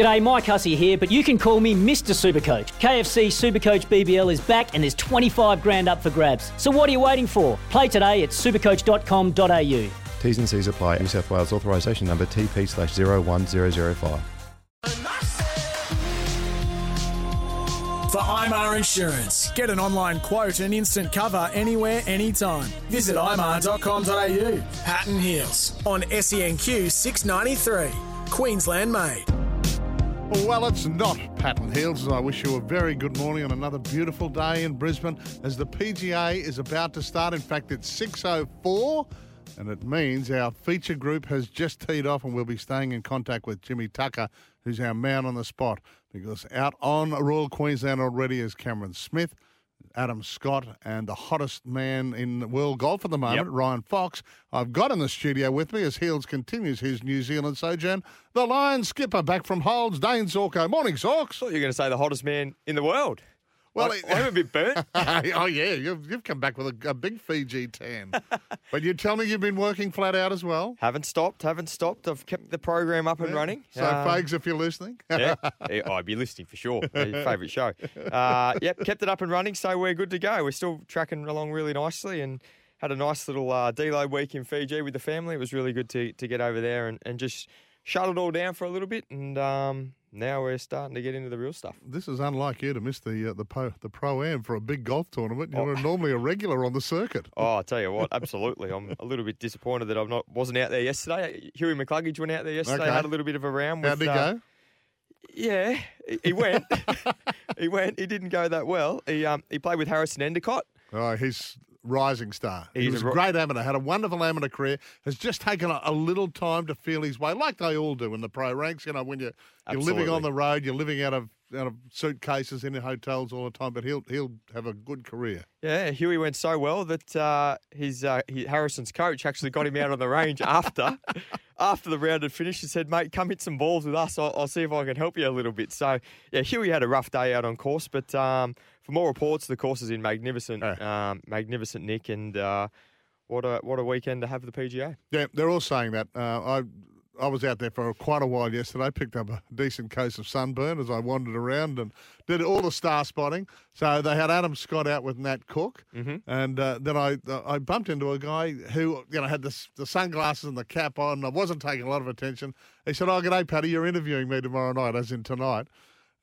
G'day, Mike Hussey here, but you can call me Mr. Supercoach. KFC Supercoach BBL is back and there's 25 grand up for grabs. So what are you waiting for? Play today at supercoach.com.au. T's and C's apply. New South Wales authorisation number TP slash 01005. For IMAR Insurance, get an online quote and instant cover anywhere, anytime. Visit imar.com.au. Pat and Heels on SENQ 693, Queensland made. Well, it's not Patton Hills. I wish you a very good morning on another beautiful day in Brisbane as the PGA is about to start. In fact, it's 6.04 and it means our feature group has just teed off and we'll be staying in contact with Jimmy Tucker, who's our man on the spot, because out on Royal Queensland already is Cameron Smith. Adam Scott and the hottest man in world golf at the moment, Yep. Ryan Fox. I've got in the studio with me as Heels continues his New Zealand sojourn. The Lion skipper back from Holds, Dane Zorko. Morning, Zorks. thought you were going to say the hottest man in the world. Well, I, it- I'm a bit burnt. oh yeah, you've, you've come back with a, a big Fiji tan. but you tell me you've been working flat out as well. haven't stopped, haven't stopped. I've kept the program up and running. So, Um, Fags, if you're listening, yeah, yeah, I'd be listening for sure. My favourite show. Uh, yep, kept it up and running, so we're good to go. We're still tracking along really nicely and had a nice little uh, deload week in Fiji with the family. It was really good to, to get over there and, and just shut it all down for a little bit. And um, now we're starting to get into the real stuff. this is unlike you to miss the uh, the po, the pro am for a big golf tournament. Oh. You're normally a regular on the circuit. Oh, I tell you what, absolutely. I'm a little bit disappointed that I'm not wasn't out there yesterday. Huey McCluggage went out there yesterday, Okay. had a little bit of a round. With, How'd he uh, go? Yeah, he- he went. he went. He didn't go that well. He um he played with Harrison Endicott. Oh, he's rising star. he He's was a a great amateur, had a wonderful amateur career, has just taken a, a little time to feel his way, like they all do in the pro ranks. You know, when you're, you're living on the road, you're living out of out of suitcases in hotels all the time, but he'll he'll have a good career. Yeah, Huey went so well that uh, his, uh, he, Harrison's coach actually got him out on the range after after the round had finished. He said, "Mate, come hit some balls with us. I'll, I'll see if I can help you a little bit." So yeah, Huey had a rough day out on course, but um, for more reports, the course is in magnificent, um, magnificent nick, and uh, what a what a weekend to have the PGA. Yeah, they're all saying that. Uh, I I was out there for quite a while yesterday. Picked up a decent case of sunburn as I wandered around and did all the star spotting. So they had Adam Scott out with Nat Cook, and uh, then I I bumped into a guy who you know had the, the sunglasses and the cap on. I wasn't taking a lot of attention. He said, "Oh, g'day, Paddy. You're interviewing me tomorrow night, as in tonight."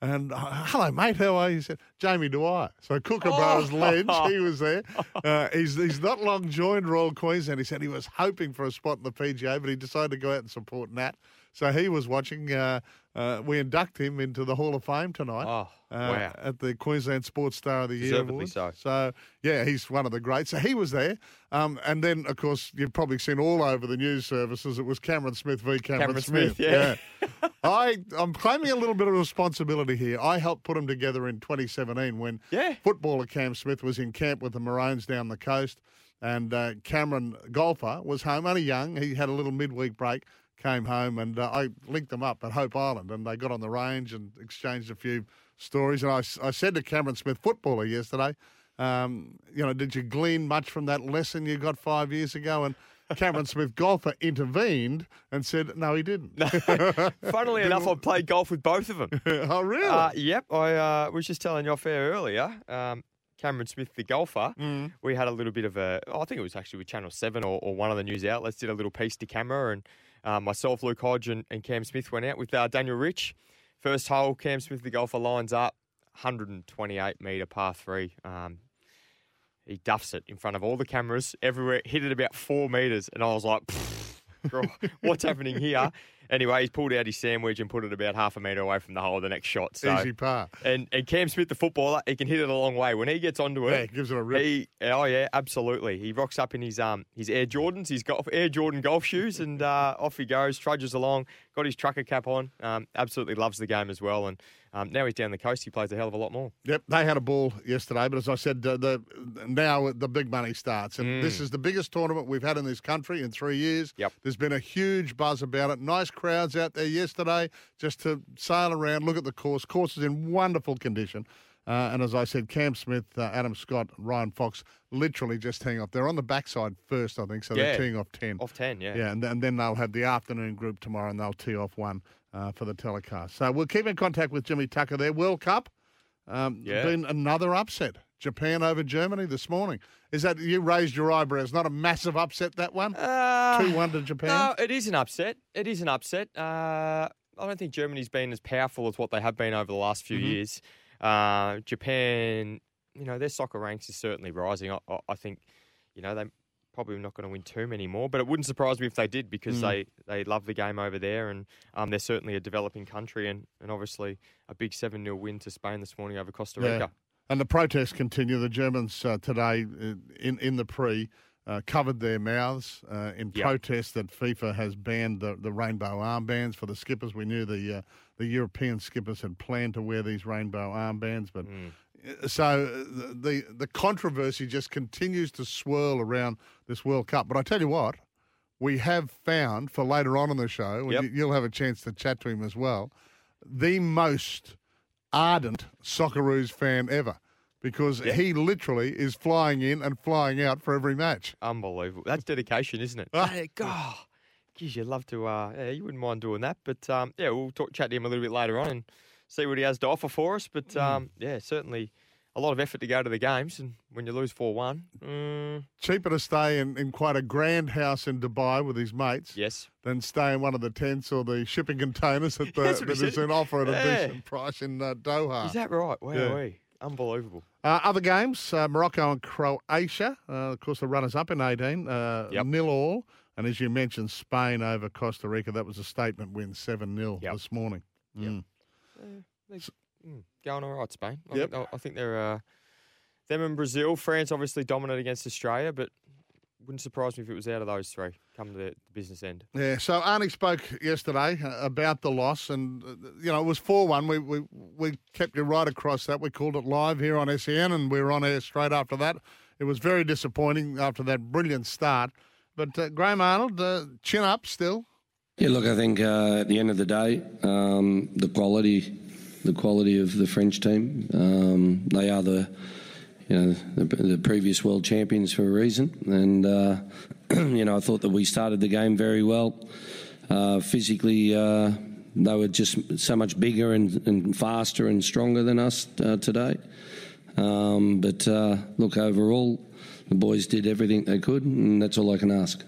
And hello, mate. How are you? He said, Jamie Dwyer. So Kookaburra's Ledge, he was there. Uh, he's he's not long joined Royal Queensland. He said he was hoping for a spot in the PGA, but he decided to go out and support Nat. So he was watching. Uh, uh, we induct him into the Hall of Fame tonight. Oh, uh, wow. At the Queensland Sports Star of the Year Award. so. So yeah, he's one of the greats. So he was there. Um, and then of course you've probably seen all over the news services. It was Cameron Smith v Cameron, Cameron Smith, yeah. I, I'm claiming a little bit of responsibility here. I helped put them together in 2017 when Yeah. footballer Cam Smith was in camp with the Maroons down the coast, and uh, Cameron golfer was home, only young. He had a little midweek break, came home, and uh, I linked them up at Hope Island, and they got on the range and exchanged a few stories. And I, I said to Cameron Smith, footballer, yesterday, um, you know, did you glean much from that lesson you got five years ago? And Cameron Smith, golfer, intervened and said, no, he didn't. Funnily enough, I played golf with both of them. oh, really? Uh, yep, I uh, was just telling you off air earlier. Um, Cameron Smith, the golfer, Mm. we had a little bit of a. I think it was actually with Channel Seven or, or one of the news outlets did a little piece to camera, and uh, myself, Luke Hodge, and, and Cam Smith went out with uh, Daniel Rich. First hole, Cam Smith, the golfer, lines up, 128 metre par three. Um, he duffs it in front of all the cameras everywhere, hit it about four metres, and I was like, "Pfft, bro, what's happening here? anyway, he's pulled out his sandwich and put it about half a metre away from the hole the next shot. So. Easy par. And and Cam Smith, the footballer, he can hit it a long way. When he gets onto it, Yeah, gives it a rip. He, oh yeah, absolutely. He rocks up in his um his Air Jordans, his golf Air Jordan golf shoes, and uh, off he goes, trudges along. Got his trucker cap on. Um, absolutely loves the game as well. And um, now he's down the coast. He plays a hell of a lot more. Yep, they had a ball yesterday, but as I said, uh, the now the big money starts, and this is the biggest tournament we've had in this country in three years. Yep. there's been a huge buzz about it. Nice crowds out there yesterday, just to sail around, look at the course. Course is in wonderful condition. Uh, and as I said, Cam Smith, uh, Adam Scott, Ryan Fox, literally just teeing off. They're on the backside first, I think, so they're teeing off 10. Off 10, yeah. Yeah, and, and then they'll have the afternoon group tomorrow and they'll tee off one uh, for the telecast. So we'll keep in contact with Jimmy Tucker there. World Cup, um, Yeah. been another upset. Japan over Germany this morning. Is that you raised your eyebrows? Not a massive upset that one. Uh, Two one to Japan. No, it is an upset. It is an upset. Uh, I don't think Germany's been as powerful as what they have been over the last few Mm-hmm. years. Uh, Japan, you know, their soccer ranks is certainly rising. I, I- think, you know, they're probably not going to win too many more, but it wouldn't surprise me if they did Mm. because they, they love the game over there and um, they're certainly a developing country and, and obviously a big 7 0 win to Spain this morning over Costa Yeah. Rica. And the protests continue. The Germans uh, today, uh, in in the pre, uh, covered their mouths uh, in Yep. protest that FIFA has banned the, the rainbow armbands for the skippers. We knew the uh, the European skippers had planned to wear these rainbow armbands, but uh, so uh, the the controversy just continues to swirl around this World Cup. But I tell you what. We have found for later on in the show, Yep. you- you'll have a chance to chat to him as well, the most ardent Socceroos fan ever because he literally is flying in and flying out for every match. Unbelievable. That's dedication, isn't it? Ah. God. Geez, you'd love to, uh, yeah, you wouldn't mind doing that. But um, yeah, we'll talk, chat to him a little bit later on and see what he has to offer for us. But um, yeah, certainly a lot of effort to go to the games. And when you lose 4 1, mm, Cheaper to stay in, in quite a grand house in Dubai with his mates yes. than stay in one of the tents or the shipping containers that, the, That's what he that is said. an offer at a decent price in uh, Doha. Is that right? Wow, Yeah. unbelievable. Uh, other games, uh, Morocco and Croatia. Uh, of course, the runners up in 18, uh, Yep. nil all. And as you mentioned, Spain over Costa Rica. That was a statement win, 7 0 Yep. this morning. Mm. They, mm, going all right, Spain. I, Yep. think, I think they're uh, them and Brazil. France obviously dominant against Australia, but wouldn't surprise me if it was out of those three come to the business end. Yeah, so Arnie spoke yesterday uh, about the loss, and uh, you know it was four one. We we we kept you right across that. We called it live here on SEN, and we were on air straight after that. It was very disappointing after that brilliant start. But uh, Graham Arnold, uh, chin up still. Yeah, look, I think uh, at the end of the day, um, the quality, the quality of the French team, um, they are the, you know, the, the previous world champions for a reason, and uh, you know, I thought that we started the game very well. Uh, physically, uh, they were just so much bigger and, and faster and stronger than us uh, today. Um, but uh, look, overall, the boys did everything they could, and that's all I can ask.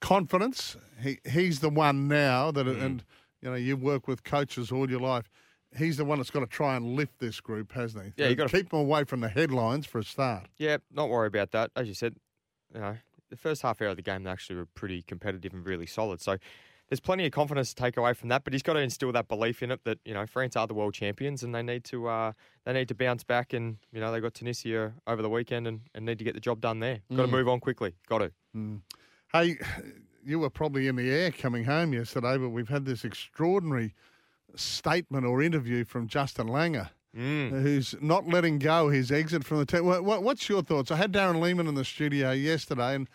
Confidence. He he's the one now that, Mm. and you know you work with coaches all your life. He's the one that's got to try and lift this group, hasn't he? Yeah, you Uh, gotta- keep them away from the headlines for a start. Yeah, not worry about that. As you said, you know, the first half hour of the game they actually were pretty competitive and really solid. So there's plenty of confidence to take away from that. But he's got to instill that belief in it that you know France are the world champions and they need to uh, they need to bounce back. And you know they got Tunisia over the weekend and, and need to get the job done there. Got to mm. move on quickly. Got to. Mm. Hey, you were probably in the air coming home yesterday, but we've had this extraordinary statement or interview from Justin Langer, mm. who's not letting go his exit from the team. What, what, what's your thoughts? I had Darren Lehmann in the studio yesterday, and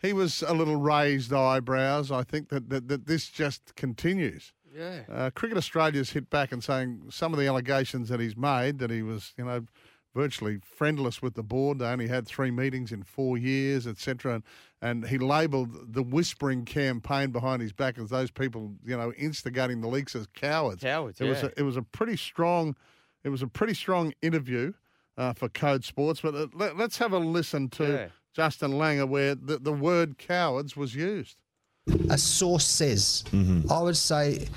he was a little raised eyebrows. I think that, that, that this just continues. Yeah. Uh, Cricket Australia's hit back and saying some of the allegations that he's made that he was, you know, virtually friendless with the board. They only had three meetings in four years, etc. And, and he labelled the whispering campaign behind his back as those people, you know, instigating the leaks as cowards. Cowards, It was a, it was a pretty strong, it was a pretty strong interview uh, for Code Sports. But uh, let, let's have a listen to Yeah. Justin Langer where the, the word cowards was used. a source says. Mm-hmm. I would say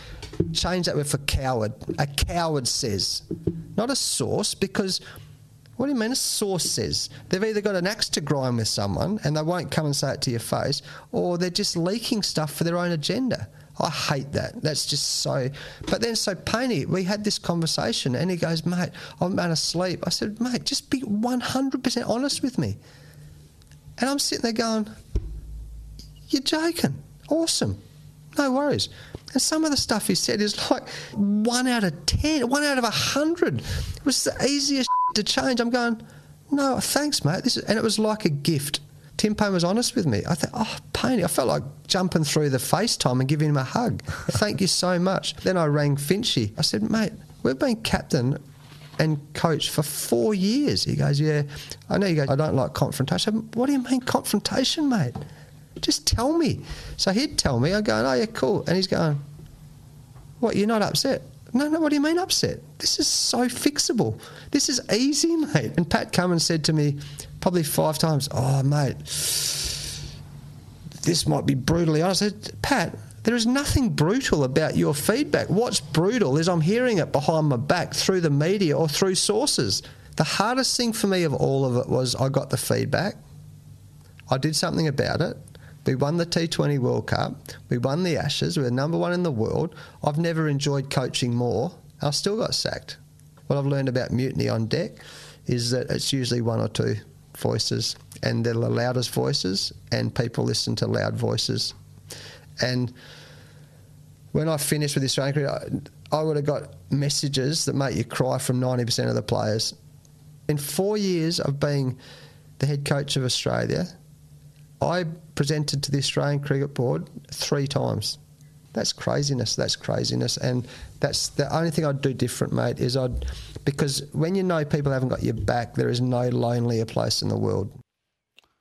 change that word for coward. A coward says, not a source, because what do you mean a source says? They've either got an axe to grind with someone and they won't come and say it to your face, or they're just leaking stuff for their own agenda. I hate that. That's just so. But then, so Painey, we had this conversation, and he goes, "Mate, I'm out of sleep." I said, "Mate, just be 100% honest with me." And I'm sitting there going, "You're joking? Awesome, no worries." And some of the stuff he said is like one out of ten, one out of a hundred. It was the easiest to change. I'm going, "No, thanks, mate." This is, and it was like a gift. Tim Paine was honest with me. I thought, oh, Paine, I felt like jumping through the FaceTime and giving him a hug. Thank you so much. Then I rang Finchy. I said, mate, we've been captain and coach for four years. He goes, yeah, I know you go, I don't like confrontation. Said, what do you mean confrontation, mate? Just tell me. So he'd tell me. I'm going, oh, yeah, cool. And he's going, what, you're not upset? No, no, what do you mean upset? This is so fixable. This is easy, mate. And Pat Cummins said to me probably five times, oh, mate, this might be brutally honest. I said, Pat, there is nothing brutal about your feedback. What's brutal is I'm hearing it behind my back through the media or through sources. The hardest thing for me of all of it was I got the feedback. I did something about it. We won the T20 World Cup. We won the Ashes. We're number one in the world. I've never enjoyed coaching more. I still got sacked. What I've learned about mutiny on deck is that it's usually one or two voices, and they're the loudest voices, and people listen to loud voices. And when I finished with the Australian cricket, I, I would have got messages that make you cry from 90% of the players. In four years of being the head coach of Australia, I presented to the Australian Cricket Board three times. That's craziness. That's craziness, and that's the only thing I'd do different, mate. Is I'd because when you know people haven't got your back, there is no lonelier place in the world.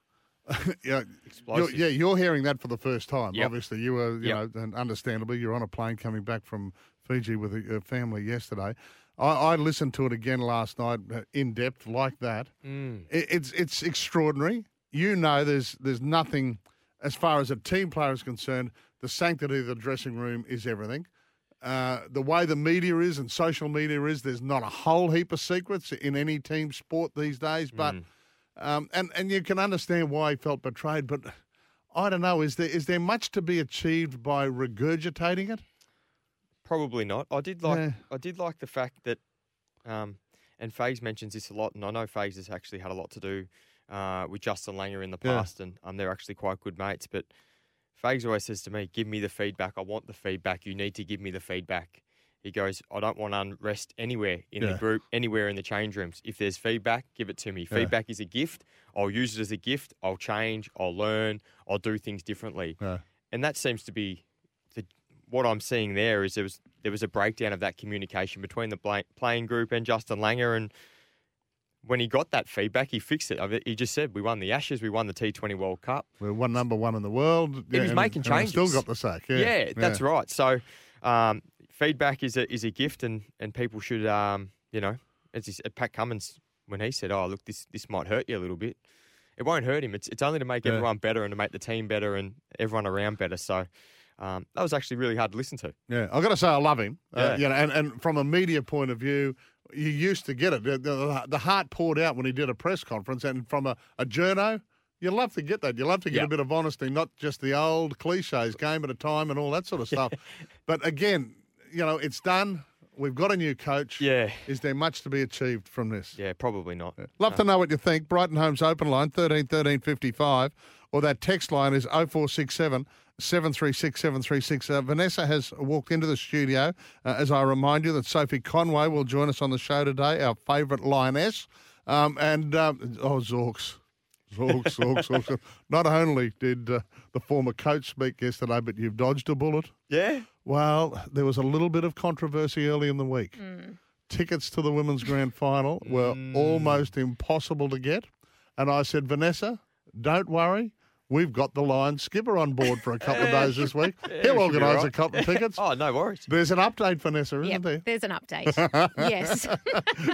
yeah, you're, yeah, you're hearing that for the first time. Yep. Obviously, you were, you Yep. know, and understandably, you're on a plane coming back from Fiji with a, a family yesterday. I, I listened to it again last night uh, in depth, like that. Mm. It, it's it's extraordinary. You know, there's there's nothing as far as a team player is concerned. The sanctity of the dressing room is everything. Uh, the way the media is and social media is, there's not a whole heap of secrets in any team sport these days. But um, and and you can understand why he felt betrayed. But I don't know. Is there is there much to be achieved by regurgitating it? Probably not. I did like Yeah. I did like the fact that, um, and Fags mentions this a lot, and I know Fags has actually had a lot to do uh, with Justin Langer in the Yeah. past, and um, they're actually quite good mates. But Fags always says to me, "Give me the feedback. I want the feedback. You need to give me the feedback." He goes, "I don't want unrest anywhere in Yeah. the group, anywhere in the change rooms. If there's feedback, give it to me. Yeah. Feedback is a gift. I'll use it as a gift. I'll change. I'll learn. I'll do things differently." Yeah. and that seems to be the, what I'm seeing there is there was there was a breakdown of that communication between the playing group and Justin Langer, and when he got that feedback, he fixed it. He just said, "We won the Ashes, we won the T20 World Cup." We're one number one in the world. He was and- making I Still got the sack. Yeah, Yeah, that's right. So um, feedback is a is a gift, and and people should um, you know, as he Pat Cummins when he said, "Oh, look, this this might hurt you a little bit." It won't hurt him. It's it's only to make Yeah. everyone better and to make the team better and everyone around better. So. Um, that was actually really hard to listen to. Yeah, I've got to say I love him. Uh, Yeah. you know, and, and from a media point of view, you used to get it. The, the, the heart poured out when he did a press conference, and from a, a journo, you love to get that. You love to get Yeah. a bit of honesty, not just the old cliches, game at a time and all that sort of stuff. but again, you know, it's done. We've got a new coach. Yeah. Is there much to be achieved from this? Yeah, probably not. Love to know what you think. Brighton Homes open line 13 13 55 or that text line is 0467 736 736. Uh, Vanessa has walked into the studio. Uh, as I remind you that Sophie Conway will join us on the show today, our favourite lioness. Um, and, um, oh, Zorks. Zorks, Zorks, Zorks. Not only did uh, the former coach speak yesterday, but you've dodged a bullet. Yeah. Well, there was a little bit of controversy early in the week. Tickets to the women's grand final were almost impossible to get. And I said, Vanessa, don't worry. We've got the Lion skipper on board for a couple of days this week. we He'll organise all a couple of tickets. Oh, no worries. There's an update, Vanessa, isn't Yep, there? there's an update. yes,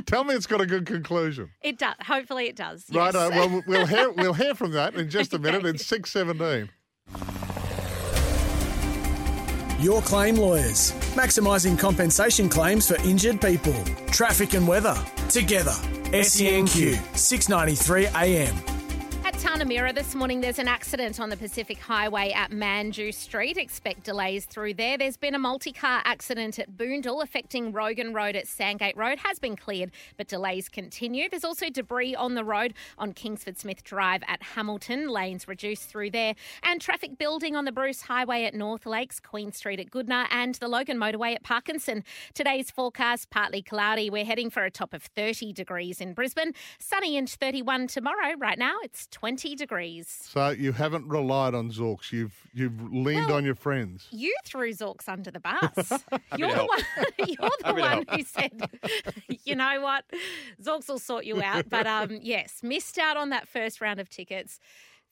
Tell me it's got a good conclusion. it does. Hopefully, it does. Right. Yes. Uh, well, we'll hear, we'll hear from that in just a minute. Okay. It's 6.17. Your Claim Lawyers. Maximising compensation claims for injured people. Traffic and weather. Together. SENQ. 693 AM. At Tana Mirror this morning. There's an accident on the Pacific Highway at Manju Street. Expect delays through there. There's been a multi car accident at Boondall affecting Roghan Road at Sandgate Road. Has been cleared, but delays continue. There's also debris on the road on Kingsford Smith Drive at Hamilton. Lanes reduced through there. And traffic building on the Bruce Highway at North Lakes, Queen Street at Goodna, and the Logan Motorway at Parkinson. Today's forecast partly cloudy. We're heading for a top of 30 degrees in Brisbane. Sunny and 31 tomorrow. Right now, it's 20 degrees. So you haven't relied on Zorks. You've you've leaned Well, on your friends. You threw Zorks under the bus. you're the one, you're the one who said, you know what, Zorks will sort you out. But um, yes, missed out on that first round of tickets.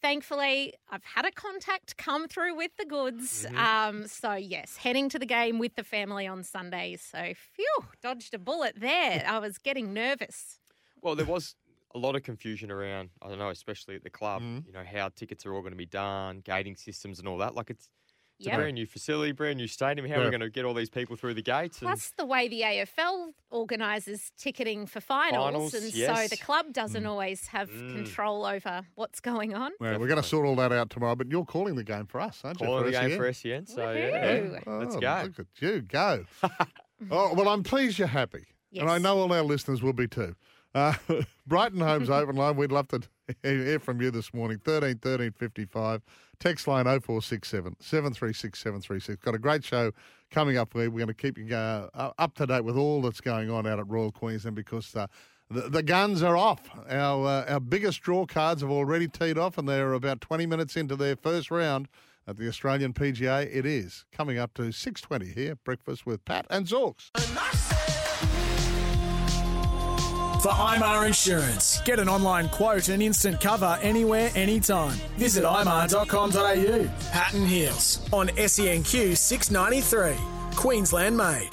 Thankfully, I've had a contact come through with the goods. Mm-hmm. Um, so, yes, heading to the game with the family on Sunday. So, phew, dodged a bullet there. I was getting nervous. Well, there was a lot of confusion around. I don't know, especially at the club. Mm. You know how tickets are all going to be done, gating systems, and all that. Like it's, it's Yep. a brand new facility, brand new stadium. How are we going to get all these people through the gates? And Plus, the way the AFL organises ticketing for finals, Finals, and so the club doesn't always have Mm. control over what's going on. Well, we're going to sort all that out tomorrow. But you're calling the game for us, aren't you? calling the game SEN? for SEN. So yeah, Woohoo. yeah, let's Oh, go. Look at you go. oh well, I'm pleased you're happy, and I know all our listeners will be too. Uh, Brighton Homes Open Line. We'd love to hear from you this morning. 13 13 55. Text line 0467 736 736. Got a great show coming up. We're going to keep you uh, up to date with all that's going on out at Royal Queensland because. Uh, the, the guns are off. Our uh, our biggest draw cards have already teed off, and they're about 20 minutes into their first round at the Australian PGA. It is coming up to 6:20 here. Breakfast with Pat and Zorks. For IMAR Insurance, get an online quote and instant cover anywhere, anytime. Visit imar.com.au. Hatton Heels on SENQ 693. Queensland made.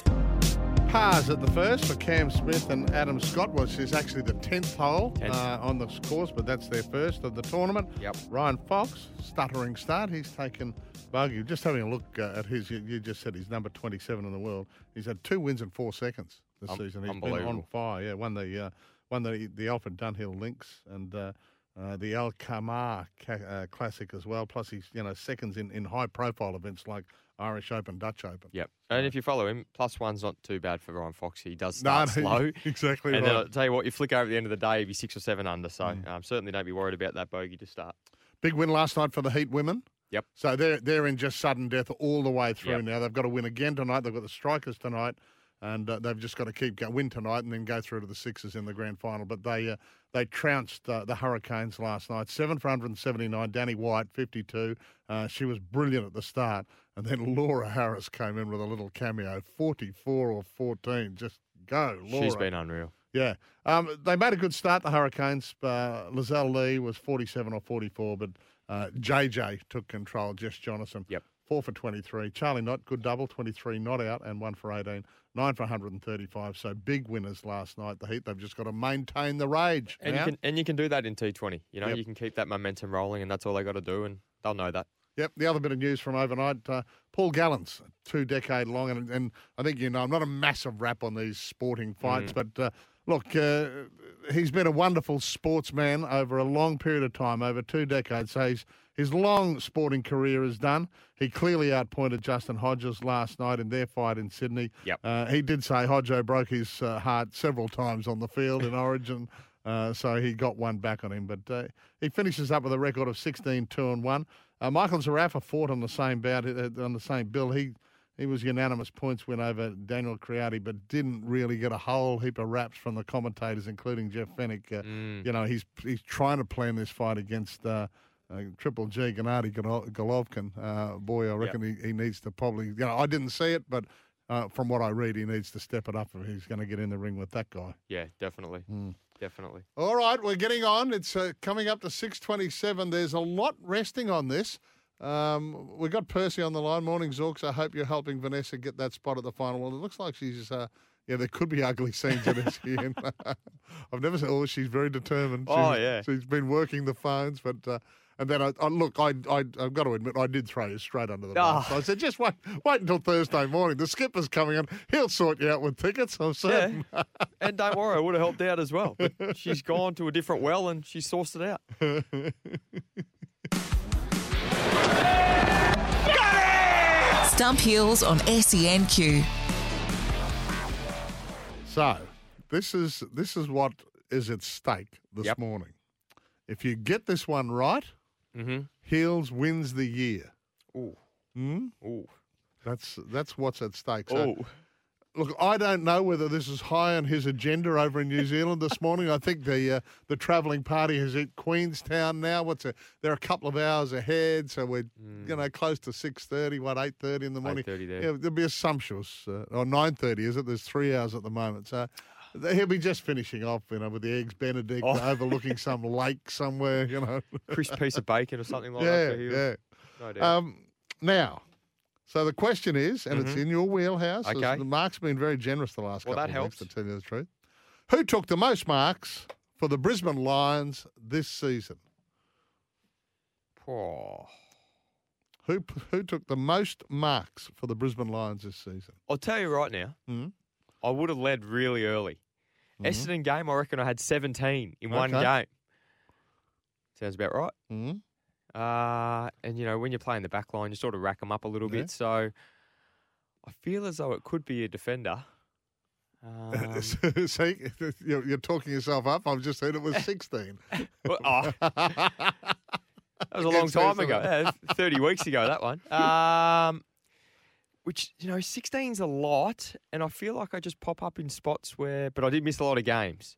Pars at the first for Cam Smith and Adam Scott, which is actually the 10th hole Tenth. uh, on the course, but that's their first of the tournament. Yep. Ryan Fox, stuttering start. He's taken bogey. Just having a look uh, at his, you, you just said he's number 27 in the world. He's had two wins in four seconds this Un- season. He's been on fire. Yeah, won the uh, won the the Alfred Dunhill Links and uh, uh, the Al Kamar ca- uh, Classic as well. Plus, he's you know seconds in, in high profile events like Irish Open, Dutch Open. Yep. And if you follow him, plus one's not too bad for Ryan Fox. He does start no, slow. exactly And right. then I'll tell you what, you flick over at the end of the day, he'd be six or seven under. So Mm. um, certainly don't be worried about that bogey to start. Big win last night for the Heat women. Yep. So they're they're in just sudden death all the way through Yep. now. They've got to win again tonight. They've got the Strikers tonight, and uh, they've just got to keep go, win tonight and then go through to the Sixers in the grand final. But they uh, they trounced uh, the Hurricanes last night, seven for 179. Danni Wyatt, 52. Uh, she was brilliant at the start, and then Laura Harris came in with a little cameo, 44 or 14. Just go, Laura. She's been unreal. Yeah. Um, they made a good start, the Hurricanes. Uh, Lizelle Lee was 47 or 44, but uh, JJ took control, Jess Jonassen. Yep. Four for 23. Charli Knott, good double, 23 not out, and one for 18. Nine for 135. So big winners last night. The Heat, they've just got to maintain the rage. And now. you can and you can do that in T20. You know, Yep. you can keep that momentum rolling, and that's all they got to do, and they'll know that. Yep. The other bit of news from overnight, uh, Paul Gallen's, two decade long, and, and I think you know I'm not a massive rap on these sporting fights, but uh, look, uh, he's been a wonderful sportsman over a long period of time, over two decades. So he's, his long sporting career is done. He clearly outpointed Justin Hodges last night in their fight in Sydney. Yep. Uh, he did say Hodjo broke his uh, heart several times on the field in Origin. Uh, so he got one back on him, but uh, he finishes up with a record of 16 2 and 1. Uh, Michael Zerafa fought on the same bout, uh, on the same bill. He he was unanimous points win over Daniel Creati, but didn't really get a whole heap of raps from the commentators, including Jeff Fenech. Uh, Mm. You know, he's he's trying to plan this fight against uh, uh, Triple G Gennady Golovkin. Uh, boy, I reckon he, he needs to probably. You know, I didn't see it, but uh, from what I read, he needs to step it up if he's going to get in the ring with that guy. Yeah, definitely, Hmm. definitely. All right, we're getting on. It's uh, coming up to 6.27. There's a lot resting on this. Um, we got Percy on the line. Morning, Zorks. I hope you're helping Vanessa get that spot at the final. Well, it looks like she's, uh, yeah, there could be ugly scenes in this. I've never seen, oh, she's very determined. Oh, yeah. She's been working the phones, but uh, And then I, I look, I, I, I've got to admit, I did throw you straight under the bus. Oh. I said, just wait, wait until Thursday morning. The skipper's coming in. He'll sort you out with tickets. I'm certain. And don't worry, I would have helped out as well. But she's gone to a different well and she sourced it out. Stump Heels on E SENQ. So, this is this is what is at stake this Yep. morning. If you get this one right, Mm-hmm. Heels wins the year. Ooh. Hmm? Ooh. That's that's what's at stake. So, Ooh. look, I don't know whether this is high on his agenda over in New Zealand this morning. I think the uh, the travelling party has hit Queenstown now. What's a, they're a couple of hours ahead, so we're you know close to six thirty, what eight thirty in the morning. 8:30 there. Yeah, there'll be a sumptuous uh, or nine thirty, is it? There's three hours at the moment, so. He'll be just finishing off, you know, with the eggs Benedict, Oh. overlooking some lake somewhere, you know. Crisp piece of bacon or something like yeah, that for Heels. yeah. No doubt. Um, now, so the question is, and it's Mhm. in your wheelhouse. Okay. The Mark's been very generous the last Well, couple that of weeks, to tell you the truth. Who took the most marks for the Brisbane Lions this season? Oh. Who who took the most marks for the Brisbane Lions this season? I'll tell you right now, Mhm. I would have led really early. Essendon game, I reckon I had 17 in one game. Sounds about right. Mhm. Uh, and, you know, when you're playing the back line, you sort of rack them up a little Yeah. bit. So I feel as though it could be a defender. Um, See, you're, you're talking yourself up. I've just said it was 16. well, oh, that was a long time ago. Yeah, 30 weeks ago, that one. Um, which, you know, 16's a lot. And I feel like I just pop up in spots where, but I did miss a lot of games.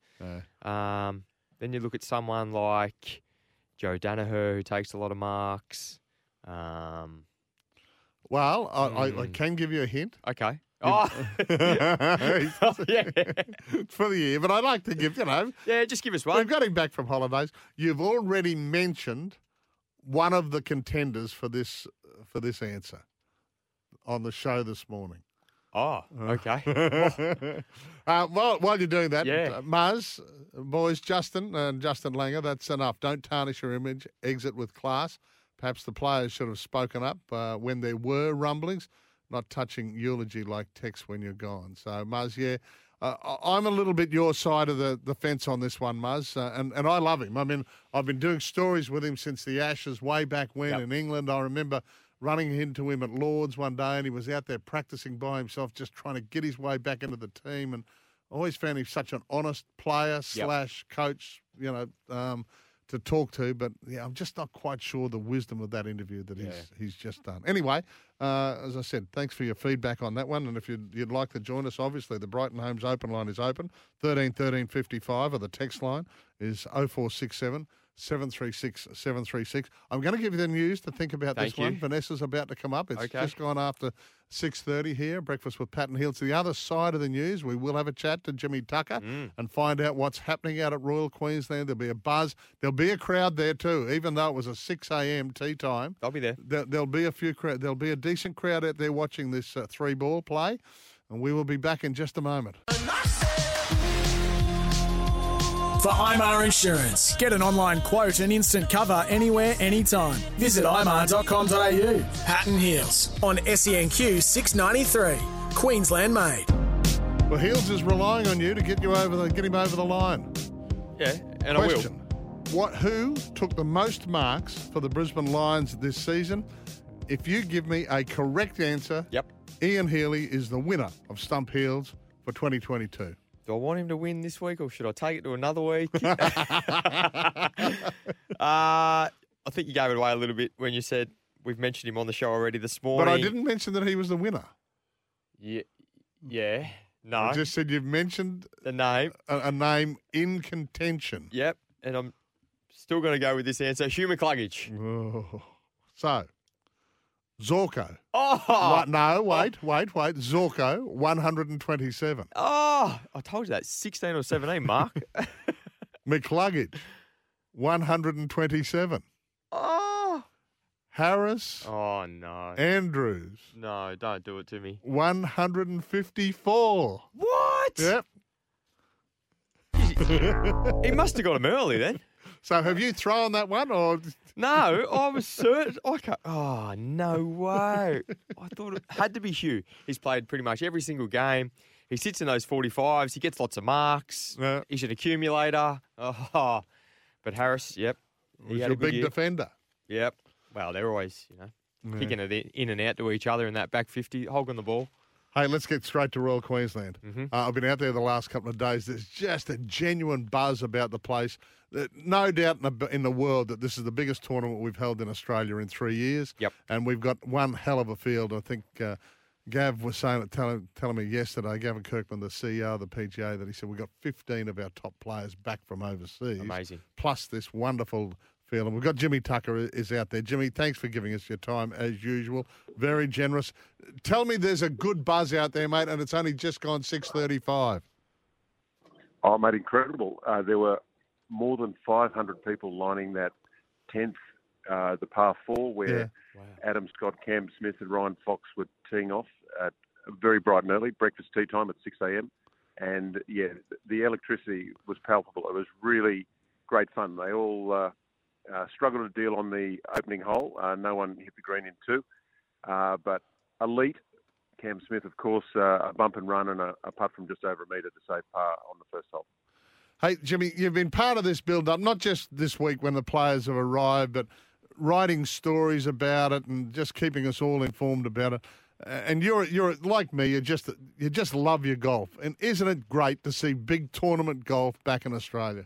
Um, then you look at someone like Joe Daniher, who takes a lot of marks. Um, Well, I, I, I Mm. can give you a hint. okay. Oh, Oh, yeah. for the year, but I'd like to give, you know, Yeah, just give us one. We've got him back from holidays. You've already mentioned one of the contenders for this for this answer on the show this morning. Oh, okay. uh, while, while you're doing that, Yeah. uh, Muzz, uh, boys, Justin and Justin Langer, that's enough. Don't tarnish your image. Exit with class. Perhaps the players should have spoken up uh, when there were rumblings, not touching eulogy like text when you're gone. So, Muzz, yeah, uh, I'm a little bit your side of the, the fence on this one, Muzz, uh, and, and I love him. I mean, I've been doing stories with him since the Ashes way back when Yep. in England. I remember running into him at Lords one day, and he was out there practicing by himself, just trying to get his way back into the team. And I always found him such an honest player slash coach, you know, um, to talk to. But yeah, I'm just not quite sure the wisdom of that interview that he's he's just done. Anyway, uh, as I said, thanks for your feedback on that one. And if you'd, you'd like to join us, obviously the Brighton Homes open line is open. 13 13 55, or the text line is 0467 736 736. I'm going to give you the news to think about Thank this one. Vanessa's about to come up. It's Okay. just gone after 6.30 here, Breakfast with Pat and Hill. To the other side of the news, we will have a chat to Jimmy Tucker Mm. and find out what's happening out at Royal Queensland. There'll be a buzz. There'll be a crowd there too, even though it was a 6 a.m. tea time. I'll be there. There, there'll be a few crowd. There'll be a decent crowd out there watching this uh, three ball play, and we will be back in just a moment. For IMAR Insurance, get an online quote and instant cover anywhere, anytime. Visit imar.com.au. Hatton Heels on SENQ 693. Queensland made. Well, Heels is relying on you to get you over the get him over the line. Yeah, and Question: What? Who took the most marks for the Brisbane Lions this season? If you give me a correct answer, Yep. Ian Healy is the winner of Stump Heels for 2022. Do I want him to win this week or should I take it to another week? uh, I think you gave it away a little bit when you said we've mentioned him on the show already this morning. But I didn't mention that he was the winner. Yeah. Yeah. No. I just said you've mentioned the name. a, a name in contention. Yep. And I'm still going to go with this answer. Hugh McCluggage. Oh. So, Zorko. Oh. What? No, oh. wait, wait, wait. Zorko, 127. Oh. I told you that. 16 or 17, Mark. McCluggage, 127. oh. Harris, Oh, no. Andrews, No, don't do it to me. 154. What? Yep. He must have got him early then. So have you thrown that one or? No, I was certain. I can't, oh, no way. I thought it had to be Hugh. He's played pretty much every single game. He sits in those 45s. He gets lots of marks. Yeah. He's an accumulator. Oh, but Harris, yep. He's a big year. defender. Yep. Well, they're always, you know, Yeah. kicking it in- in and out to each other in that back 50, hogging the ball. Hey, let's get straight to Royal Queensland. Mm-hmm. Uh, I've been out there the last couple of days. There's just a genuine buzz about the place. No doubt in the, in the world that this is the biggest tournament we've held in Australia in three years. Yep. And we've got one hell of a field. I think uh, Gav was saying, telling, telling me yesterday, Gavin Kirkman, the CEO of the PGA, that he said we've got 15 of our top players back from overseas. Amazing. Plus this wonderful field. And we've got Jimmy Tucker is out there. Jimmy, thanks for giving us your time as usual. Very generous. Tell me there's a good buzz out there, mate, and it's only just gone 6.35. Oh, mate, incredible. Uh, there were more than 500 people lining that 10th, uh, the par four, where Adam Scott, Cam Smith, and Ryan Fox were teeing off at very bright and early, breakfast tea time at 6 a.m. And yeah, the electricity was palpable. It was really great fun. They all uh, uh, struggled a deal on the opening hole. Uh, no one hit the green in two. Uh, but elite, Cam Smith, of course, uh, a bump and run and a, a putt from just over a metre to save par on the first hole. Hey, Jimmy, you've been part of this build up, not just this week when the players have arrived, but writing stories about it and just keeping us all informed about it. Uh, And you're you're like me. You just you just love your golf, and isn't it great to see big tournament golf back in Australia?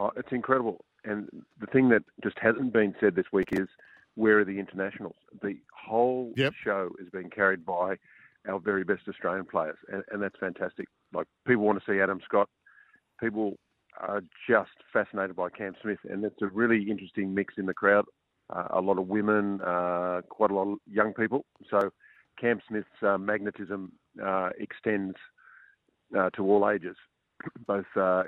Oh, it's incredible. And the thing that just hasn't been said this week is where are the internationals? The whole show is being carried by our very best Australian players, and, and that's fantastic. Like people want to see Adam Scott. People are just fascinated by Cam Smith, and it's a really interesting mix in the crowd. Uh, a lot of women, uh, quite a lot of young people. So Cam Smith's uh, magnetism uh, extends uh, to all ages, both uh,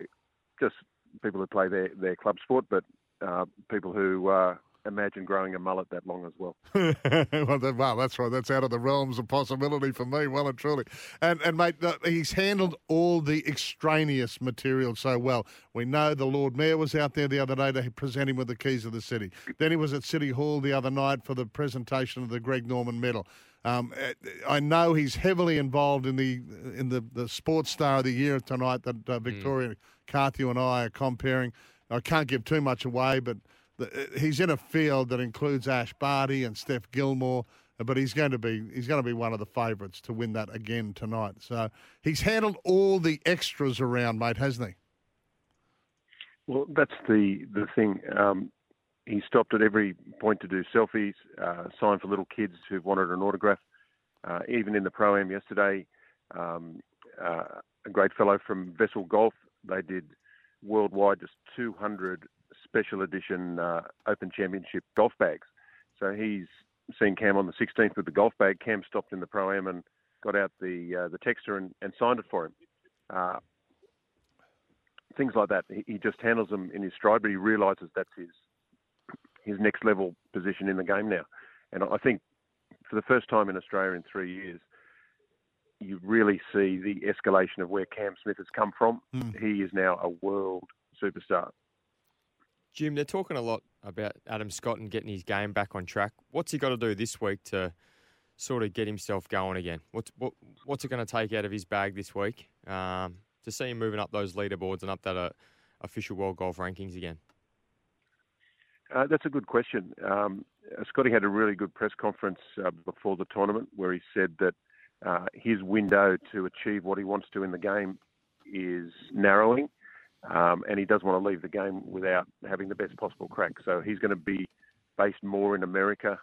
just people who play their, their club sport, but uh, people who uh, imagine growing a mullet that long as well. well, that- wow, that's right. That's out of the realms of possibility for me, well and truly. And and mate, the, he's handled all the extraneous material so well. We know the Lord Mayor was out there the other day to present him with the keys of the city. Then he was at City Hall the other night for the presentation of the Greg Norman Medal. Um, eh, I know he's heavily involved in the in the, the Sports Star of the Year tonight that uh, Victoria Carthew and I are compering. I can't give too much away, but the, he's in a field that includes Ash Barty and Steph Gilmore, but he's going to be he's going to be one of the favourites to win that again tonight. So he's handled all the extras around, mate, hasn't he? Well, that's the the thing. Um, he stopped at every point to do selfies, uh, sign for little kids who wanted an autograph. Uh, even in the pro am yesterday, um, uh, a great fellow from Vessel Golf, they did worldwide just 200 special edition uh, Open Championship golf bags. So he's seen Cam on the 16th with the golf bag. Cam stopped in the pro am and got out the uh, the texter and, and signed it for him. Uh, things like that. He, he just handles them in his stride, but he realises that's his his next level position in the game now. And I think for the first time in Australia in three years, you really see the escalation of where Cam Smith has come from. He is now a world superstar. Jim, they're talking a lot about Adam Scott and getting his game back on track. What's he got to do this week to sort of get himself going again? What's what, what's it going to take out of his bag this week um, to see him moving up those leaderboards and up that uh, official world golf rankings again? Uh, that's a good question. Um, Scotty had a really good press conference uh, before the tournament where he said that uh, his window to achieve what he wants to in the game is narrowing, um, and he doesn't want to leave the game without having the best possible crack. So he's going to be based more in America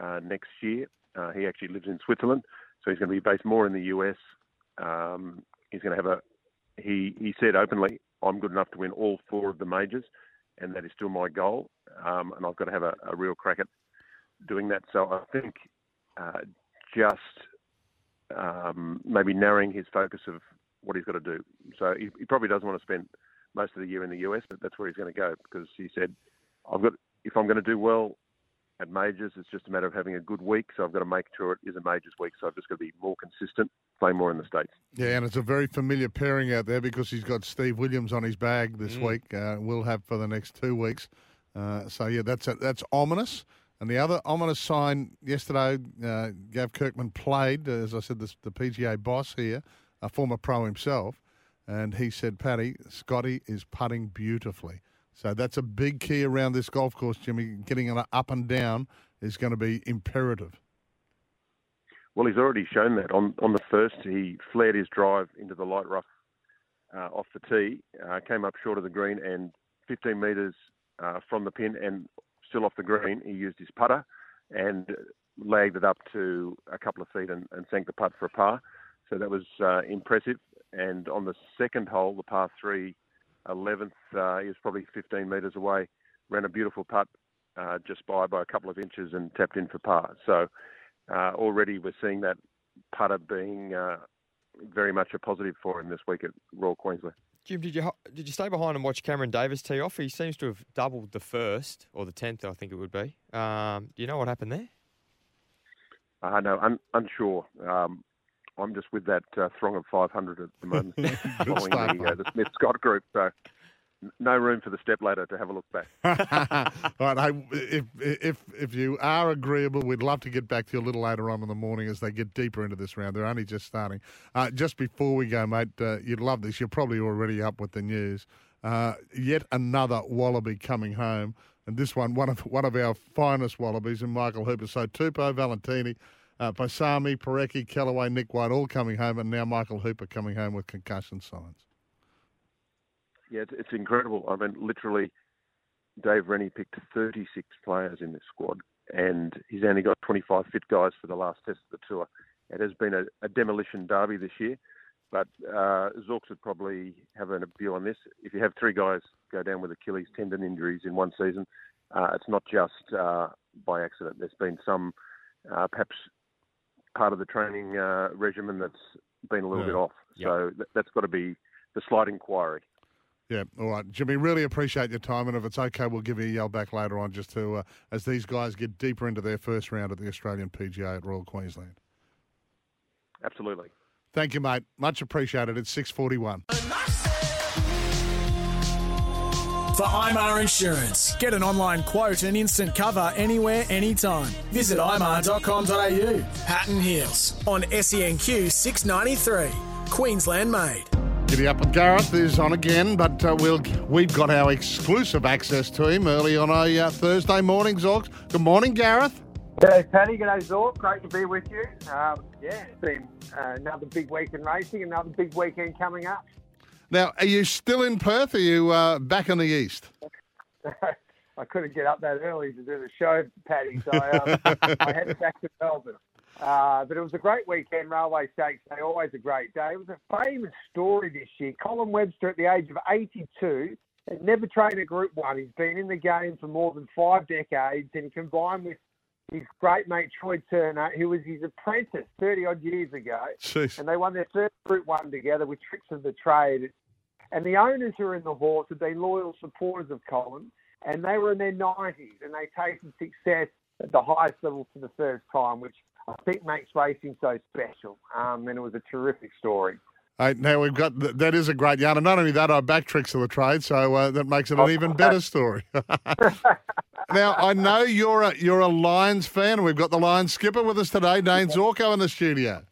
uh, next year. Uh, he actually lives in Switzerland, so he's going to be based more in the US. Um, he's going to have a. He he said openly, "I'm good enough to win all four of the majors." and that is still my goal. Um, and I've got to have a, a, real crack at doing that. So I think uh, just um, maybe narrowing his focus of what he's got to do. So he, he, probably doesn't want to spend most of the year in the US, but that's where he's going to go because he said, "I've got if I'm going to do well at majors. It's just a matter of having a good week. So I've got to make sure it is a majors week. So I've just got to be more consistent, play more in the states. Yeah, and it's a very familiar pairing out there because he's got Steve Williams on his bag this Mm. week. Uh, will have for the next two weeks. Uh, so yeah, that's that's ominous. And the other ominous sign yesterday, uh, Gav Kirkman played, uh, as I said, this, the PGA boss here, a former pro himself, and he said, Paddy, Scotty is putting beautifully. So that's a big key around this golf course, Jimmy. Getting it up and down is going to be imperative. Well, he's already shown that. On on the first, he flared his drive into the light rough uh, off the tee, uh, came up short of the green, and 15 metres uh, from the pin and still off the green, he used his putter and lagged it up to a couple of feet and, and sank the putt for a par. So that was uh, impressive. And on the second hole, the par three, 11th, uh, he was probably 15 metres away, ran a beautiful putt uh, just by by a couple of inches and tapped in for par. So uh, already we're seeing that putter being uh, very much a positive for him this week at Royal Queensland. Jim, did you did you stay behind and watch Cameron Davis tee off? He seems to have doubled the first or the tenth, I think it would be. Um, do you know what happened there? Uh, no, un- unsure. Um, I'm just with that uh, throng of 500 at the moment, following the, uh, the Smith Scott group. So no room for the step ladder to have a look back. All right, hey, if if if you are agreeable, we'd love to get back to you a little later on in the morning as they get deeper into this round. They're only just starting. Uh, just before we go, mate, uh, you'd love this. You're probably already up with the news. Uh, yet another wallaby coming home, and this one, one of one of our finest wallabies, and Michael Hooper. So Tupou, Valetini, uh, Paisami, Parecki, Kellaway, Nick White, all coming home, and now Michael Hooper coming home with concussion signs. Yeah, it's, it's incredible. I mean, literally, Dave Rennie picked 36 players in this squad, and he's only got 25 fit guys for the last test of the tour. It has been a, a demolition derby this year, but uh, Zorks would probably have a view on this. If you have three guys go down with Achilles tendon injuries in one season, uh, it's not just uh, by accident. There's been some, uh, perhaps, part of the training uh, regimen that's been a little Yeah. bit off. Yep. So th- that's got to be the slight inquiry. Yeah, all right, Jimmy. Really appreciate your time, and if it's okay, we'll give you a yell back later on, just to uh, as these guys get deeper into their first round at the Australian PGA at Royal Queensland. Absolutely. Thank you, mate. Much appreciated. It's six forty-one. For IMAR Insurance, get an online quote and instant cover anywhere, anytime. Visit imar.com.au. Pat and Heels on SENQ 693. Queensland made. Giddy up with Gareth is on again, but uh, we'll we've got our exclusive access to him early on a uh, Thursday morning. Zorks. Good morning, Gareth. G'day, Paddy. G'day, Zork. Great to be with you. Um, yeah, it's been uh, another big week in racing, another big weekend coming up. Now, are you still in Perth? Or are you uh, back in the east? I couldn't get up that early to do the show, Paddy, so I, um, I headed back to Melbourne. Uh, but it was a great weekend, Railway Stakes Day, always a great day. It was a famous story this year. Colin Webster, at the age of 82, had never trained a Group 1. He's been in the game for more than five decades, and he combined with his great mate Troy Turner, who was his apprentice 30 odd years ago. Jeez. And they won their first Group 1 together with Tricks of the Trade. And the owners who are in the horse have been loyal supporters of Colin, and they were in their 90s, and they tasted success at the highest level for the first time, which I think makes racing so special. Um, and it was a terrific story. Hey, now we've got th- that is a great yarn, and not only that, I back tricks of the trade, so uh, that makes it an even better story. now I know you're a you're a Lions fan. and We've got the Lions skipper with us today, Dane Zorko, in the studio.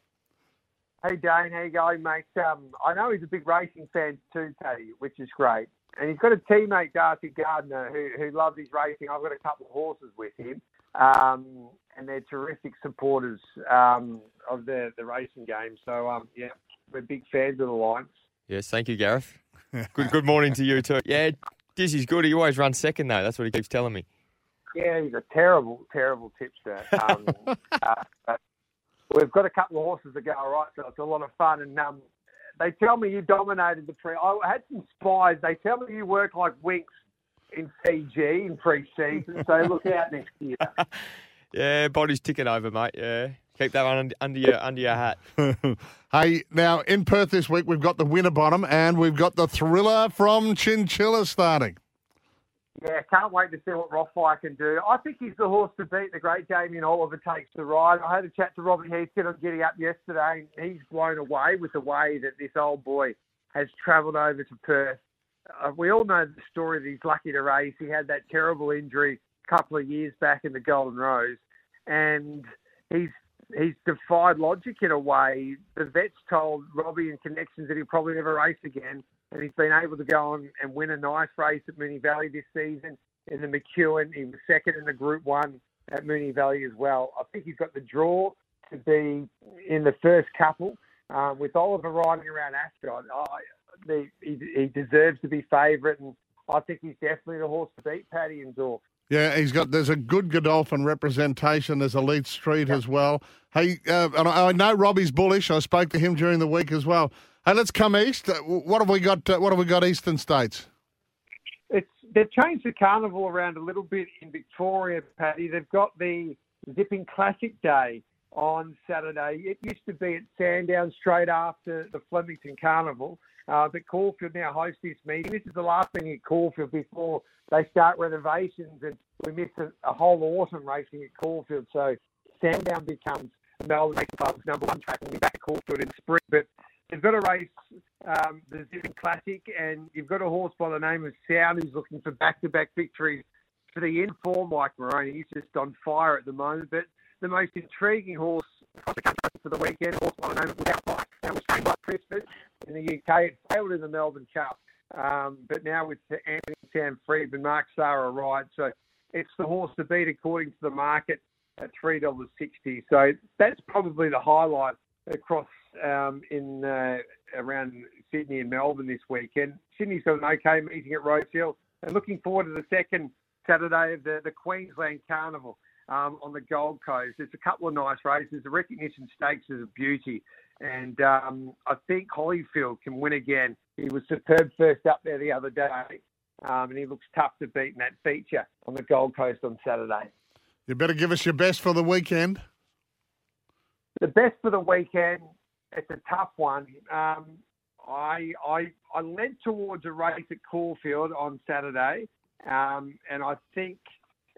Hey, Dane, how you going, mate? Um, I know he's a big racing fan too, Teddy, which is great. And he's got a teammate, Darcy Gardiner, who, who loves his racing. I've got a couple of horses with him, um, and they're terrific supporters um, of the, the racing game. So, um, yeah, we're big fans of the Lions. Yes, thank you, Gareth. Good good morning to you too. Yeah, Dizzy's good. He always runs second though. That's what he keeps telling me. Yeah, he's a terrible, terrible tipster. Um, uh, we've got a couple of horses that go all right, so it's a lot of fun. And um, they tell me you dominated the pre. I had some spies. They tell me you work like Winx in Fiji in pre-season. So look out next year. Yeah, body's ticking over, mate. Yeah, keep that one under, under your under your hat. hey, now in Perth this week, we've got the Winterbottom, and we've got the thriller from Chinchilla starting. Yeah, can't wait to see what Rothfire can do. I think he's the horse to beat. The great Damien Oliver takes the ride. I had a chat to Robbie Heathcote on Giddy Up yesterday, and he's blown away with the way that this old boy has travelled over to Perth. Uh, we all know the story that he's lucky to race. He had that terrible injury a couple of years back in the Golden Rose, and he's he's defied logic in a way. The vets told Robbie and connections that he'll probably never race again, and he's been able to go on and win a nice race at Moonee Valley this season in the McEwen. He was second in the Group One at Moonee Valley as well. I think he's got the draw to be in the first couple. Um, with Oliver riding around Ascot, I, he, he deserves to be favourite, and I think he's definitely the horse to beat, Paddy and Zork. Yeah, he's got. There's a good Godolphin representation. There's Elite Street as well. Hey, uh, and I I know Robbie's bullish. I spoke to him during the week as well. Hey, let's come east. Uh, What have we got? Uh, what have we got? Eastern states. It's they've changed the carnival around a little bit in Victoria, Paddy. They've got the Zipping Classic Day on Saturday. It used to be at Sandown straight after the Flemington Carnival. Uh, but Caulfield now hosts this meeting. This is the last meeting at Caulfield before they start renovations, and we miss a, a whole autumn racing at Caulfield. So Sandown becomes Melbourne Racing Club's number one track, and we'll back at Caulfield in spring. But they've got a race, um, the Zipping Classic, and you've got a horse by the name of Sound who's looking for back-to-back victories for the informed Mike Moroney. He's just on fire at the moment. But the most intriguing horse for the weekend, horse by the name of Without Fight. That was trained by Christmas in the UK. It failed in the Melbourne Cup. Um, but now with Anthony Sam Freedman, Mark Zahra ride. So it's the horse to beat according to the market at $3.60. So that's probably the highlight across um, in uh, around Sydney and Melbourne this weekend. Sydney's got an okay meeting at Rose Hill. And looking forward to the second Saturday of the, the Queensland Carnival um, on the Gold Coast. There's a couple of nice races. The Recognition Stakes is a beauty. And um, I think Holyfield can win again. He was superb first up there the other day. Um, and he looks tough to beat in that feature on the Gold Coast on Saturday. You better give us your best for the weekend. The best for the weekend, it's a tough one. Um, I, I I led towards a race at Caulfield on Saturday, um, and I think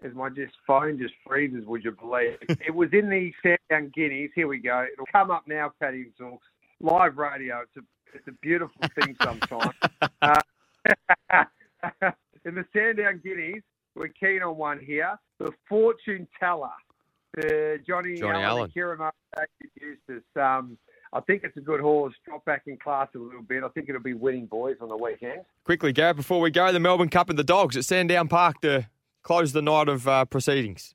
as my just phone just freezes, would you believe? it was in the Sandown Guineas. Here we go. It'll come up now, Paddy Zorks. Live radio. It's a it's a beautiful thing sometimes. uh, in the Sandown Guineas, we're keen on one here. The Fortune Teller. The Johnny, Johnny Allen, Allen. and Kira Mark Eustace. Um, I think it's a good horse. Drop back in class a little bit. I think it'll be winning boys on the weekend. Quickly, Gareth, before we go, the Melbourne Cup and the Dogs at Sandown Park to close the night of uh, proceedings.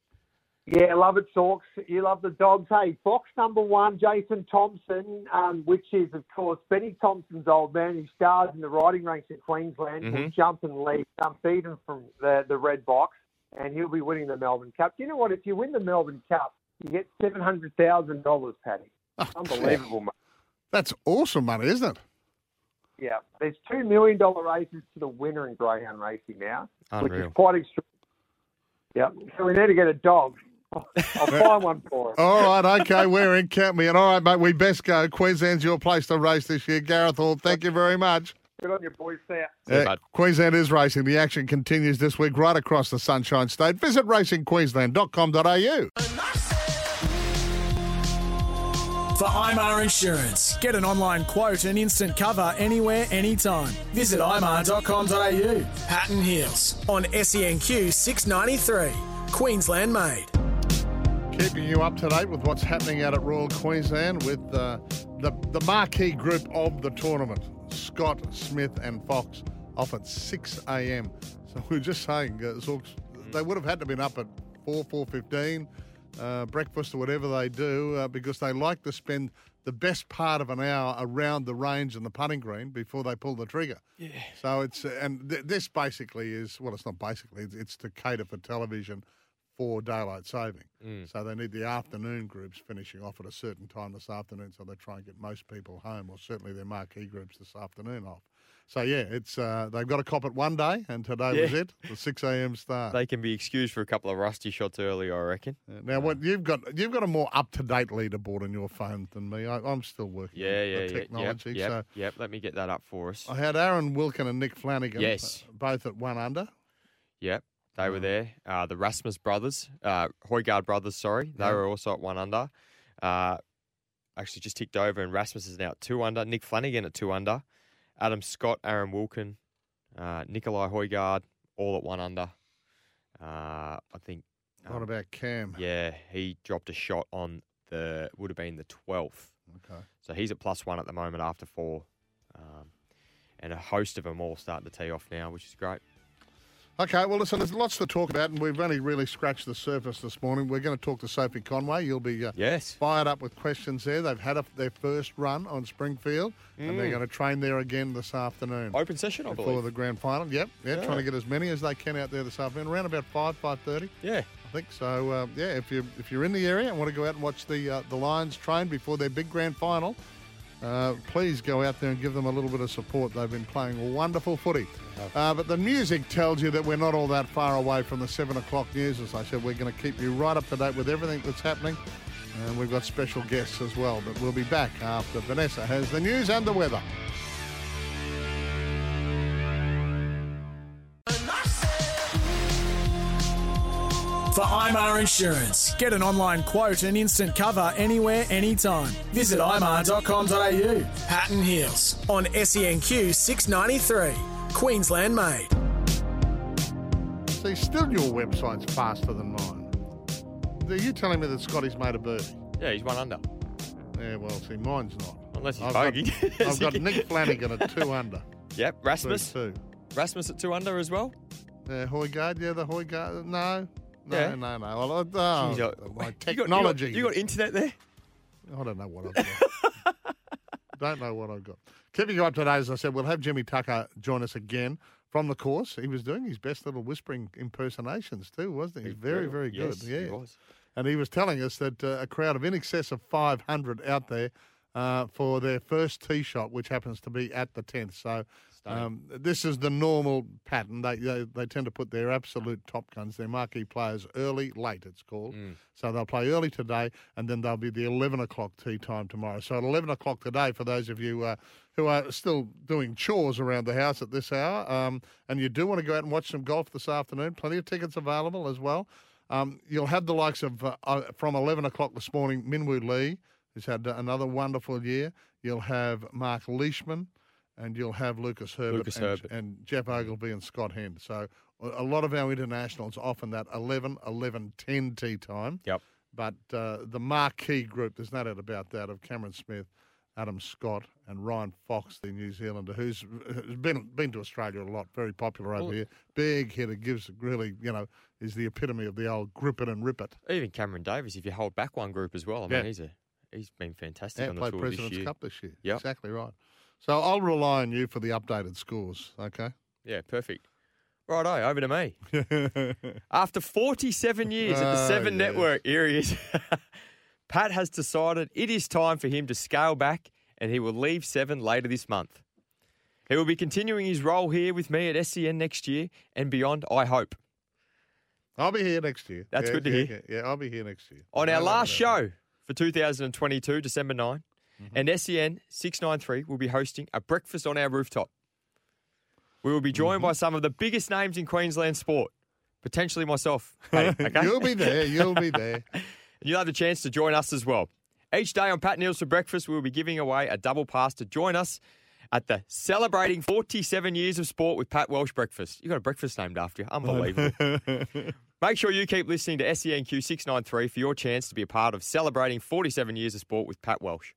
Yeah, love it, Zorks. You love the dogs. Hey, box number one, Jason Thompson, um, which is, of course, Benny Thompson's old man who stars in the riding ranks in Queensland, will Mhm. jump and lead, unbeaten from the, the red box, and he'll be winning the Melbourne Cup. Do you know what? If you win the Melbourne Cup, you get $700,000, Paddy. Unbelievable, mate. That's awesome money, isn't it? Yeah, there's $2 million races to the winner in greyhound racing now, which is quite extreme. Yeah, so we need to get a dog. I'll find one for us. All right, okay, we're in. Count me in. All right, mate, we best go. Queensland's your place to race this year. Gareth Hall, thank you very much. Good on you, boys. See ya. Uh, Queensland is racing. The action continues this week right across the Sunshine State. Visit racingqueensland.com.au. For IMAR Insurance, get an online quote and instant cover anywhere, anytime. Visit imar.com.au. Pat and Heels on SENQ 693. Queensland made. Keeping you up to date with what's happening out at Royal Queensland with uh, the, the marquee group of the tournament, Scott, Smith, and Fox, off at 6 a.m. So we are just saying, uh, they would have had to have been up at 4, 4.15, uh, breakfast or whatever they do, uh, because they like to spend the best part of an hour around the range and the putting green before they pull the trigger. Yeah. So it's, and th- this basically is, well, it's not basically, it's, it's to cater for television for daylight saving. Mm. So they need the afternoon groups finishing off at a certain time this afternoon, so they try and get most people home, or certainly their marquee groups this afternoon off. So yeah, it's uh, they've got a cop at one day, and today was it, the six a.m. start. They can be excused for a couple of rusty shots early, I reckon. now, what you've got, you've got a more up to date leaderboard on your phone than me. I, I'm still working Yeah, yeah, the yeah. technology. Yep, yep, So yep. Let me get that up for us. I had Aaron Wilkin and Nick Flanagan, Yes. uh, both at one under. Yep, they were Mm. there. Uh, the Rasmus brothers, uh, Hojgaard brothers, sorry, they Yeah. were also at one under. Uh, actually, just ticked over, and Rasmus is now at two under. Nick Flanagan at two under. Adam Scott, Aaron Wilkin, uh, Nicolai Hojgaard, all at one under. Uh, I think. What um, about Cam? Yeah, he dropped a shot on the would have been the twelfth. Okay. So he's at plus one at the moment after four, um, and a host of them all starting to tee off now, which is great. Okay, well, listen, there's lots to talk about, and we've only really scratched the surface this morning. We're going to talk to Sophie Conway. You'll be uh, yes fired up with questions there. They've had a, their first run on Springfield, and they're Mm. going to train there again this afternoon. Open session, I believe. before believe. the grand final. Yep, yeah, Yeah. trying to get as many as they can out there this afternoon, around about five, five thirty. Yeah, I think so. Uh, yeah, if you if you're in the area and want to go out and watch the uh, the Lions train before their big grand final, uh, please go out there and give them a little bit of support. They've been playing wonderful footy. Uh, but the music tells you that we're not all that far away from the seven o'clock news. As I said, we're going to keep you right up to date with everything that's happening. And we've got special guests as well. But we'll be back after Vanessa has the news and the weather. For IMAR Insurance, get an online quote and instant cover anywhere, anytime. Visit imar.com.au. Pat and Heels on SENQ 693. Queensland made. See, still your website's faster than mine. Are you telling me that Scotty's made a birdie? Yeah, he's one under. Yeah, well, see, mine's not. Unless he's I've got- bogey. I've got Nick Flanagan at two under. Yep, Rasmus. Two. Rasmus at two under as well. Yeah, Hojgaard, yeah, the Hojgaard. No, no, Yeah. no, no. Well, oh, Jeez, uh, my technology. You got, you got internet there? I don't know what I've got. don't know what I've got. Keeping you up to date, as I said, we'll have Jimmy Tucker join us again from the course. He was doing his best little whispering impersonations too, wasn't he? He's very, very good. Yes, yeah. he was. And he was telling us that uh, a crowd of in excess of 500 out there uh, for their first tee shot, which happens to be at the 10th. So um, this is the normal pattern. They, they they tend to put their absolute top guns, their marquee players, early, late. It's called. So they'll play early today, and then they'll be the 11 o'clock tea time tomorrow. So at 11 o'clock today, for those of you uh, who are still doing chores around the house at this hour, um, and you do want to go out and watch some golf this afternoon, plenty of tickets available as well. Um, you'll have the likes of uh, uh, from 11 o'clock this morning, Minwoo Lee, who's had another wonderful year. You'll have Mark Leishman, and you'll have Lucas Herbert, Lucas and, Herbert. and Geoff Ogilvy and Scott Hend. So a lot of our internationals often that 11, 11, 10 tee time. Yep. But uh, the marquee group, there's no doubt about that, of Cameron Smith, Adam Scott, and Ryan Fox, the New Zealander, who's, who's been been to Australia a lot, very popular over Well- here. Big hitter, gives really, you know, is the epitome of the old grip it and rip it. Even Cameron Davis, if you hold back one group as well, I mean, Yeah. he's a he's been fantastic Yeah, on the tour this year. President's Cup this year. Yep. Exactly right. So I'll rely on you for the updated scores, okay? Yeah, perfect. Righto, over to me. After 47 years at the Oh, Seven yes. Network, here he is. Pat has decided it is time for him to scale back and he will leave Seven later this month. He will be continuing his role here with me at SEN next year and beyond, I hope. I'll be here next year. That's Yeah, good to yeah, hear. Yeah, yeah, I'll be here next year. On No our last show for 2022, December 9, Mm-hmm. and SEN 693 will be hosting a breakfast on our rooftop. We will be joined Mm-hmm. by some of the biggest names in Queensland sport, potentially myself. Paddy, okay? You'll be there. You'll be there. And you'll have the chance to join us as well. Each day on Pat and Heels for breakfast, we will be giving away a double pass to join us at the celebrating 47 years of sport with Pat Welsh breakfast. You got a breakfast named after you. Unbelievable. Make sure you keep listening to SENQ 693 for your chance to be a part of celebrating 47 years of sport with Pat Welsh.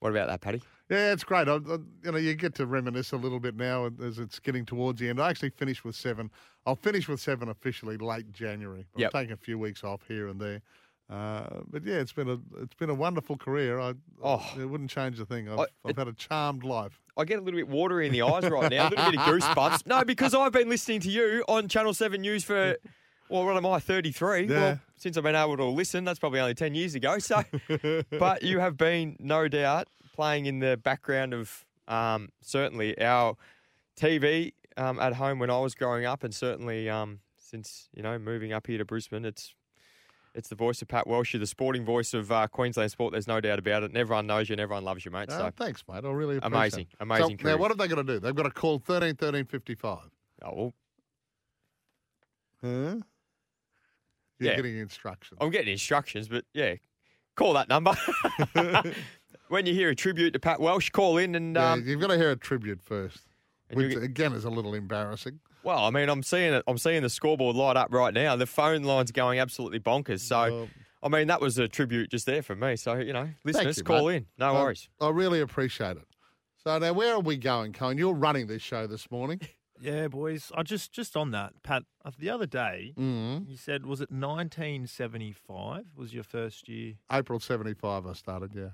What about that, Paddy? Yeah, it's great. I, I, you know, you get to reminisce a little bit now as it's getting towards the end. I actually finished with seven. I'll finish with seven officially late January. I'm taking a few weeks off here and there. Uh, but yeah, it's been a it's been a wonderful career. I Oh. it wouldn't change a thing. I've, I- I've it- had a charmed life. I get a little bit watery in the eyes right now, a little bit of goosebumps. No, because I've been listening to you on Channel 7 News for, well, what am I, 33? Yeah. Well, since I've been able to listen, that's probably only 10 years ago. So, but you have been, no doubt, playing in the background of um, certainly our TV um, at home when I was growing up, and certainly um, since, you know, moving up here to Brisbane, it's it's the voice of Pat Welsh, you're the sporting voice of uh, Queensland sport. There's no doubt about it. And everyone knows you and everyone loves you, mate. So thanks, mate. I really appreciate Amazing, it. amazing So, now, what have they got to do? They've got to call 13 13 55. Oh, well, Huh? You're Yeah. getting instructions. I'm getting instructions, but yeah, call that number. when you hear a tribute to Pat Welsh, call in and Yeah, um, you've got to hear a tribute first, which get- again is a little embarrassing. well, I mean, I'm seeing it. I'm seeing the scoreboard light up right now. The phone line's going absolutely bonkers. So, I mean, that was a tribute just there from me. So, you know, listeners, you, call mate. in. No I- worries. I really appreciate it. So now, where are we going, Cohen? You're running this show this morning. Yeah, boys. I just just on that, Pat. uh, The other day, Mm. you said was it 1975 was your first year? April '75, I started. Yeah.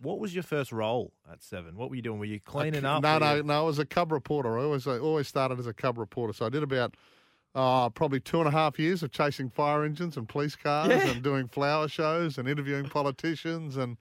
What was your first role at seven? What were you doing? Were you cleaning up? No, no, you- no. I was a cub reporter. I always, I always started as a cub reporter. So I did about uh, probably two and a half years of chasing fire engines and police cars Yeah. and doing flower shows and interviewing politicians and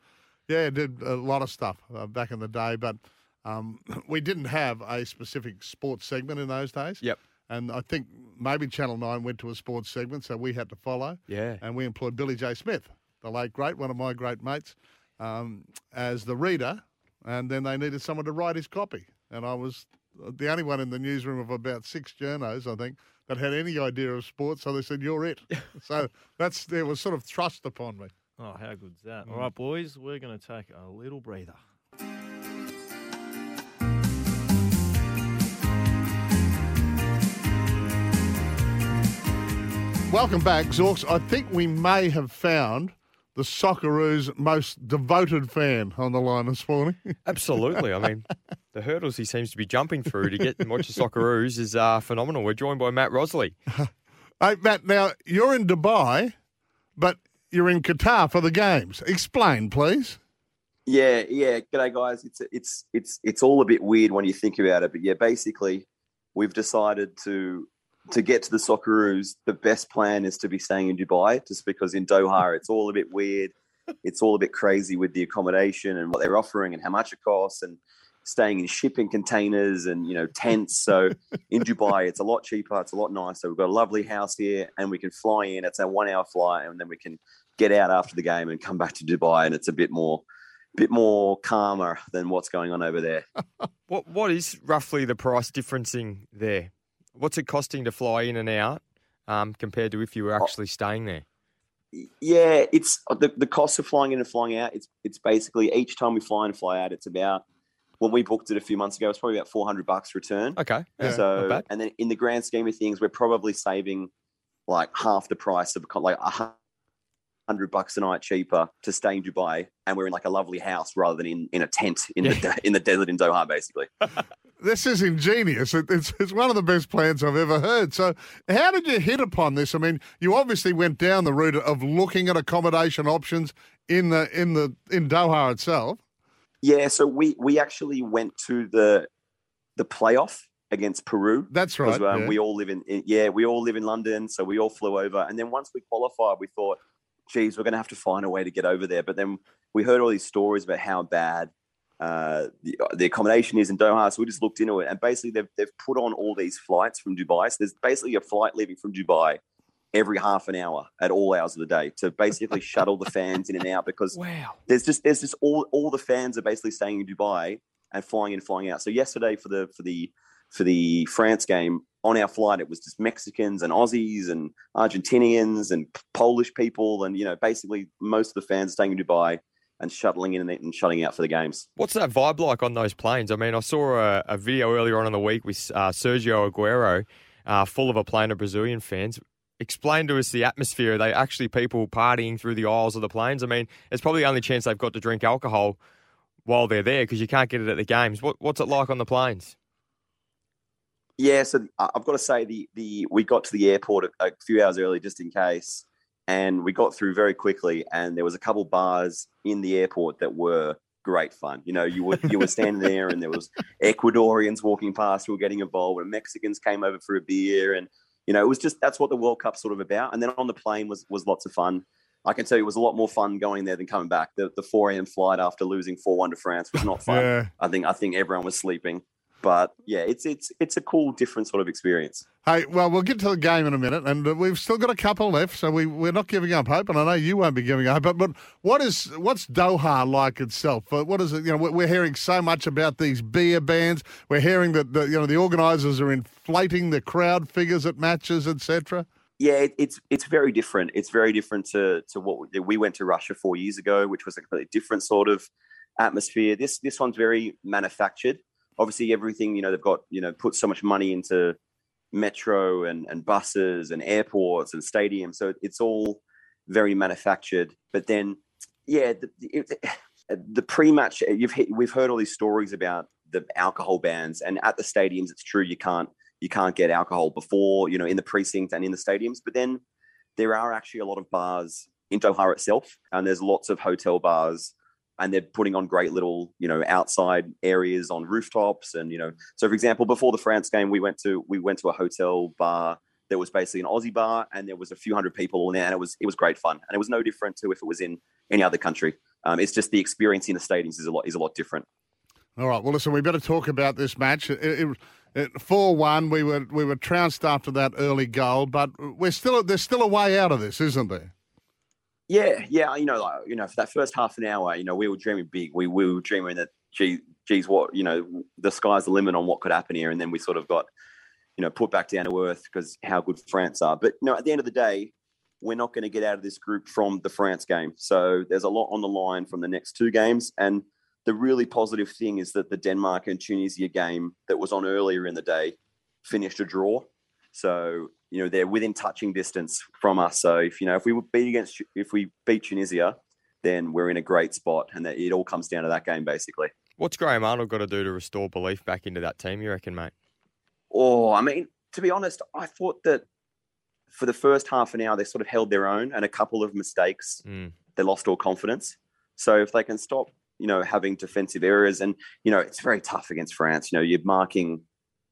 yeah, did a lot of stuff uh, back in the day. But um, we didn't have a specific sports segment in those days. Yep. And I think maybe Channel 9 went to a sports segment, so we had to follow. Yeah. And we employed Billy J. Smith, the late great, one of my great mates, um, as the reader. And then they needed someone to write his copy. And I was the only one in the newsroom of about six journos, I think, that had any idea of sports. So they said, You're it. so that's it was sort of thrust upon me. Oh, how good's that? Mm. All right, boys, we're going to take a little breather. Welcome back, Zorks. I think we may have found the Socceroos' most devoted fan on the line this morning. Absolutely. I mean, the hurdles he seems to be jumping through to get and watch the Socceroos is uh, phenomenal. We're joined by Matt Rosley. Hey, Matt, now you're in Dubai, but you're in Qatar for the games. Explain, please. Yeah, yeah. G'day, guys. It's it's it's it's all a bit weird when you think about it, but yeah, basically, we've decided to to get to the Socceroos. The best plan is to be staying in Dubai, just because in Doha it's all a bit weird. It's all a bit crazy with the accommodation and what they're offering and how much it costs, and staying in shipping containers and you know tents. So in Dubai, it's a lot cheaper. It's a lot nicer. We've got a lovely house here, and we can fly in. It's a one-hour flight, and then we can get out after the game and come back to Dubai, and it's a bit more bit more calmer than what's going on over there. What What is roughly the price differencing there? What's it costing to fly in and out um, compared to if you were actually staying there? Yeah, it's uh, the, the cost of flying in and flying out. It's it's basically each time we fly in and fly out, it's about when we booked it a few months ago, it's probably about four hundred bucks return. Okay. Yeah, so and then in the grand scheme of things, we're probably saving like half the price of like a hu- hundred bucks a night cheaper to stay in Dubai, and we're in like a lovely house rather than in, in a tent in the in the desert in Doha, basically. This is ingenious. It, it's, it's one of the best plans I've ever heard. So, how did you hit upon this? I mean, you obviously went down the route of looking at accommodation options in the in the in Doha itself. Yeah, so we we actually went to the the playoff against Peru. That's right, Um, yeah. We all live in, in yeah, we all live in London, so we all flew over. And then once we qualified, we thought, geez, we're going to have to find a way to get over there. But then we heard all these stories about how bad uh, the, the accommodation is in Doha. So we just looked into it, and basically they've they've put on all these flights from Dubai. So there's basically a flight leaving from Dubai every half an hour at all hours of the day to basically shuttle the fans in and out because Wow. there's just there's just all all the fans are basically staying in Dubai and flying in and flying out. So yesterday for the for the for the France game on our flight it was just Mexicans and Aussies and Argentinians and Polish people and you know basically most of the fans staying in Dubai and shuttling in and shutting out for the games. What's that vibe like on those planes? I mean, I saw a, a video earlier on in the week with uh, Sergio Aguero, uh, full of a plane of Brazilian fans. Explain to us the atmosphere. Are they actually people partying through the aisles of the planes? I mean, it's probably the only chance they've got to drink alcohol while they're there because you can't get it at the games. What, what's it like on the planes? Yeah, so I've got to say the the we got to the airport a, a few hours early just in case, and we got through very quickly. And there was a couple bars in the airport that were great fun. You know, you were you were standing there, and there was Ecuadorians walking past who were getting involved, and Mexicans came over for a beer, and you know, it was just that's what the World Cup's sort of about. And then on the plane was was lots of fun. I can tell you, it was a lot more fun going there than coming back. The the four a.m. flight after losing four one to France was not fun. Yeah. I think I think everyone was sleeping. But yeah, it's it's it's a cool, different sort of experience. Hey, well, we'll get to the game in a minute, and we've still got a couple left, so we we're not giving up hope, and I know you won't be giving up. But but what is what's Doha like itself? Uh, What is it? You know, we're we're hearing so much about these beer bans. We're hearing that the, you know the organisers are inflating the crowd figures at matches, etc. Yeah, it, it's it's very different. It's very different to to what we, we went to Russia four years ago, which was a completely different sort of atmosphere. This this one's very manufactured. Obviously, everything you know they've got you know put so much money into metro and and buses and airports and stadiums, so it's all very manufactured. But then, yeah, the, it, the pre-match you've hit, we've heard all these stories about the alcohol bans, and at the stadiums, it's true you can't you can't get alcohol before you know in the precinct and in the stadiums. But then there are actually a lot of bars in Doha itself, and there's lots of hotel bars, and they're putting on great little you know outside areas on rooftops, and you know. So for example, before the France game, we went to we went to a hotel bar that was basically an Aussie bar, and there was a few hundred people in there, and it was it was great fun, and it was no different to if it was in any other country. Um, it's just the experience in the stadiums is a lot is a lot different. All right. Well, listen, we better talk about this match. Four one, we were we were trounced after that early goal, but we're still there's still a way out of this, isn't there? Yeah, yeah. You know, like you know, for that first half an hour, you know, we were dreaming big. We, we were dreaming that, gee, geez, what you know, the sky's the limit on what could happen here, and then we sort of got, you know, put back down to earth because how good France are. But you know, at the end of the day, we're not going to get out of this group from the France game. So there's a lot on the line from the next two games, and the really positive thing is that the Denmark and Tunisia game that was on earlier in the day finished a draw. So you know they're within touching distance from us. So if you know if we beat against if we beat Tunisia, then we're in a great spot, and that it all comes down to that game basically. What's Graham Arnold got to do to restore belief back into that team? You reckon, mate? Oh, I mean, to be honest, I thought that for the first half an hour they sort of held their own, and a couple of mistakes Mm. they lost all confidence. So if they can stop, you know, having defensive errors, and you know, it's very tough against France. You know, you're marking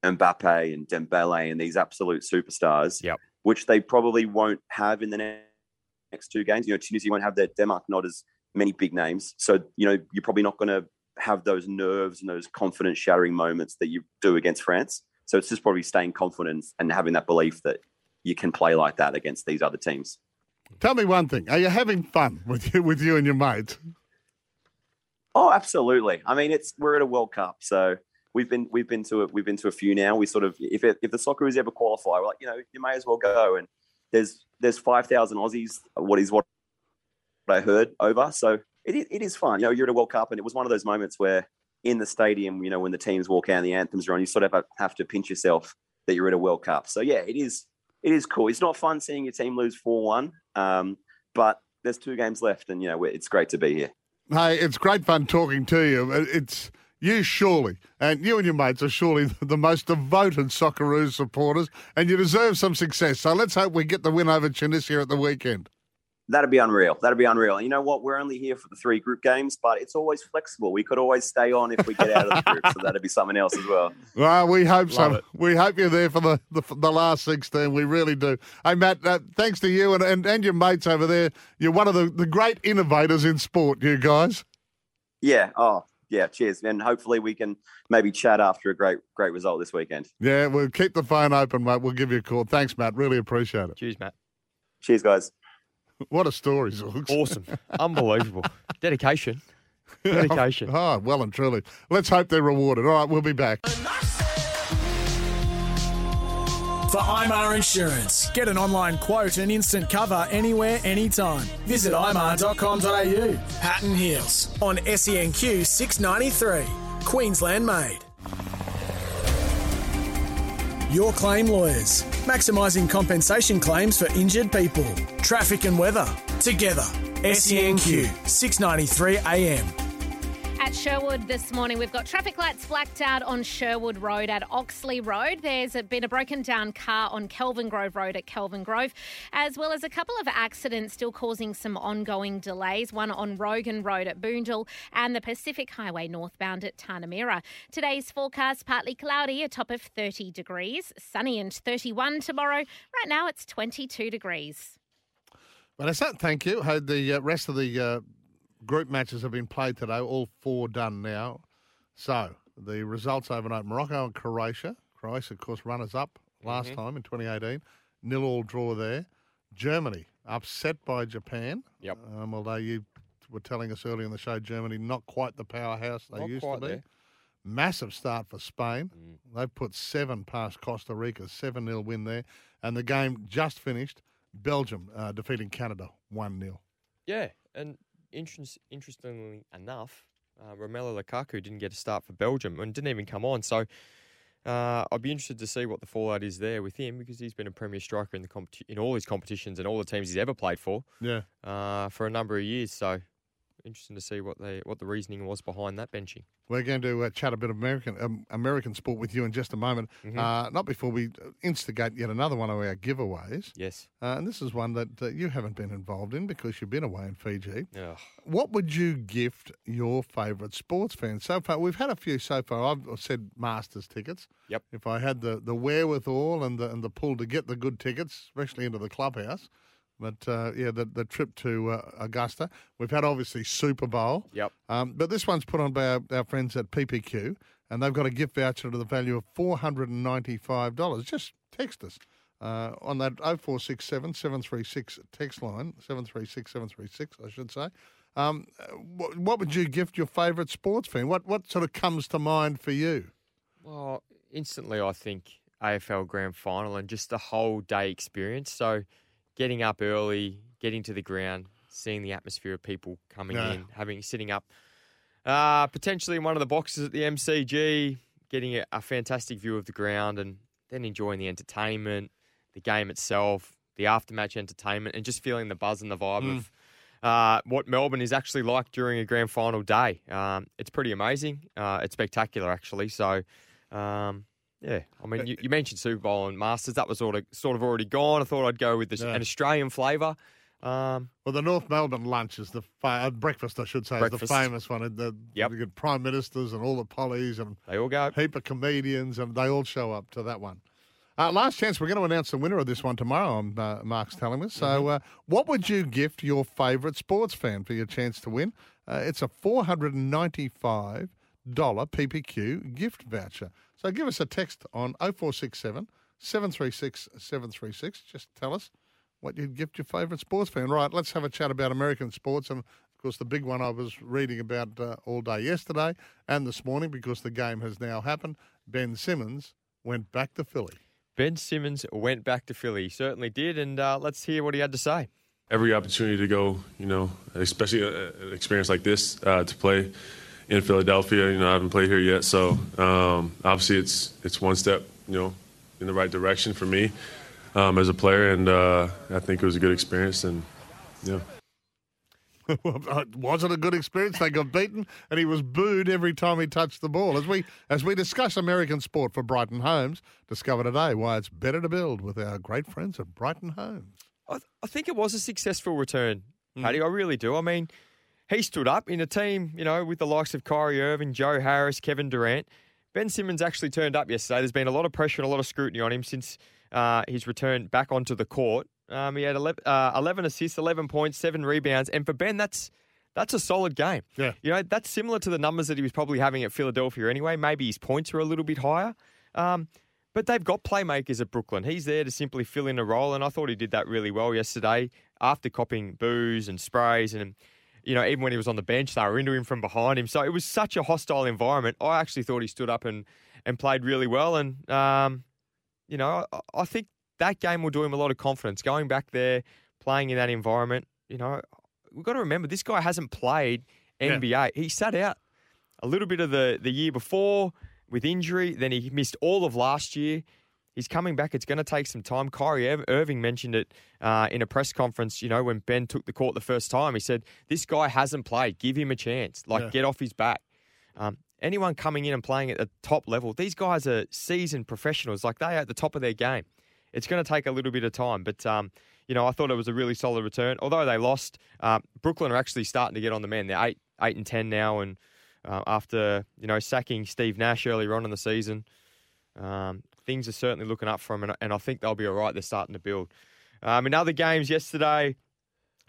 Mbappe and Dembele and these absolute superstars, yep. which they probably won't have in the next two games. You know, Tunisia won't have that. Denmark not as many big names, so you know, you're probably not going to have those nerves and those confidence shattering moments that you do against France. So it's just probably staying confident and having that belief that you can play like that against these other teams. Tell me one thing: Are you having fun with you with you and your mates? Oh, absolutely. I mean, it's we're at a World Cup, so we've been we've been to a, we've been to a few now. We sort of if it, if the Socceroos ever qualify, we're like you know you may as well go. And there's there's five thousand Aussies. What is what I heard over. So it it is fun. You know, you're at a World Cup, and it was one of those moments where in the stadium, you know, when the teams walk out and the anthems are on, you sort of have, have to pinch yourself that you're at a World Cup. So yeah, it is it is cool. It's not fun seeing your team lose four one, um, but there's two games left, and you know it's great to be here. Hey, it's great fun talking to you. It's you surely, and you and your mates are surely the most devoted Socceroos supporters, and you deserve some success. So let's hope we get the win over Tunisia at the weekend. That'd be unreal. That'd be unreal. And you know what? We're only here for the three group games, but it's always flexible. We could always stay on if we get out of the group, so that'd be something else as well. Well, we hope Love so. it. We hope you're there for the, the the last 16. We really do. Hey, Matt, uh, thanks to you and, and, and your mates over there. You're one of the, the great innovators in sport, you guys. Yeah. Oh, yeah. Cheers. And hopefully we can maybe chat after a great, great result this weekend. Yeah, we'll keep the phone open, mate. We'll give you a call. Thanks, Matt. Really appreciate it. Cheers, Matt. Cheers, guys. What a story, Zorks. Awesome. Unbelievable. Dedication. Dedication. oh, well and truly. Let's hope they're rewarded. All right, we'll be back. For IMAR Insurance, get an online quote and instant cover anywhere, anytime. Visit imar.com.au. Pat and Heels on SENQ 693, Queensland made. Your Claim Lawyers, maximising compensation claims for injured people. Traffic and weather, together. SENQ 693 AM. At Sherwood this morning, we've got traffic lights blacked out on Sherwood Road at Oxley Road. There's been a broken down car on Kelvin Grove Road at Kelvin Grove, as well as a couple of accidents still causing some ongoing delays. One on Roghan Road at Boondall and the Pacific Highway northbound at Tanah Merah. Today's forecast partly cloudy, a top of 30 degrees, sunny and 31 tomorrow. Right now it's 22 degrees. But I said thank you. Had the uh, rest of the uh, group matches have been played today, all four done now. So The results overnight Morocco and Croatia. Croatia, of course, runners up last Mhm. time in 2018. Nil all draw there. Germany upset by Japan. Yep. Um, although you were telling us earlier in the show, Germany not quite the powerhouse they Not used to be. there. Massive start for Spain. Mm. They've put seven past Costa Rica, 7 0 win there. And the game just finished. Belgium uh, defeating Canada 1 0. Yeah, and interest, interestingly enough, uh, Romelu Lukaku didn't get a start for Belgium and didn't even come on. So uh, I'd be interested to see what the fallout is there with him because he's been a premier striker in the competi- in all his competitions and all the teams he's ever played for. Yeah. uh, for a number of years. So interesting to see what they what the reasoning was behind that benching. We're going to uh, chat a bit of American um, American sport with you in just a moment. Mhm. Uh, not before we instigate yet another one of our giveaways. Yes. Uh, and this is one that uh, you haven't been involved in because you've been away in Fiji. Ugh. What would you gift your favourite sports fan? So far, we've had a few so far. I've said Masters tickets. Yep. If I had the, the wherewithal and the and the pull to get the good tickets, especially into the clubhouse. But uh, yeah, the, the trip to uh, Augusta. We've had obviously Super Bowl. Yep. Um, but this one's put on by our, our friends at PPQ, and they've got a gift voucher to the value of $495. Just text us uh, on that 0467 736 text line, 736 736, I should say. Um, what, what would you gift your favourite sports fan? What, what sort of comes to mind for you? Well, instantly I think AFL Grand Final and just the whole day experience. So getting up early, getting to the ground, seeing the atmosphere of people coming Yeah. in, having sitting up, uh, potentially in one of the boxes at the MCG, getting a, a fantastic view of the ground, and then enjoying the entertainment, the game itself, the aftermatch entertainment, and just feeling the buzz and the vibe Mm. of uh, what Melbourne is actually like during a grand final day. Um, it's pretty amazing. Uh, it's spectacular, actually. So, um, yeah, I mean, you, you mentioned Super Bowl and Masters. That was sort of sort of already gone. I thought I'd go with this, Yeah. an Australian flavour. Um, Well, the North Melbourne lunch is the fa- uh, breakfast, I should say, is the famous one. The, Yep. Get prime ministers and all the pollies and they all go. heap of comedians, and they all show up to that one. Uh, last chance, we're going to announce the winner of this one tomorrow. um, Uh, Mark's telling us. So, uh, what would you gift your favourite sports fan for your chance to win? Uh, it's a four hundred and ninety-five PPQ gift voucher. So, give us a text on 0467 736 736. Just tell us what you'd gift your favourite sports fan. Right, let's have a chat about American sports. And of course, the big one I was reading about uh, all day yesterday and this morning because the game has now happened. Ben Simmons went back to Philly. Ben Simmons went back to Philly. He certainly did. And uh, let's hear what he had to say. every opportunity to go, you know, especially an experience like this uh, to play in Philadelphia. You know, I haven't played here yet, so um, obviously it's it's one step, you know, in the right direction for me um, as a player, and uh, I think it was a good experience, and yeah. was it a good experience? They got beaten, and he was booed every time he touched the ball. As we as we discuss American sport for Brighton Homes, discover today why it's better to build with our great friends at Brighton Homes. I, I think it was a successful return, Paddy. I really do. I mean, he stood up in a team, you know, with the likes of Kyrie Irving, Joe Harris, Kevin Durant. Ben Simmons actually turned up yesterday. There's been a lot of pressure and a lot of scrutiny on him since uh, his return back onto the court. Um, he had 11, uh, 11 assists, 11 points, seven rebounds, and for Ben, that's that's a solid game. Yeah, you know that's similar to the numbers that he was probably having at Philadelphia anyway. Maybe his points are a little bit higher. Um, but they've got playmakers at Brooklyn. He's there to simply fill in a role, and I thought he did that really well yesterday. After copping boos and sprays, and you know, even when he was on the bench, they were into him from behind him. So it was such a hostile environment. I actually thought he stood up and and played really well. And um, you know, I, I think that game will do him a lot of confidence. Going back there, playing in that environment. You know, we've got to remember this guy hasn't played Yeah. NBA. He sat out a little bit of the the year before with injury. Then he missed all of last year. He's coming back. It's going to take some time. Kyrie Irving mentioned it uh, in a press conference. You know, when Ben took the court the first time, he said, "This guy hasn't played. Give him a chance. Like, Yeah. get off his back." Um, anyone coming in and playing at the top level, these guys are seasoned professionals. Like they are at the top of their game. It's going to take a little bit of time, but um, you know, I thought it was a really solid return. Although they lost, uh, Brooklyn are actually starting to get on the men. They're eight, eight and ten now, and uh, after you know sacking Steve Nash earlier on in the season, um, things are certainly looking up for them, and, and I think they'll be all right. They're starting to build. Um, in other games yesterday,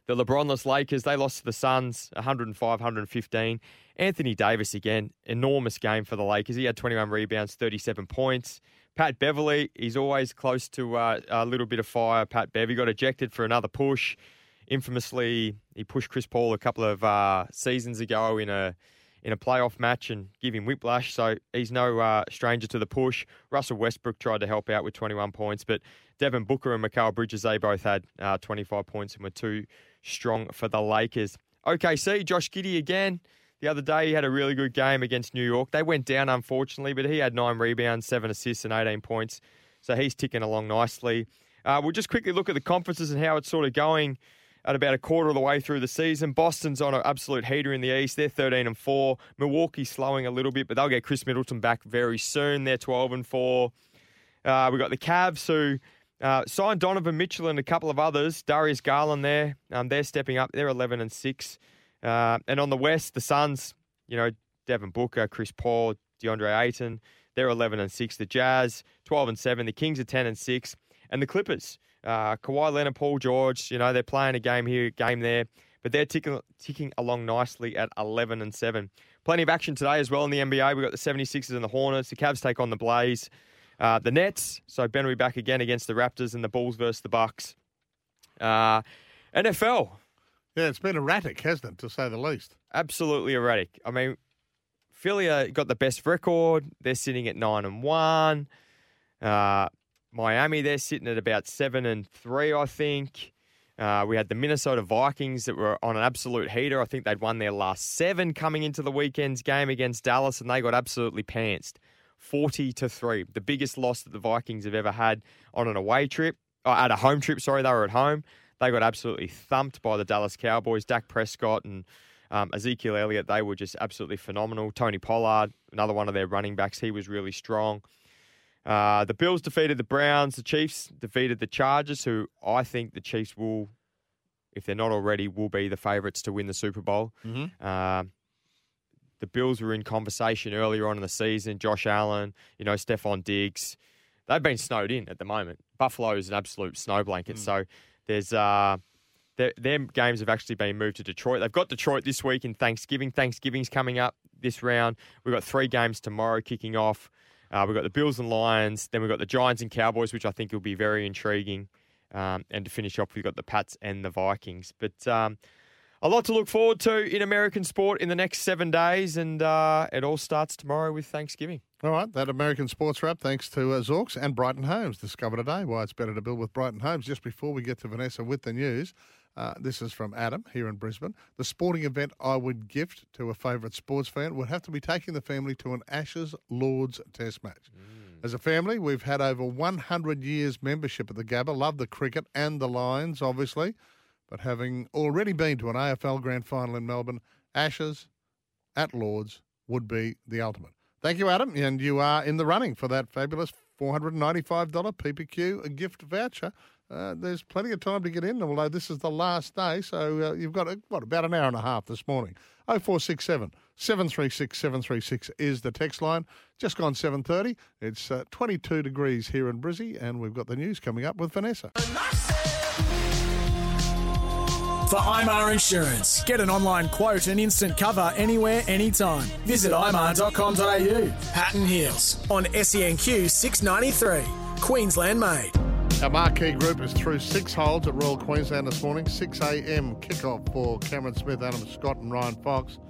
The LeBronless Lakers, they lost to the Suns 105 115. Anthony Davis again, enormous game for the Lakers. He had 21 rebounds, 37 points. Pat Beverley, he's always close to uh, a little bit of fire. Pat Bev, he got ejected for another push. Infamously, he pushed Chris Paul a couple of uh, seasons ago in a in a playoff match and give him whiplash. So he's no uh, stranger to the push. Russell Westbrook tried to help out with 21 points, but Devin Booker and Mikal Bridges, they both had uh, 25 points and were too strong for the Lakers. OKC, Josh Giddey again. The other day, he had a really good game against New York. They went down, unfortunately, but he had nine rebounds, seven assists, and 18 points. So he's ticking along nicely. Uh, we'll just quickly look at the conferences and how it's sort of going at about a quarter of the way through the season. Boston's on an absolute heater in the East. They're 13 and 4. Milwaukee's slowing a little bit, but they'll get Khris Middleton back very soon. They're 12 and 4. Uh, we've got the Cavs who uh, signed Donovan Mitchell and a couple of others. Darius Garland there. Um, they're stepping up. They're 11 and 6. Uh, and on the West, the Suns, you know, Devin Booker, Chris Paul, DeAndre Ayton, they're 11 and 6. The Jazz, 12 and 7. The Kings are 10 and 6. And the Clippers, uh, Kawhi Leonard, Paul George, you know, they're playing a game here, game there, but they're ticking, ticking along nicely at 11 and 7. Plenty of action today as well in the NBA. We've got the 76ers and the Hornets. The Cavs take on the Blaze. Uh, the Nets, so Ben will be back again against the Raptors and the Bulls versus the Bucks. Uh, NFL. Yeah, it's been erratic, hasn't it, to say the least? Absolutely erratic. I mean, Philly uh, got the best record. They're sitting at 9 and 1. Uh, Miami, they're sitting at about seven and three, I think. Uh, we had the Minnesota Vikings that were on an absolute heater. I think they'd won their last seven coming into the weekend's game against Dallas, and they got absolutely pantsed, forty to three, the biggest loss that the Vikings have ever had on an away trip, uh, at a home trip. Sorry, they were at home. They got absolutely thumped by the Dallas Cowboys. Dak Prescott and um, Ezekiel Elliott, they were just absolutely phenomenal. Tony Pollard, another one of their running backs, he was really strong. Uh, the Bills defeated the Browns. The Chiefs defeated the Chargers, who I think the Chiefs will, if they're not already, will be the favourites to win the Super Bowl. Mm-hmm. Uh, the Bills were in conversation earlier on in the season. Josh Allen, you know, Stefon Diggs. They've been snowed in at the moment. Buffalo is an absolute snow blanket. Mm. So there's uh, their, their games have actually been moved to Detroit. They've got Detroit this week in Thanksgiving. Thanksgiving's coming up this round. We've got three games tomorrow kicking off. Uh, we've got the Bills and Lions. Then we've got the Giants and Cowboys, which I think will be very intriguing. Um, and to finish off, we've got the Pats and the Vikings. But um, a lot to look forward to in American sport in the next seven days. And uh, it all starts tomorrow with Thanksgiving. All right, that American sports wrap, thanks to uh, Zorks and Brighton Homes. Discover today why it's better to build with Brighton Homes. Just before we get to Vanessa with the news, uh, this is from Adam here in Brisbane. The sporting event I would gift to a favourite sports fan would have to be taking the family to an Ashes Lords Test match. As a family, we've had over 100 years membership at the Gabba. Love the cricket and the Lions, obviously. But having already been to an AFL Grand Final in Melbourne, Ashes at Lords would be the ultimate. Thank you, Adam. And you are in the running for that fabulous $495 PPQ gift voucher. Uh, there's plenty of time to get in, although this is the last day, so uh, you've got, what, about an hour and a half this morning. 0467 736 736 is the text line. Just gone 7.30. It's uh, 22 degrees here in Brizzy, and we've got the news coming up with Vanessa. For IMAR Insurance, get an online quote and instant cover anywhere, anytime. Visit imar.com.au. Pat and Heels on SENQ 693. Queensland made. Our marquee group is through six holes at Royal Queensland this morning. 6 a.m. kickoff for Cameron Smith, Adam Scott, and Ryan Fox.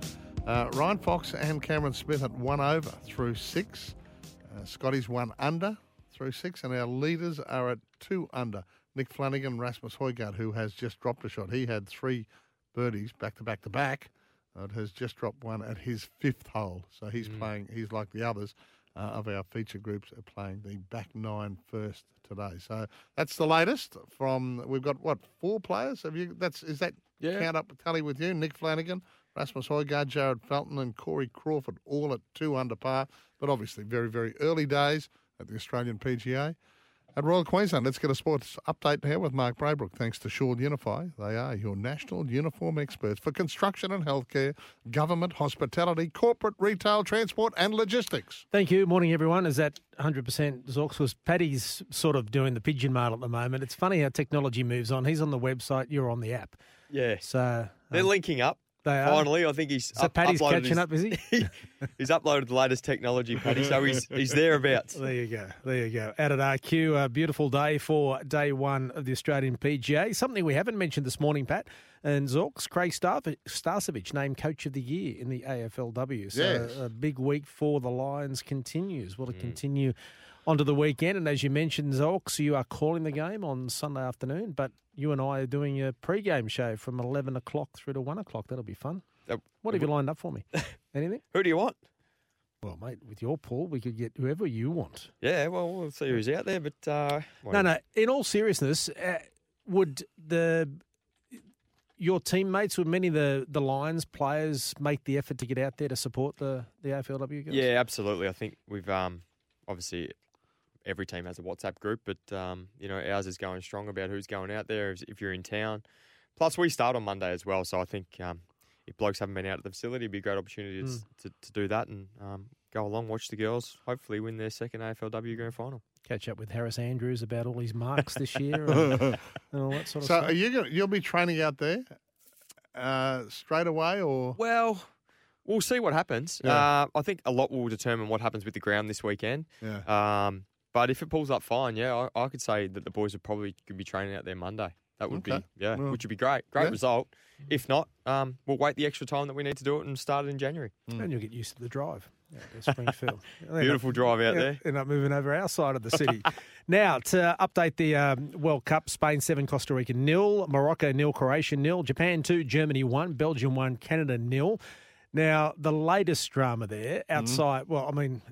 Uh, Ryan Fox and Cameron Smith at one over through six. Uh, Scotty's one under through six, and our leaders are at two under. Nick Flanagan, Rasmus Højgaard, who has just dropped a shot. He had three birdies back to back to back. Uh, has just dropped one at his fifth hole, so he's playing. He's like the others uh, of our feature groups are playing the back nine first today. So that's the latest from. We've got what four players? Have you? That's is that Yeah. count up tally with you? Nick Flanagan, Rasmus Højgaard, Jared Felton, and Corey Crawford, all at two under par. But obviously, very very early days at the Australian PGA. At Royal Queensland, let's get a sports update here with Mark Braybrook. Thanks to Shaw Unify. They are your national uniform experts for construction and healthcare, government, hospitality, corporate, retail, transport, and logistics. Thank you. Morning, everyone. Is that 100% Zorks? Was Paddy's sort of doing the pigeon mail at the moment? It's funny how technology moves on. He's on the website, you're on the app. Yeah. So They're um, linking up. They are. Finally, I think he's So up- Paddy's catching his- up, is he? he's uploaded the latest technology, Paddy, so he's he's thereabouts. There you go. There you go. Out at RQ, a beautiful day for day one of the Australian PGA. Something we haven't mentioned this morning, Pat, and Zorks, Craig Starcevich named Coach of the Year in the AFLW. So Yes. a big week for the Lions continues. Mm. Will it continue onto the weekend? And as you mentioned, Zorks, you are calling the game on Sunday afternoon, but you and I are doing a pre-game show from 11 o'clock through to 1 o'clock. That'll be fun. What have you lined up for me? Anything? Who do you want? Well, mate, with your pool, we could get whoever you want. Yeah, well, we'll see who's out there, but uh, No, no. In all seriousness, uh, would the your teammates, would many of the, the Lions players make the effort to get out there to support the, the AFLW guys? Yeah, absolutely. I think we've um, obviously every team has a WhatsApp group, but um, you know ours is going strong about who's going out there if, if you're in town. Plus, we start on Monday as well, so I think um, if blokes haven't been out at the facility, it'd be a great opportunity to, Mm. to, to do that and um, go along, watch the girls, hopefully win their second AFLW grand final. Catch up with Harris Andrews about all his marks this year and, and all that sort of so stuff. So, are you gonna, you'll be training out there uh, straight away, or Well, we'll see what happens. Yeah. Uh, I think a lot will determine what happens with the ground this weekend. Yeah. Um, but if it pulls up fine, yeah, I, I could say that the boys would probably could be training out there Monday. That would Okay. be yeah, Well, which would be great. Great yeah. result. If not, um, we'll wait the extra time that we need to do it and start it in January. And you'll get used to the drive out Springfield. Beautiful up- drive out yeah, there. End up moving over our side of the city. now, to update the um, World Cup, Spain 7, Costa Rica nil, Morocco nil, Croatia nil, Japan 2, Germany 1, Belgium 1, Canada nil. Now, the latest drama there Mm-hmm. outside, well, I mean,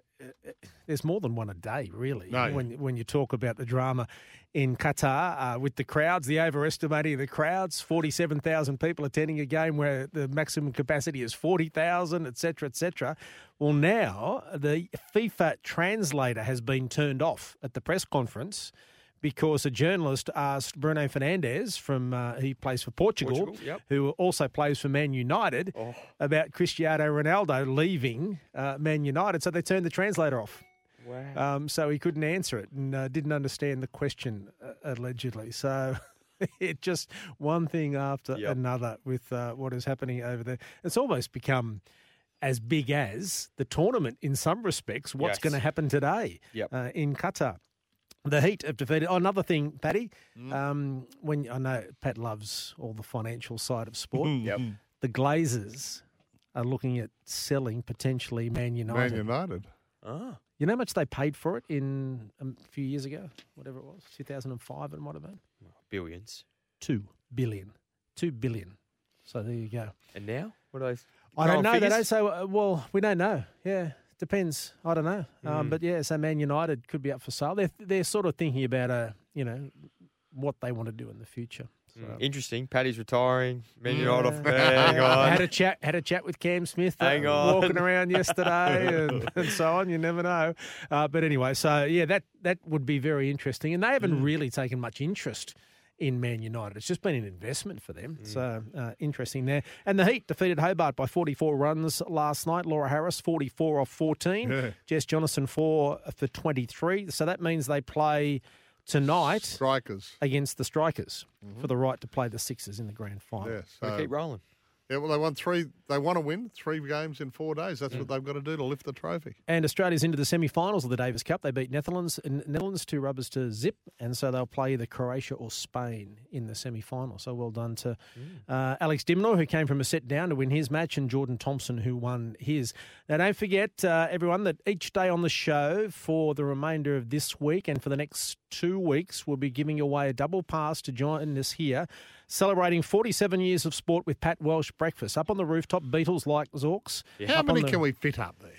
there's more than one a day, really, No. when, when you talk about the drama in Qatar uh, with the crowds, the overestimating of the crowds, 47,000 people attending a game where the maximum capacity is 40,000, et cetera, et cetera. Well, now the FIFA translator has been turned off at the press conference because a journalist asked Bruno Fernandes from uh, he plays for Portugal, Portugal, yep. who also plays for Man United, Oh. about Cristiano Ronaldo leaving uh, Man United. So they turned the translator off. Wow. Um, so he couldn't answer it and uh, didn't understand the question, uh, allegedly. So it just one thing after Yep. another with uh, what is happening over there. It's almost become as big as the tournament in some respects. What's Yes. going to happen today Yep. uh, in Qatar? The Heat have defeated. Oh, another thing, Paddy. Mm. Um, when I know Pat loves all the financial side of sport. Yep. The Glazers are looking at selling potentially Man United. Man United? Ah. You know how much they paid for it in um, a few years ago? Whatever it was, 2005 it might have been? Billions. Two billion. Two billion. So there you go. And now? What are those? I don't current know. They don't say, uh, well, we don't know. Yeah, depends. I don't know. Um, Mm. but yeah, so Man United could be up for sale. They're, they're sort of thinking about, uh, you know, what they want to do in the future. So. Mm, Interesting. Paddy's retiring. Man United off. Hang on. Had a chat. Had a chat with Cam Smith. uh, Hang on. walking around yesterday and, and so on. You never know. Uh, but anyway, so yeah, that that would be very interesting. And they haven't Mm. really taken much interest in Man United. It's just been an investment for them. Mm. So uh, interesting there. And the Heat defeated Hobart by 44 runs last night. Laura Harris 44 off 14. Yeah. Jess Jonassen four for 23. So that means they play tonight Strikers. against the Strikers for the right to play the Sixers in the grand final. Yeah, Gotta so, keep rolling. Yeah, well, they won three. They want to win three games in four days. That's what they've got to do to lift the trophy. And Australia's into the semi-finals of the Davis Cup. They beat Netherlands, Netherlands two rubbers to zip, and so they'll play either Croatia or Spain in the semi-final. So well done to uh, Alex de Minaur, who came from a set down to win his match, and Jordan Thompson, who won his. Now, don't forget, uh, everyone, that each day on the show for the remainder of this week and for the next two weeks, we'll be giving away a double pass to join us here, celebrating 47 years of sport with Pat Welsh breakfast up on the rooftop. Beatles like Zorks. How Up many the- can we fit up there?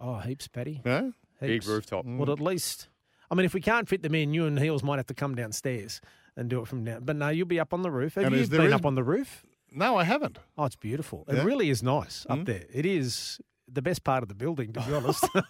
Oh, heaps, Paddy. No? Big Heaps. rooftop. Well, at least, I mean, if we can't fit them in, you and Heels might have to come downstairs and do it from down. But no, you'll be up on the roof. Have And you is there been is- up on the roof? No, I haven't. Oh, it's beautiful. It really is nice up Mm. there. It is the best part of the building, to be honest. no,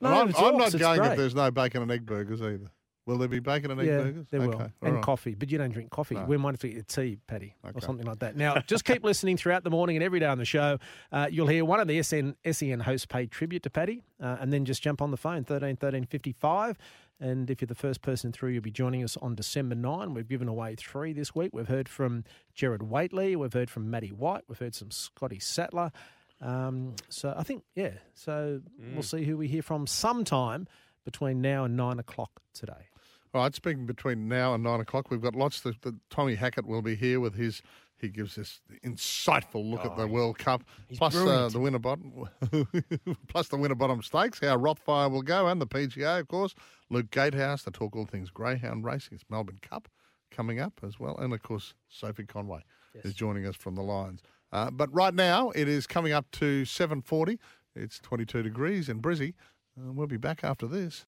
I'm, I'm not It's going great. if there's no bacon and egg burgers either. Will there be bacon and egg yeah, burgers? there will, Okay, and right. coffee. But you don't drink coffee. No. We might have to get tea, Paddy, or something like that. Now, just keep listening throughout the morning and every day on the show. Uh, you'll hear one of the SN, SEN hosts pay tribute to Paddy, uh, and then just jump on the phone, 13 13 55. And if you're the first person through, you'll be joining us on December 9. We've given away three this week. We've heard from Jared Waitley. We've heard from Matty White. We've heard from Scotty Sattler. Um, so I think, yeah, so we'll see who we hear from sometime between now and 9 o'clock today. All right, speaking between now and nine o'clock, we've got lots. Of, the, Tommy Hackett will be here with his. He gives this insightful look at the World Cup, plus uh, the Winterbottom, plus the Winterbottom stakes. How Rothfire will go, and the PGA, of course. Luke Gatehouse to talk all things greyhound racing. It's Melbourne Cup coming up as well, and of course Sophie Conway is joining us from the Lions. Uh, but right now it is coming up to seven forty. It's twenty two degrees in Brizzy. Uh, we'll be back after this.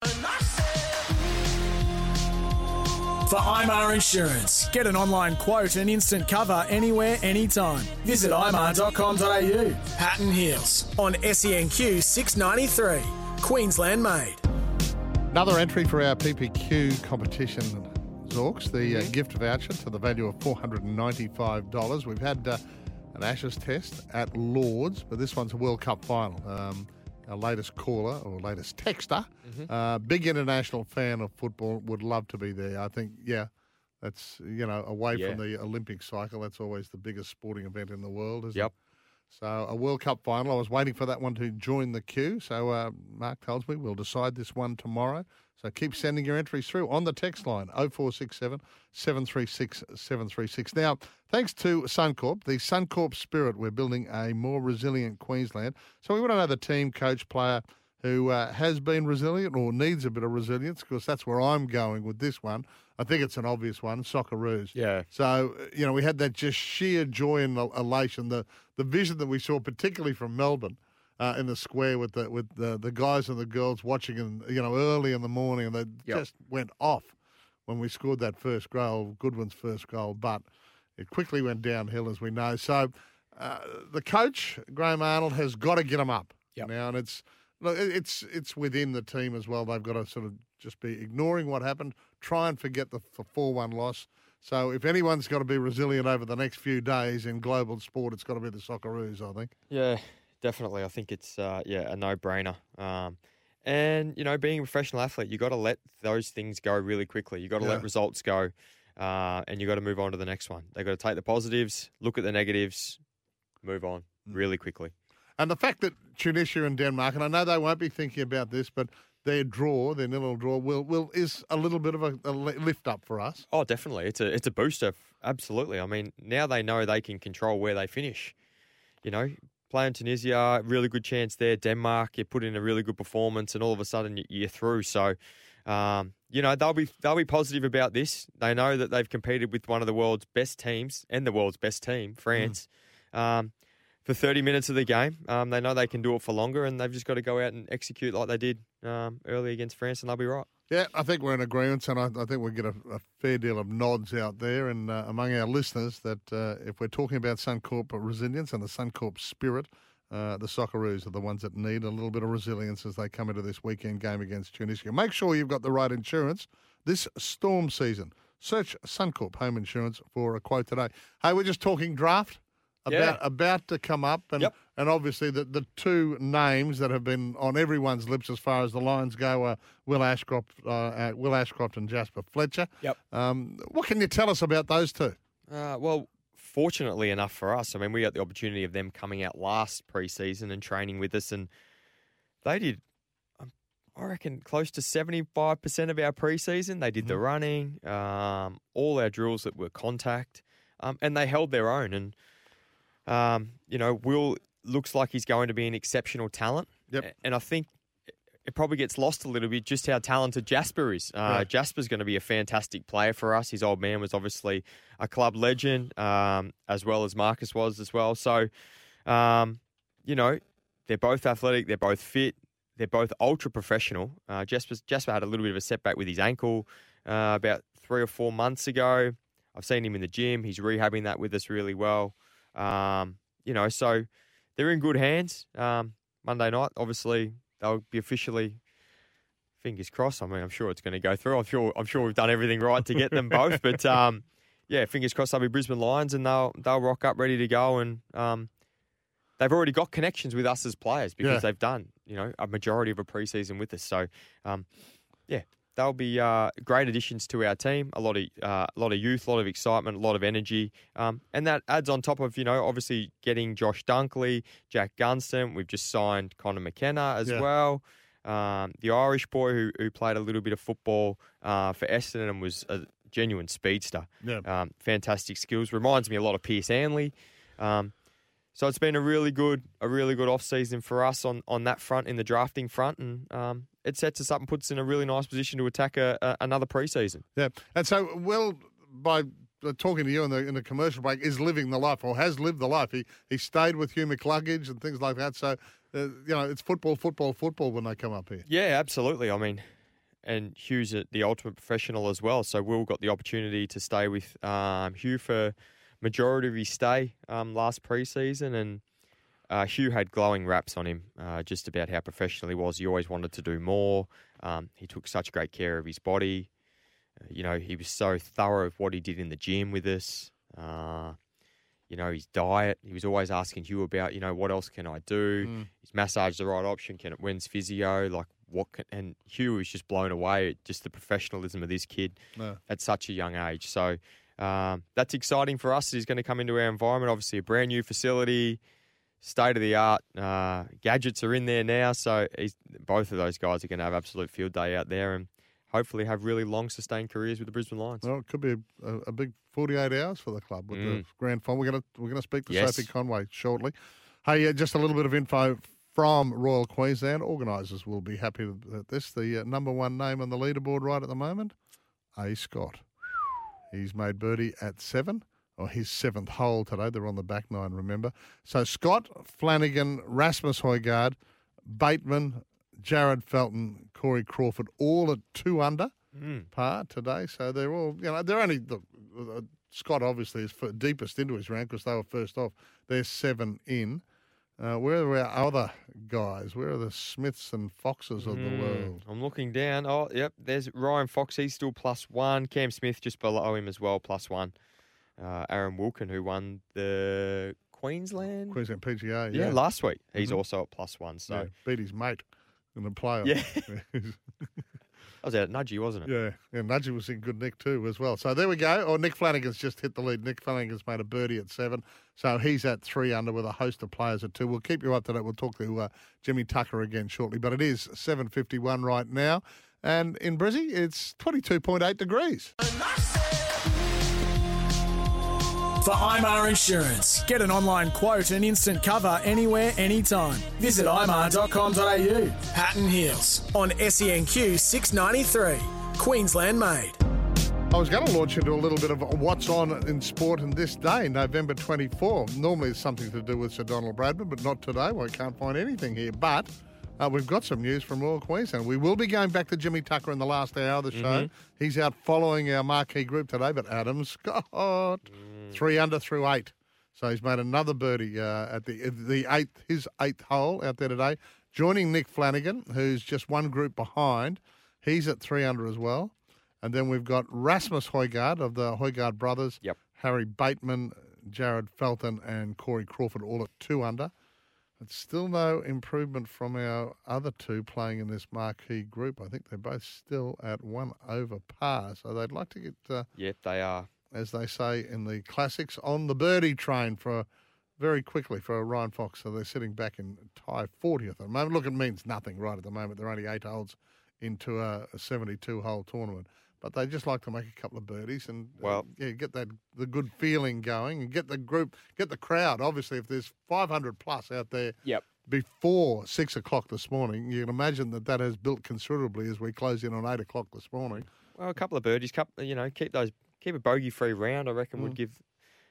For IMAR Insurance, get an online quote and instant cover anywhere, anytime. Visit imar.com.au. Pat and Heels on SENQ 693. Queensland made. Another entry for our PPQ competition, Zorks, the uh, gift voucher to the value of $495. We've had uh, an Ashes test at Lords, but this one's a World Cup final. Um, our latest caller or latest texter, uh, big international fan of football, would love to be there. I think, yeah, that's, you know, away Yeah. from the Olympic cycle, that's always the biggest sporting event in the world, isn't Yep. it? So a World Cup final. I was waiting for that one to join the queue. So uh, Mark tells me we'll decide this one tomorrow. So keep sending your entries through on the text line 0467 736 736. Now, thanks to Suncorp, the Suncorp spirit, we're building a more resilient Queensland. So we want to know the team, coach, player who uh, has been resilient or needs a bit of resilience because that's where I'm going with this one. I think it's an obvious one, Socceroos. Yeah. So, you know, we had that just sheer joy and elation, the, the vision that we saw, particularly from Melbourne. Uh, in the square with the with the, the guys and the girls watching, and you know early in the morning, and they Yep. just went off when we scored that first goal, Goodwin's first goal. But it quickly went downhill, as we know. So uh, the coach Graham Arnold has got to get them up now, and it's look, it's it's within the team as well. They've got to sort of just be ignoring what happened, try and forget the four one loss. So if anyone's got to be resilient over the next few days in global sport, it's got to be the Socceroos, I think. Yeah, definitely. I think it's uh, yeah a no brainer. Um, and you know, being a professional athlete, you got to let those things go really quickly. You got to Yeah. let results go, uh, and you got to move on to the next one. They got to take the positives, look at the negatives, move on Mm. really quickly. And the fact that Tunisia and Denmark, and I know they won't be thinking about this, but their draw, their nil draw, will will is a little bit of a, a lift up for us. Oh, definitely. It's a it's a booster. Absolutely. I mean, now they know they can control where they finish. You know, playing Tunisia, really good chance there. Denmark, you put in a really good performance, and all of a sudden you- you're through. So, um, you know, they'll be they'll be positive about this. They know that they've competed with one of the world's best teams and the world's best team, France. Um, for 30 minutes of the game. Um, they know they can do it for longer, and they've just got to go out and execute like they did um, early against France, and they'll be right. Yeah, I think we're in agreement, and I, I think we get a, a fair deal of nods out there and uh, among our listeners that uh, if we're talking about Suncorp resilience and the Suncorp spirit, uh, the Socceroos are the ones that need a little bit of resilience as they come into this weekend game against Tunisia. Make sure you've got the right insurance this storm season. Search Suncorp Home Insurance for a quote today. Hey, we're just talking draft. Yeah. About, about to come up, and and obviously the, the two names that have been on everyone's lips as far as the Lions go are Will Ashcroft, uh, uh, Will Ashcroft and Jasper Fletcher. Yep. Um, what can you tell us about those two? Uh, well, fortunately enough for us, I mean, we got the opportunity of them coming out last preseason and training with us, and they did, um, I reckon, close to 75% of our preseason. They did the running, um, all our drills that were contact, um, and they held their own. And, um, you know, Will looks like he's going to be an exceptional talent. Yep. And I think it probably gets lost a little bit just how talented Jasper is. Uh, Right. Jasper's going to be a fantastic player for us. His old man was obviously a club legend, um, as well as Marcus was as well. So, um, you know, they're both athletic, they're both fit, they're both ultra professional. Uh, Jasper, Jasper had a little bit of a setback with his ankle uh, about three or four months ago. I've seen him in the gym. He's rehabbing that with us really well. Um, you know, so they're in good hands. Um, Monday night, obviously, they'll be officially fingers crossed. I mean, I'm sure it's going to go through. I'm sure. I'm sure we've done everything right to get them both. But um, yeah, fingers crossed. They'll be Brisbane Lions, and they'll they'll rock up ready to go. And um, they've already got connections with us as players because Yeah. they've done you know a majority of a preseason with us. So um, yeah, they'll be uh, great additions to our team. A lot of uh, a lot of youth, a lot of excitement, a lot of energy, um, and that adds on top of you know obviously getting Josh Dunkley, Jack Gunston. We've just signed Connor McKenna as Yeah. well. Um, the Irish boy who, who played a little bit of football uh, for Essendon and was a genuine speedster. Yeah. Um, fantastic skills. Reminds me a lot of Pearce Hanley. Um, so it's been a really good, a really good off season for us on, on that front in the drafting front, and um, it sets us up and puts us in a really nice position to attack a, a, another preseason. Yeah, and so Will, by uh, talking to you in the in the commercial break, is living the life or has lived the life. He he stayed with Hugh McCluggage and things like that. So uh, you know, it's football, football, football when they come up here. Yeah, absolutely. I mean, and Hugh's a- the ultimate professional as well. So Will got the opportunity to stay with um, Hugh for majority of his stay um, last preseason, and uh, Hugh had glowing raps on him uh, just about how professional he was. He always wanted to do more. Um, he took such great care of his body. Uh, you know, he was so thorough of what he did in the gym with us. Uh, you know, his diet. He was always asking Hugh about, you know, what else can I do? Mm. Is massage the right option? Can it when's physio? Like what can and Hugh was just blown away at just the professionalism of this kid No. at such a young age. So um, that's exciting for us. He's going to come into our environment. Obviously, a brand new facility, state of the art. Uh, gadgets are in there now, so he's, both of those guys are going to have absolute field day out there, and hopefully have really long, sustained careers with the Brisbane Lions. Well, it could be a, a, big forty-eight hours for the club with the Mm. grand final. We're going to we're going to speak to Yes. Sophie Conway shortly. Hey, uh, just a little bit of info from Royal Queensland. Organisers will be happy with this. The uh, number one name on the leaderboard right at the moment, A. Scott. He's made birdie at seven, or his seventh hole today. They're on the back nine, remember. So Scott, Flanagan, Rasmus Hojgaard, Bateman, Jared Felton, Corey Crawford, all at two under Mm. par today. So they're all, you know, they're only, the, uh, Scott obviously is deepest into his round because they were first off. They're seven in. Uh, where are our other guys? Where are the Smiths and Foxes of the Mm, world? I'm looking down. Oh, yep. There's Ryan Fox. He's still plus one. Cam Smith just below him as well, plus one. Uh, Aaron Wilkin, who won the Queensland, Queensland PGA, yeah, yeah. last week. He's Mhm. also at plus one. So Yeah, beat his mate in the playoff. Yeah. I was out at Nudgee, wasn't it? Yeah, yeah, Nudgee was in good nick too as well. So there we go. Oh, Nick Flanagan's just hit the lead. Nick Flanagan's made a birdie at seven, so he's at three under with a host of players at two. We'll keep you up to date. We'll talk to uh, Jimmy Tucker again shortly, but it is seven fifty one right now, and in Brizzy it's twenty two point eight degrees. For IMAR Insurance, get an online quote and instant cover anywhere, anytime. Visit imar.com.au. Pat and Heels on SENQ 693. Queensland made. I was going to launch into a little bit of what's on in sport in this day, November 24. Normally it's something to do with Sir Donald Bradman, but not today. Well, I can't find anything here. But uh, we've got some news from Royal Queensland. We will be going back to Jimmy Tucker in the last hour of the show. Mhm. He's out following our marquee group today, but Adam Scott, three under through eight. So he's made another birdie uh, at the the eighth his eighth hole out there today, joining Nick Flanagan, who's just one group behind. He's at three under as well. And then we've got Rasmus Hojgaard of the Hojgaard brothers. Yep. Harry Bateman, Jared Felton, and Corey Crawford all at two under. But still no improvement from our other two playing in this marquee group. I think they're both still at one over par. So they'd like to get, uh, Yep, they are. As they say in the classics, on the birdie train for very quickly for Ryan Fox. So they're sitting back in tie 40th at the moment. Look, it means nothing right at the moment. They're only eight holes into a, a 72 hole tournament. But they just like to make a couple of birdies and uh, Well- yeah, get that the good feeling going and get the group, get the crowd. Obviously, if there's 500 plus out there Yep. before six o'clock this morning, you can imagine that that has built considerably as we close in on eight o'clock this morning. Well, a couple of birdies, couple, you know, keep those, keep a bogey-free round. I reckon would Mm. give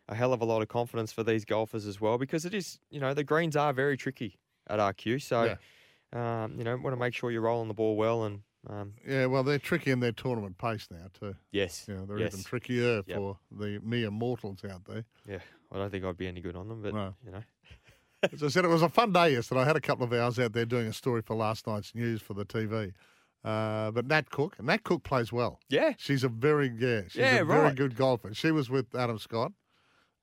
a hell of a lot of confidence for these golfers as well, because it is, you know, the greens are very tricky at RQ. So, um, you know, want to make sure you're rolling the ball well and. Um, Yeah, well, they're tricky in their tournament pace now too. Yes, Yeah, they're yes. even trickier Yep. for the mere mortals out there. Yeah, I don't think I'd be any good on them, but No. you know, As I said, it was a fun day yesterday. I had a couple of hours out there doing a story for last night's news for the TV. Uh, but Nat Cook, and Nat Cook plays well. Yeah. She's a very, yeah, she's Yeah, a very good golfer. She was with Adam Scott,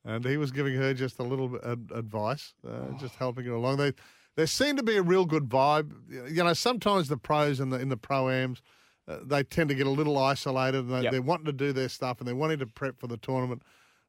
and he was giving her just a little bit of advice, uh, just helping her along. They, there seemed to be a real good vibe. You know, sometimes the pros in the in the pro-ams, uh, they tend to get a little isolated, and they, Yep. they're wanting to do their stuff, and they're wanting to prep for the tournament.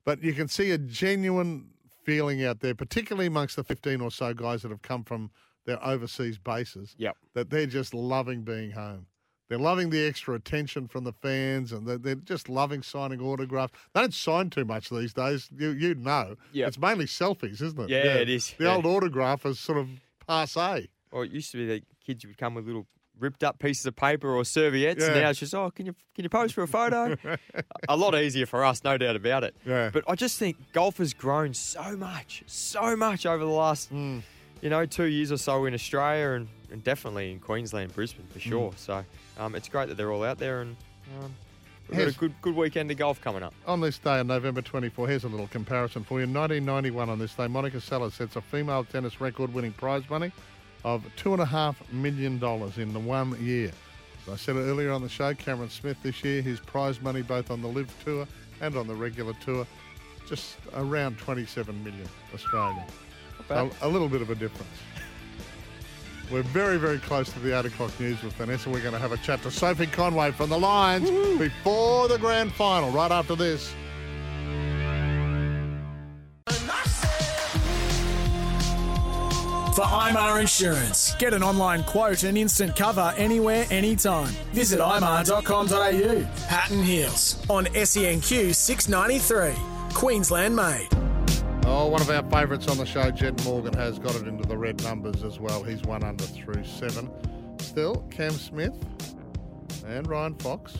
But you can see a genuine feeling out there, particularly amongst the 15 or so guys that have come from their overseas bases, Yep. that they're just loving being home. They're loving the extra attention from the fans, and they're, they're just loving signing autographs. They don't sign too much these days. You you know, Yep. it's mainly selfies, isn't it? Yeah, it is. The Yeah. old autograph is sort of passe. Well, it used to be that kids would come with little ripped up pieces of paper or serviettes. and Now it's just, oh, can you can you pose for a photo? a lot easier for us, no doubt about it. Yeah. But I just think golf has grown so much, so much over the last, Hmm. You know, two years or so in Australia and, and definitely in Queensland, Brisbane for sure. Mm. So um, it's great that they're all out there and um, we've got a good good weekend of golf coming up. On this day, on November 24, here's a little comparison for you. In 1991, on this day, Monica Seles sets a female tennis record winning prize money of $2.5 million in the one year. As I said earlier on the show, Cameron Smith this year, his prize money both on the LIV Tour and on the regular tour, just around 27 million Australian. A, a little bit of a difference. We're very, very close to the 8 o'clock news with Vanessa. We're going to have a chat to Sophie Conway from the Lions before the grand final, right after this. For IMAR Insurance, get an online quote and instant cover anywhere, anytime. Visit imar.com.au. Pat and Heels on SENQ 693. Queensland made. Oh, one of our favourites on the show, Jed Morgan, has got it into the red numbers as well. He's one under through seven. Still, Cam Smith and Ryan Fox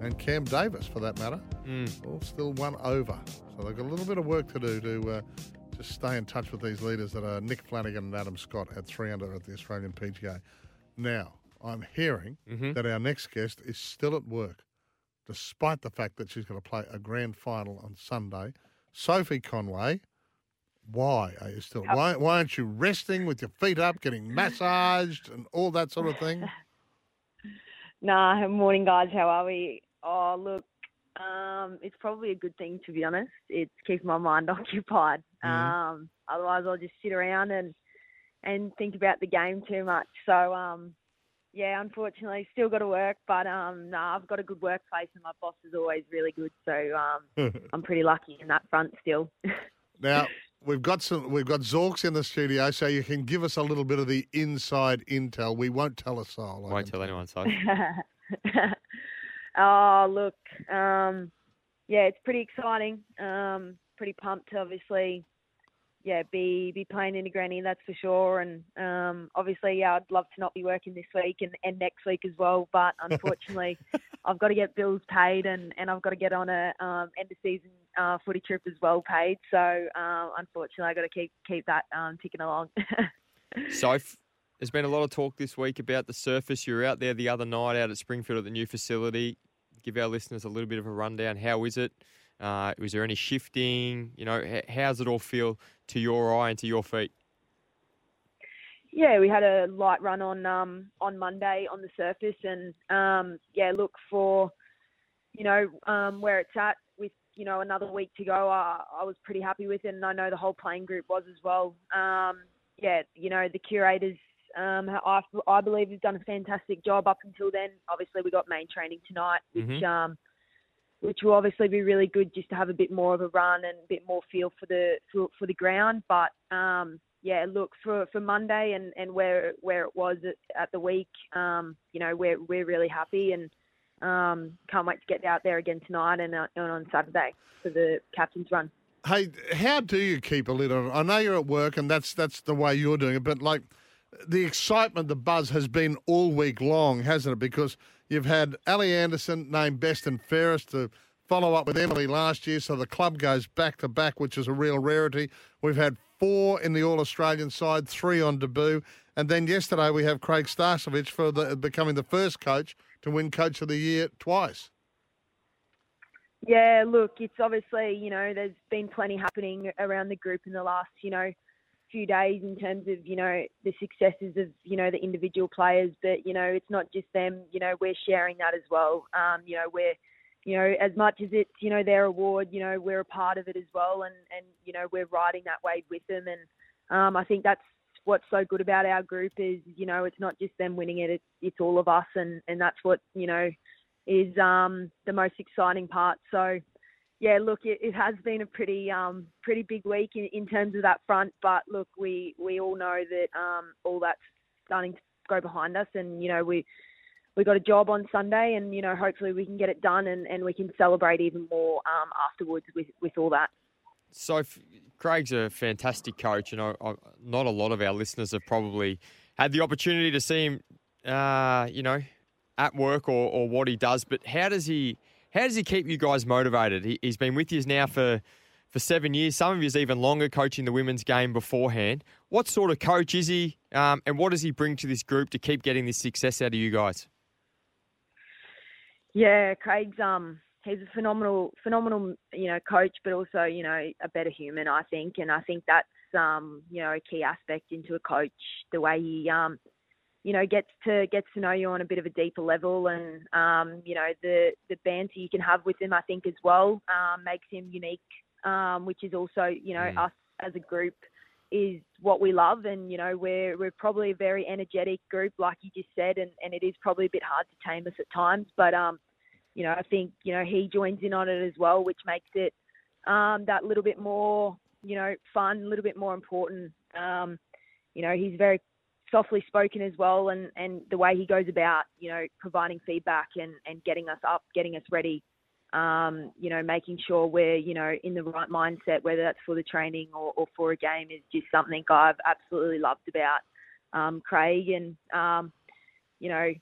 and Cam Davis, for that matter, Mm. all still one over. So they've got a little bit of work to do to uh, just stay in touch with these leaders that are Nick Flanagan and Adam Scott at three under at the Australian PGA. Now, I'm hearing Mhm. that our next guest is still at work, despite the fact that she's going to play a grand final on Sunday. Sophie Conway, why are you still? Why, why aren't you resting with your feet up, getting massaged, and all that sort of thing? Nah, morning guys. How are we? Oh, look, um, it's probably a good thing to be honest. It's keeping my mind occupied. Mhm. Um, otherwise, I'll just sit around and and think about the game too much. So, um, yeah, unfortunately, still got to work. But um, nah, I've got a good workplace, and my boss is always really good. So um, I'm pretty lucky in that front still. Now we've got some. We've got Zorks in the studio, so you can give us a little bit of the inside intel. We won't tell a soul. I Won't tell anyone, so. oh, look, um, yeah, it's pretty exciting. Um, pretty pumped, obviously. Yeah, be be playing in a granny, that's for sure. And um, obviously, yeah, I'd love to not be working this week and, and next week as well. But unfortunately, I've got to get bills paid and, and I've got to get on a um, end of season uh, footy trip as well paid. So um, unfortunately, I've got to keep keep that um, ticking along. Soph, there's been a lot of talk this week about the surface. You were out there the other night out at Springfield at the new facility. Give our listeners a little bit of a rundown. How is it? Uh, was there any shifting? You know, h- how's it all feel to your eye and to your feet? Yeah, we had a light run on um, on Monday on the surface, and um, yeah, look for you know um, where it's at with you know another week to go. I, I was pretty happy with it, and I know the whole playing group was as well. Um, yeah, you know the curators. Um, I, I believe have done a fantastic job up until then. Obviously, we got main training tonight, which Mhm. um, which will obviously be really good just to have a bit more of a run and a bit more feel for the for, for the ground. But um, yeah, look for, for Monday and, and where where it was at, at the week, um, you know, we're we're really happy and um, can't wait to get out there again tonight and, uh, and on Saturday for the captain's run. Hey, how do you keep a lid on? I know you're at work, and that's that's the way you're doing it. But like, the excitement, the buzz has been all week long, hasn't it? Because you've had Ali Anderson named best and fairest to follow up with Emily last year, so the club goes back to back, which is a real rarity. We've had four in the All Australian side, three on debut, and then yesterday we have Craig Starcevich for the, becoming the first coach to win Coach of the Year twice. Yeah, look, it's obviously, you know, there's been plenty happening around the group in the last, you know, few days in terms of you know the successes of you know the individual players, but you know it's not just them. You know we're sharing that as well. Um, you know we're you know as much as it's you know their award, you know we're a part of it as well, and and you know we're riding that wave with them, and um, I think that's what's so good about our group is you know it's not just them winning it, it's it's all of us, and and that's what you know is um, the most exciting part. So yeah, look, it, it has been a pretty um, pretty big week in, in terms of that front. But look, we we all know that um, all that's starting to go behind us, and you know we we got a job on Sunday, and you know hopefully we can get it done, and, and we can celebrate even more um, afterwards with with all that. So Craig's a fantastic coach, and I, I, not a lot of our listeners have probably had the opportunity to see him, uh, you know, at work or, or what he does. But how does he? How does he keep you guys motivated? He, has been with you now for, for seven years. Some of you even longer coaching the women's game beforehand. What sort of coach is he, um, and what does he bring to this group to keep getting this success out of you guys? Yeah, Craig's um he's a phenomenal phenomenal you know coach, but also you know a better human, I think, and I think that's um you know a key aspect into a coach, the way he um you know, gets to gets to know you on a bit of a deeper level, and um, you know the the banter you can have with him, I think as well um, makes him unique, um, which is also you know mm. us as a group is what we love, and you know we're we're probably a very energetic group, like you just said, and and it is probably a bit hard to tame us at times, but um, you know I think you know he joins in on it as well, which makes it um that little bit more you know fun, a little bit more important. Um, you know he's very softly spoken as well, and and the way he goes about you know providing feedback and and getting us up, getting us ready. Um, you know, making sure we're, you know, in the right mindset, whether that's for the training or, or for a game, is just something I've absolutely loved about um, Craig. And um, you know,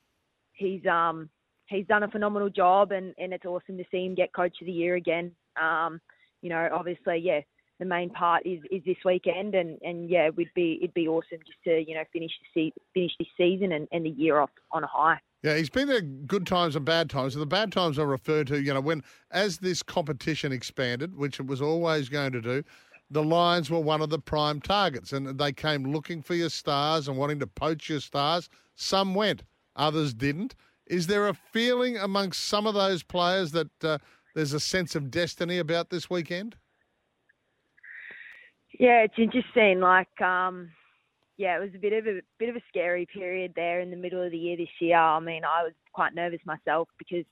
he's um, he's done a phenomenal job, and, and it's awesome to see him get Coach of the Year again. Um, you know, obviously, yeah, the main part is, is this weekend, and, and yeah, it'd be it'd be awesome just to you know finish the se- finish this season and, and the year off on a high. Yeah, he's been there good times and bad times. And the bad times I refer to, you know, when as this competition expanded, which it was always going to do, the Lions were one of the prime targets, and they came looking for your stars and wanting to poach your stars. Some went, others didn't. Is there a feeling amongst some of those players that uh, there's a sense of destiny about this weekend? Yeah, it's interesting. Like, um, yeah, it was a bit of a bit of a scary period there in the middle of the year this year. I mean, I was quite nervous myself because,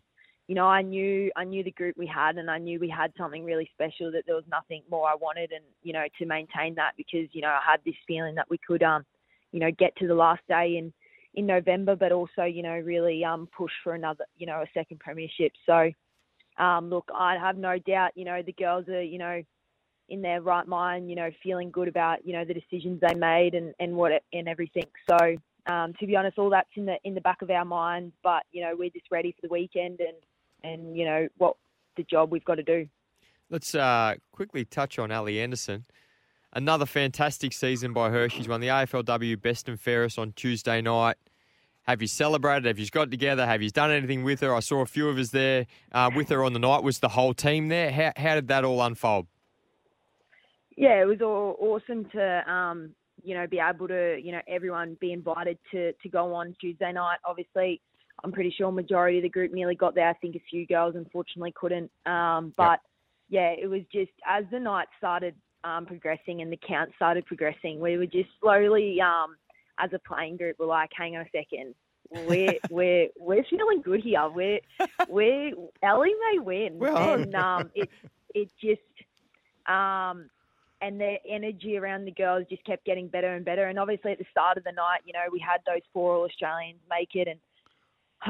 you know, I knew I knew the group we had, and I knew we had something really special. That there was nothing more I wanted, and you know, to maintain that because you know I had this feeling that we could, um, you know, get to the last day in in November, but also you know really um push for another, you know, a second premiership. So, um, look, I have no doubt, you know, the girls are, you know in their right mind, you know, feeling good about, you know, the decisions they made and, and what and everything. So, um, to be honest, all that's in the in the back of our minds. But you know, we're just ready for the weekend and and you know what the job we've got to do. Let's uh, quickly touch on Ali Anderson. Another fantastic season by her. She's won the AFLW Best and Fairest on Tuesday night. Have you celebrated? Have you got together? Have you done anything with her? I saw a few of us there uh, with her on the night. Was the whole team there? How, how did that all unfold? Yeah, it was all awesome to um, you know be able to you know everyone be invited to to go on Tuesday night. Obviously, I'm pretty sure majority of the group nearly got there. I think a few girls unfortunately couldn't. Um, but yep. yeah, it was just as the night started um, progressing and the count started progressing, we were just slowly um, as a playing group, we're like, hang on a second. we're we're we're feeling good here. We're we're Ellie may win, well, and um, it it just um, and the energy around the girls just kept getting better and better. And obviously, at the start of the night, you know, we had those four All Australians make it, and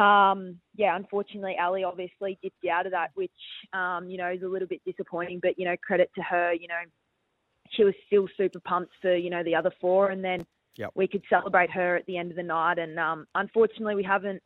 um, yeah, unfortunately, Ali obviously dipped out of that, which um, you know is a little bit disappointing. But you know, credit to her, you know, she was still super pumped for you know the other four, and then yep. we could celebrate her at the end of the night. And um, unfortunately, we haven't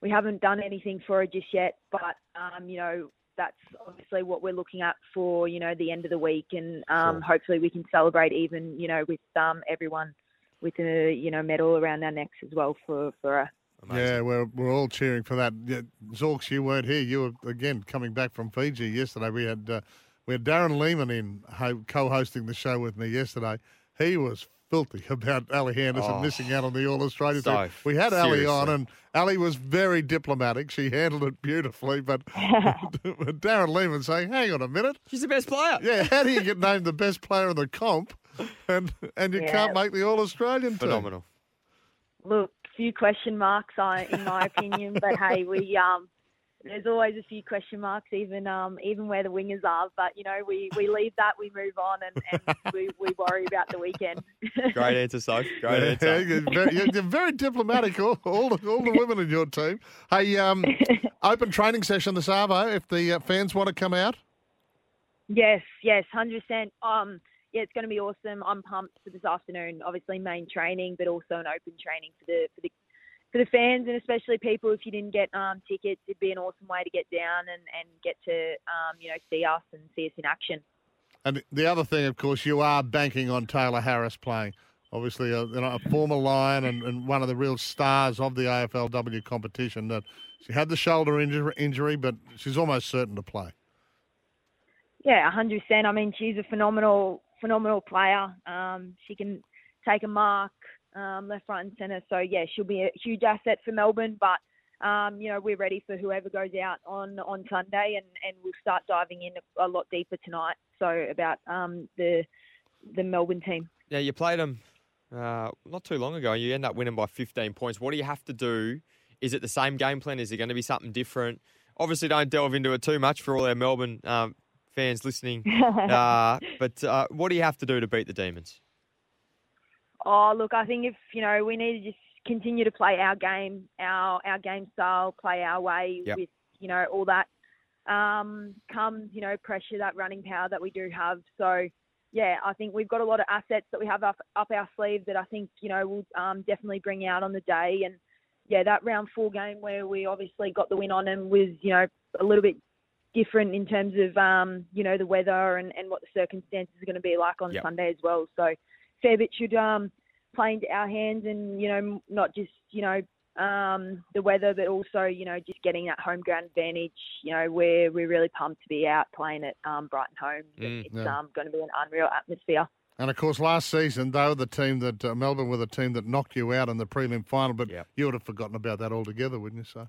we haven't done anything for her just yet. But um, you know, that's obviously what we're looking at for you know the end of the week, and um, sure. hopefully we can celebrate even you know with um, everyone with a you know medal around our necks as well for for us. Amazing. Yeah, we're we're all cheering for that. Yeah, Zorks, you weren't here. You were again coming back from Fiji yesterday. We had uh, we had Darren Lehmann in co-hosting the show with me yesterday. he was filthy about Ali Anderson Oh. missing out on the All Australian So. We had Ali on, and Ali was very diplomatic. She handled it beautifully, but Darren Lehmann saying, "Hang on a minute, she's the best player." Yeah, how do you get named the best player in the comp, and and you Yeah. can't make the All Australian team? Phenomenal. Look, few question marks, I, in my opinion. But hey, we um, there's always a few question marks, even um, even where the wingers are. But you know, we, we leave that, we move on, and, and we, we worry about the weekend. Great answer, Soph. Great answer. you're, very, you're- you're very diplomatic, all, all, the, all the women in your team. Hey, um, open training session this Arvo, if the uh, fans want to come out. Yes, yes, hundred percent. Um, yeah, it's going to be awesome. I'm pumped for this afternoon. Obviously, main training, but also an open training for the for the for the fans and especially people. If you didn't get um, tickets, it'd be an awesome way to get down and, and get to um, you know see us and see us in action. And the other thing, of course, you are banking on Taylor Harris playing. Obviously, a, you know, a former Lion and, and one of the real stars of the AFLW competition. That she had the shoulder injury, injury, but she's almost certain to play. Yeah, hundred percent. I mean, she's a phenomenal, phenomenal player. Um, she can take a mark um, left, right, and centre. So yeah, she'll be a huge asset for Melbourne. But um, you know, we're ready for whoever goes out on on Sunday, and, and we'll start diving in a, a lot deeper tonight. So about um, the the Melbourne team. Yeah, you played them uh, not too long ago. You end up winning by 15 points. What do you have to do? Is it the same game plan? Is it going to be something different? Obviously, don't delve into it too much for all our Melbourne um, fans listening. uh, but uh, what do you have to do to beat the Demons? Oh, look, I think if you know, we need to just continue to play our game, our our game style, play our way Yep. with you know all that um, comes you know pressure, that running power that we do have. So yeah, I think we've got a lot of assets that we have up up our sleeve that I think you know will um, definitely bring out on the day. And yeah, that round four game where we obviously got the win on them was you know a little bit different in terms of um, you know the weather and, and what the circumstances are going to be like on Yep. Sunday as well. So fair bit should um, play into our hands, and you know not just you know um, the weather, but also you know just getting that home ground advantage. You know we're we're really pumped to be out playing at um, Brighton Home. Mm, it's yeah. um, going to be an unreal atmosphere. And of course, last season they were the team that uh, Melbourne were the team that knocked you out in the prelim final. But you would have forgotten about that altogether, wouldn't you? So.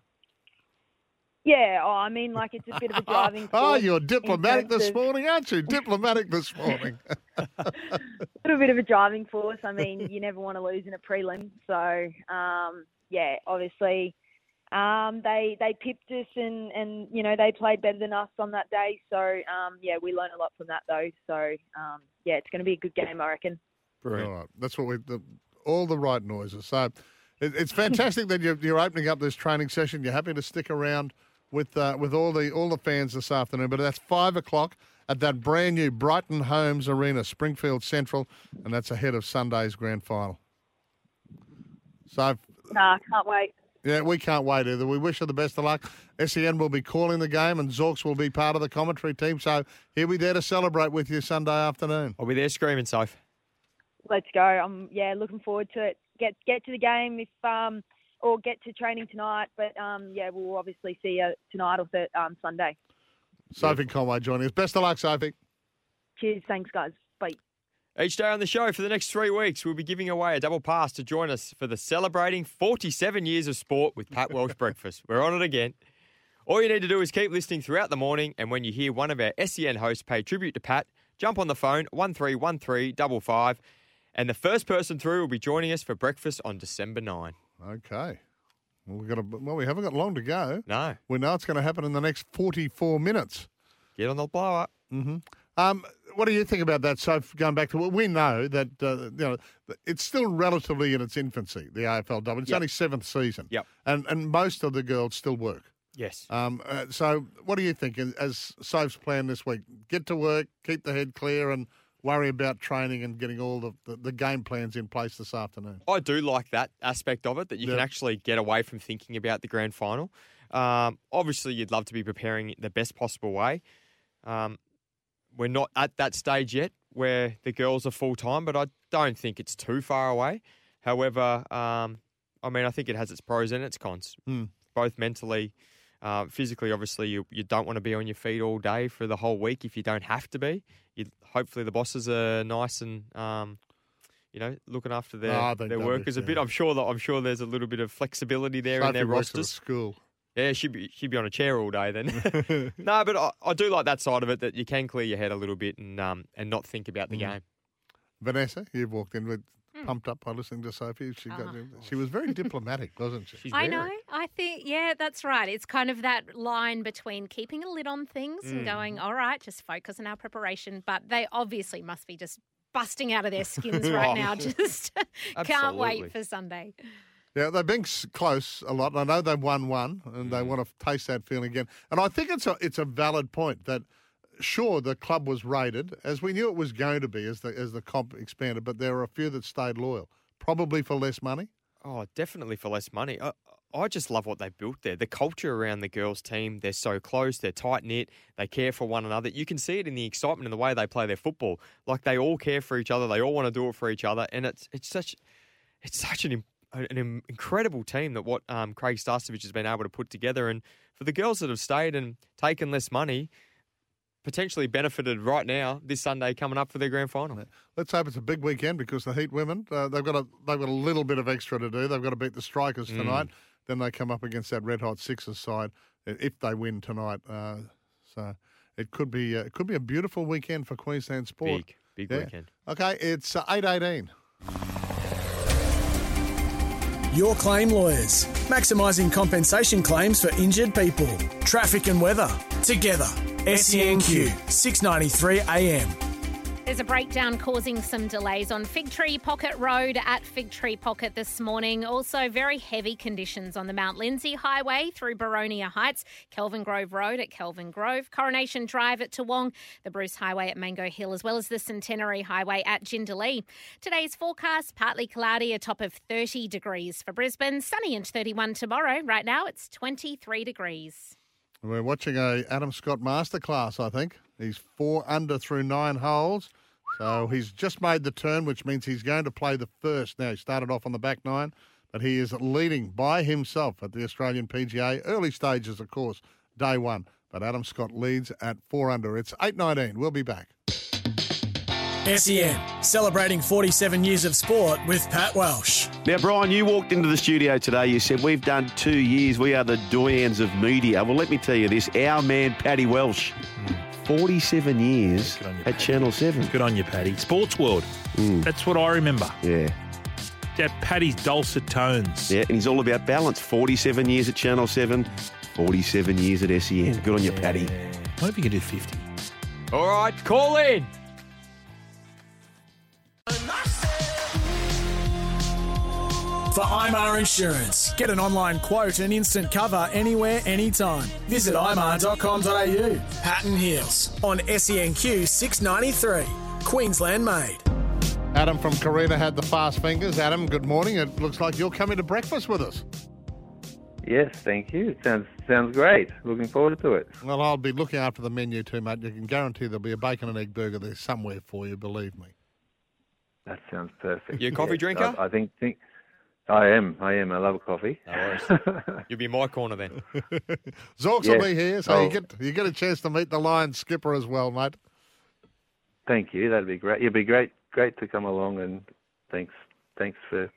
Yeah, oh, I mean, like it's a bit of a driving. Force. Oh, you're diplomatic this of- morning, aren't you? Diplomatic this morning. a little bit of a driving force. I mean, you never want to lose in a prelim. So, um, yeah, obviously, um, they they pipped us and, and you know they played better than us on that day. So, um, yeah, we learned a lot from that though. So, um, yeah, it's going to be a good game, I reckon. All right. That's what we the, all the right noises. So it, it's fantastic that you're, you're opening up this training session. You're happy to stick around with uh, with all the all the fans this afternoon. But that's five o'clock at that brand new Brighton Homes Arena, Springfield Central, and that's ahead of Sunday's grand final. So Nah, can't wait. yeah, we can't wait either. We wish her the best of luck. SEN will be calling the game, and Zorks will be part of the commentary team. So he'll be there to celebrate with you Sunday afternoon. I'll be there screaming, Soph. Let's go. I'm yeah looking forward to it. Get get to the game if um or get to training tonight. But um yeah, we'll obviously see you tonight or th- um Sunday. Sophie Conway joining us. Best of luck, Sophie. Cheers. Thanks, guys. Bye. Each day on the show for the next three weeks, we'll be giving away a double pass to join us for the celebrating 47 years of sport with Pat Welsh Breakfast. We're on it again. All you need to do is keep listening throughout the morning, and when you hear one of our SEN hosts pay tribute to Pat, jump on the phone 131355, and the first person through will be joining us for breakfast on December 9. Okay. Well, we've got a, well, we haven't got long to go. No. We know it's going to happen in the next 44 minutes. Get on the blow up. Mm-hmm. Um, what do you think about that? So going back to what we know that uh, you know it's still relatively in its infancy. The AFLW. It's Yep. only seventh season. Yep. And and most of the girls still work. Yes. Um, uh, so what do you think as- as Soph's plan this week? Get to work, keep the head clear, and worry about training and getting all the, the, the game plans in place this afternoon. I do like that aspect of it that you can actually get away from thinking about the grand final. Um, obviously, you'd love to be preparing the best possible way. Um, we're not at that stage yet where the girls are full time, but I don't think it's too far away. However, um, I mean, I think it has its pros and its cons, Hmm. both mentally. Uh, physically, obviously, you, you don't want to be on your feet all day for the whole week if you don't have to be. You, hopefully, the bosses are nice and um, you know, looking after their, I their they'll be- workers a bit. I'm sure that I'm sure there's a little bit of flexibility there in their rosters. school. Yeah, she'd be she'd be on a chair all day then. no, but I, I do like that side of it that you can clear your head a little bit and um and not think about the Mm. game. Vanessa, you've walked in with. Pumped up by listening to Sophie. She got, Oh. she was very diplomatic, wasn't she? I know. I think, yeah, that's right. It's kind of that line between keeping a lid on things and Mm. going, all right, just focus on our preparation. But they obviously must be just busting out of their skins right Oh. now. Just can't wait for Sunday. Yeah, they've been close a lot. I know they've won one, and Mm. they want to taste that feeling again. And I think it's a it's a valid point that sure the club was raided, as we knew it was going to be as the as the comp expanded, but there were a few that stayed loyal, probably for less money. Oh, definitely for less money. I, I just love what they built there. The culture around the girls' team, they're so close, they're tight knit, they care for one another. You can see it in the excitement and the way they play their football. Like they all care for each other, they all want to do it for each other, and it's it's such it's such an an incredible team that what um, Craig Starcevich has been able to put together. And for the girls that have stayed and taken less money, potentially benefited right now this Sunday coming up for their grand final. Let's hope it's a big weekend because the Heat women uh, they've got a they've got a little bit of extra to do. They've got to beat the Strikers Mm. tonight. Then they come up against that red hot Sixers side if they win tonight. Uh, so it could be uh, it could be a beautiful weekend for Queensland sport. Big, big Yeah. weekend. Okay, it's uh, eight eighteen. Your claim lawyers, maximising compensation claims for injured people. Traffic and weather together. SENQ 693 AM. There's a breakdown causing some delays on Fig Tree Pocket Road at Fig Tree Pocket this morning. Also, very heavy conditions on the Mount Lindesay Highway through Boronia Heights, Kelvin Grove Road at Kelvin Grove, Coronation Drive at Toowong, the Bruce Highway at Mango Hill, as well as the Centenary Highway at Jindalee. Today's forecast partly cloudy, a top of 30 degrees for Brisbane, sunny and 31 tomorrow. Right now, it's 23 degrees. We're watching a Adam Scott masterclass. I think he's four under through nine holes, so he's just made the turn, which means he's going to play the first. Now he started off on the back nine, but he is leading by himself at the Australian PGA. Early stages, of course, day one. But Adam Scott leads at four under. It's eight nineteen. We'll be back. SEN, E celebrating 47 years of sport with Pat Welsh. Now, Brian, you walked into the studio today. You said, We've done two years. We are the doyens of media. Well, let me tell you this our man, Paddy Welsh, 47 years at Channel 7. Good on you, Paddy. Sports World. Hmm. That's what I remember. Yeah. That Paddy's dulcet tones. Yeah, and he's all about balance. 47 years at Channel 7, 47 years at SEN. Good on you, Paddy. What if you can do 50? All right, call in. For IMAR Insurance, get an online quote and instant cover anywhere, anytime. Visit imar.com.au. Pat and Heels on E SENQ 693. Queensland made. Adam from Carina had the fast fingers. Adam, good morning. It looks like you're coming to breakfast with us. Yes, thank you. Sounds sounds great. Looking forward to it. Well, I'll be looking after the menu too, mate. You can guarantee there'll be a bacon and egg burger there somewhere for you, believe me. That sounds perfect. You a coffee Yes, drinker? I, I think think I am. I am. I love a coffee. No worries. You'll be my corner then. Zorks Yes. will be here, so Oh. you get you get a chance to meet the Lions skipper as well, mate. Thank you. That'd be great. It'd be great great to come along and thanks thanks for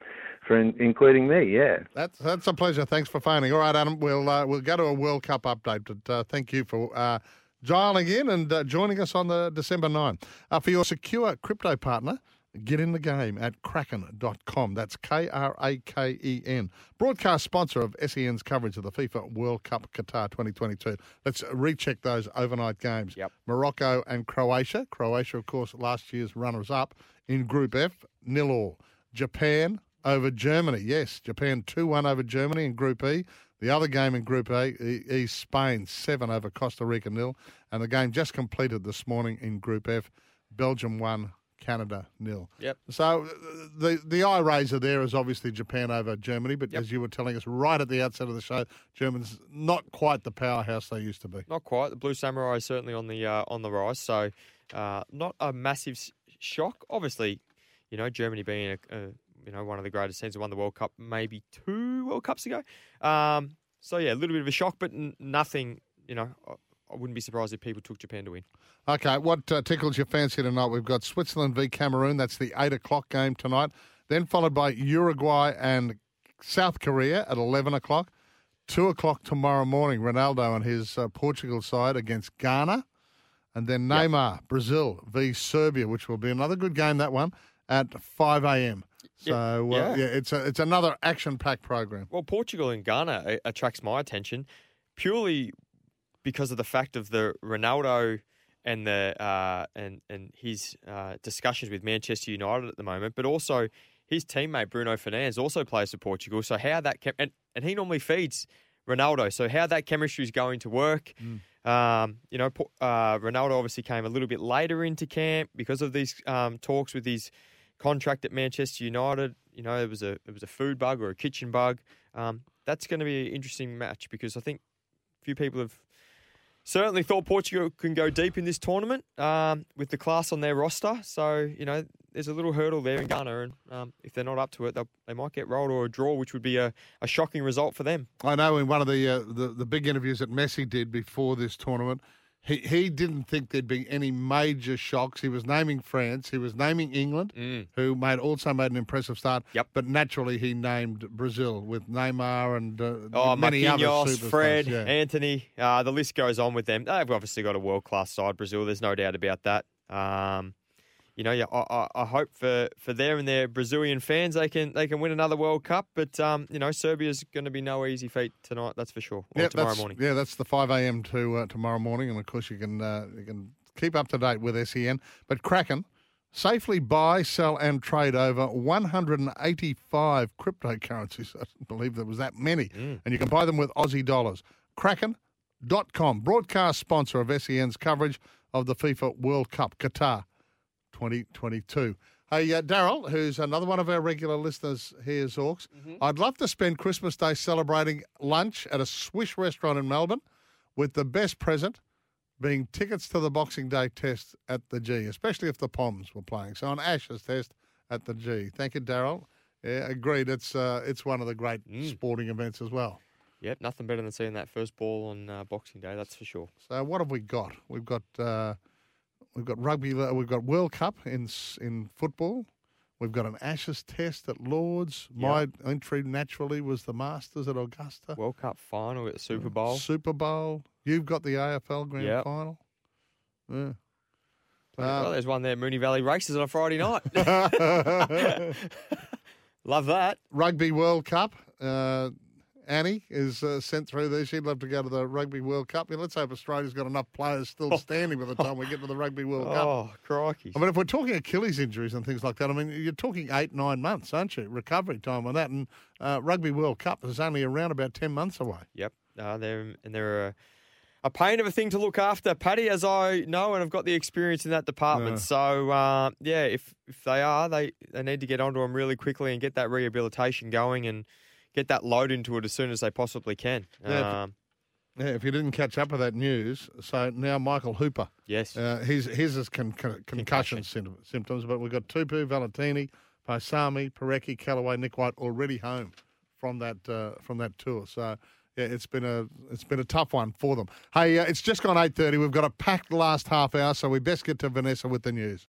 for in, including me. Yeah. That's that's a pleasure. Thanks for phoning. All right, Adam. We'll uh, we'll go to a World Cup update, but uh, thank you for uh, dialing in and uh, joining us on the December 9. Uh, for your secure crypto partner, get in the game at kraken.com. That's K R A K E N. Broadcast sponsor of SEN's coverage of the FIFA World Cup Qatar 2022. Let's recheck those overnight games. Yep. Morocco and Croatia. Croatia, of course, last year's runners up in Group F, nil all. Japan over Germany. Yes, Japan 2 1 over Germany in Group E. The other game in Group A E- is Spain 7 over Costa Rica nil. And the game just completed this morning in Group F. Belgium 1, Canada nil. Yep. So uh, the the eye raiser there is obviously Japan over Germany, but as you were telling us right at the outset of the show, Germans not quite the powerhouse they used to be. Not quite. The Blue Samurai is certainly on the uh, on the rise, so uh, not a massive shock. Obviously, you know Germany being a, a you know one of the greatest teams that won the World Cup maybe two World Cups ago. Um, so yeah, a little bit of a shock, but n- nothing. You know, I wouldn't be surprised if people took Japan to win. Okay, what uh, tickles your fancy tonight? We've got Switzerland v Cameroon. That's the eight o'clock game tonight. Then followed by Uruguay and South Korea at eleven o'clock. Two o'clock tomorrow morning. Ronaldo and his uh, Portugal side against Ghana, and then Neymar Brazil v Serbia, which will be another good game. That one at five a.m. So uh, Yeah. yeah, it's a, it's another action-packed program. Well, Portugal and Ghana uh, attracts my attention purely because of the fact of the Ronaldo and the uh, and and his uh, discussions with Manchester United at the moment, but also his teammate Bruno Fernandes also plays for Portugal. So how that chem- and and he normally feeds Ronaldo. So how that chemistry is going to work. Um, you know, uh, Ronaldo obviously came a little bit later into camp because of these um, talks with his contract at Manchester United. You know, it was a it was a food bug or a kitchen bug. Um, that's going to be an interesting match because I think few people have certainly thought Portugal can go deep in this tournament um, with the class on their roster. So you know, there's a little hurdle there in Ghana, and um, if they're not up to it, they'll- might get rolled or a draw, which would be a, a shocking result for them. I know in one of the, uh, the the big interviews that Messi did before this tournament, he he didn't think there'd be any major shocks. He was naming France, he was naming England, who made also made an impressive start. Yep. But naturally, he named Brazil with Neymar and uh, Oh, many other Marquinhos, superstars. Fred, Yeah. Antony, uh, the list goes on with them. They've obviously got a world class side, Brazil. There's no doubt about that. Um, you know, yeah, I, I, hope for, for them and their Brazilian fans they can they can win another World Cup. But um, you know, Serbia's going to be no easy feat tonight. That's for sure. Yeah, tomorrow that's, morning. Yeah, that's the five a.m. to uh, tomorrow morning, and of course you can uh, you can keep up to date with SEN. But Kraken safely buy, sell, and trade over 185 cryptocurrencies. I didn't believe there was that many, and you can buy them with Aussie dollars. Kraken.com, broadcast sponsor of SEN's coverage of the FIFA World Cup Qatar 2022. Hey, uh, Daryl, who's another one of our regular listeners here, Zorks. I'd love to spend Christmas Day celebrating lunch at a Swiss restaurant in Melbourne with the best present being tickets to the Boxing Day test at the G, especially if the Poms were playing. So an Ashes test at the G. Thank you, Daryl. Yeah, agreed. It's uh, it's one of the great sporting events as well. Yep, nothing better than seeing that first ball on uh, Boxing Day. That's for sure. So what have we got? We've got uh, we've got rugby. uh, We've got World Cup in in football. We've got an Ashes test at Lords. My entry naturally was the Masters at Augusta. World Cup final at the Super Bowl. Super Bowl. You've got the AFL Grand Yep. Final. Yeah. well, there's one there, Moonee Valley Races on a Friday night. Love that. Rugby World Cup. Uh, Annie is uh, sent through there. She'd love to go to the Rugby World Cup. Yeah, let's hope Australia's got enough players still standing by the time we get to the Rugby World Cup. Oh, crikey. I mean, if we're talking Achilles injuries and things like that, I mean, you're talking eight, nine months, aren't you? Recovery time on that. And uh, Rugby World Cup is only around about 10 months away. Yep. Uh, they're, and they're a, a pain of a thing to look after, Paddy, as I know, and I've got the experience in that department. Yeah. So, uh, yeah, if, if they are, they, they need to get onto them really quickly and get that rehabilitation going and get that load into it as soon as they possibly can. Yeah, if- Um, Yeah, if you didn't catch up with that news, so now Michael Hooper. Yes. Uh, his, his is con- con- concussion, sym- symptoms, but we've got Tupou, Valetini, Paisami, Parecki, Kellaway, Nick White already home from that uh, from that tour. So yeah, it's been a it's been a tough one for them. Hey, uh, it's just gone eight thirty. We've got a packed last half hour, so we best get to Vanessa with the news.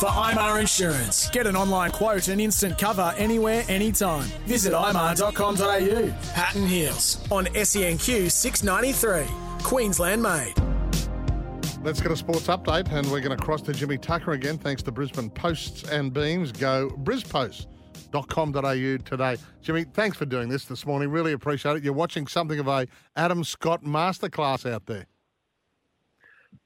For IMAR Insurance, get an online quote and instant cover anywhere, anytime. Visit imar.com.au. Pat and Heels on SENQ 693, Queensland made. Let's get a sports update, and we're going to cross to Jimmy Tucker again, thanks to Brisbane Posts and Beams. Go brispost.com.au today. Jimmy, thanks for doing this this morning. Really appreciate it. You're watching something of a Adam Scott masterclass out there.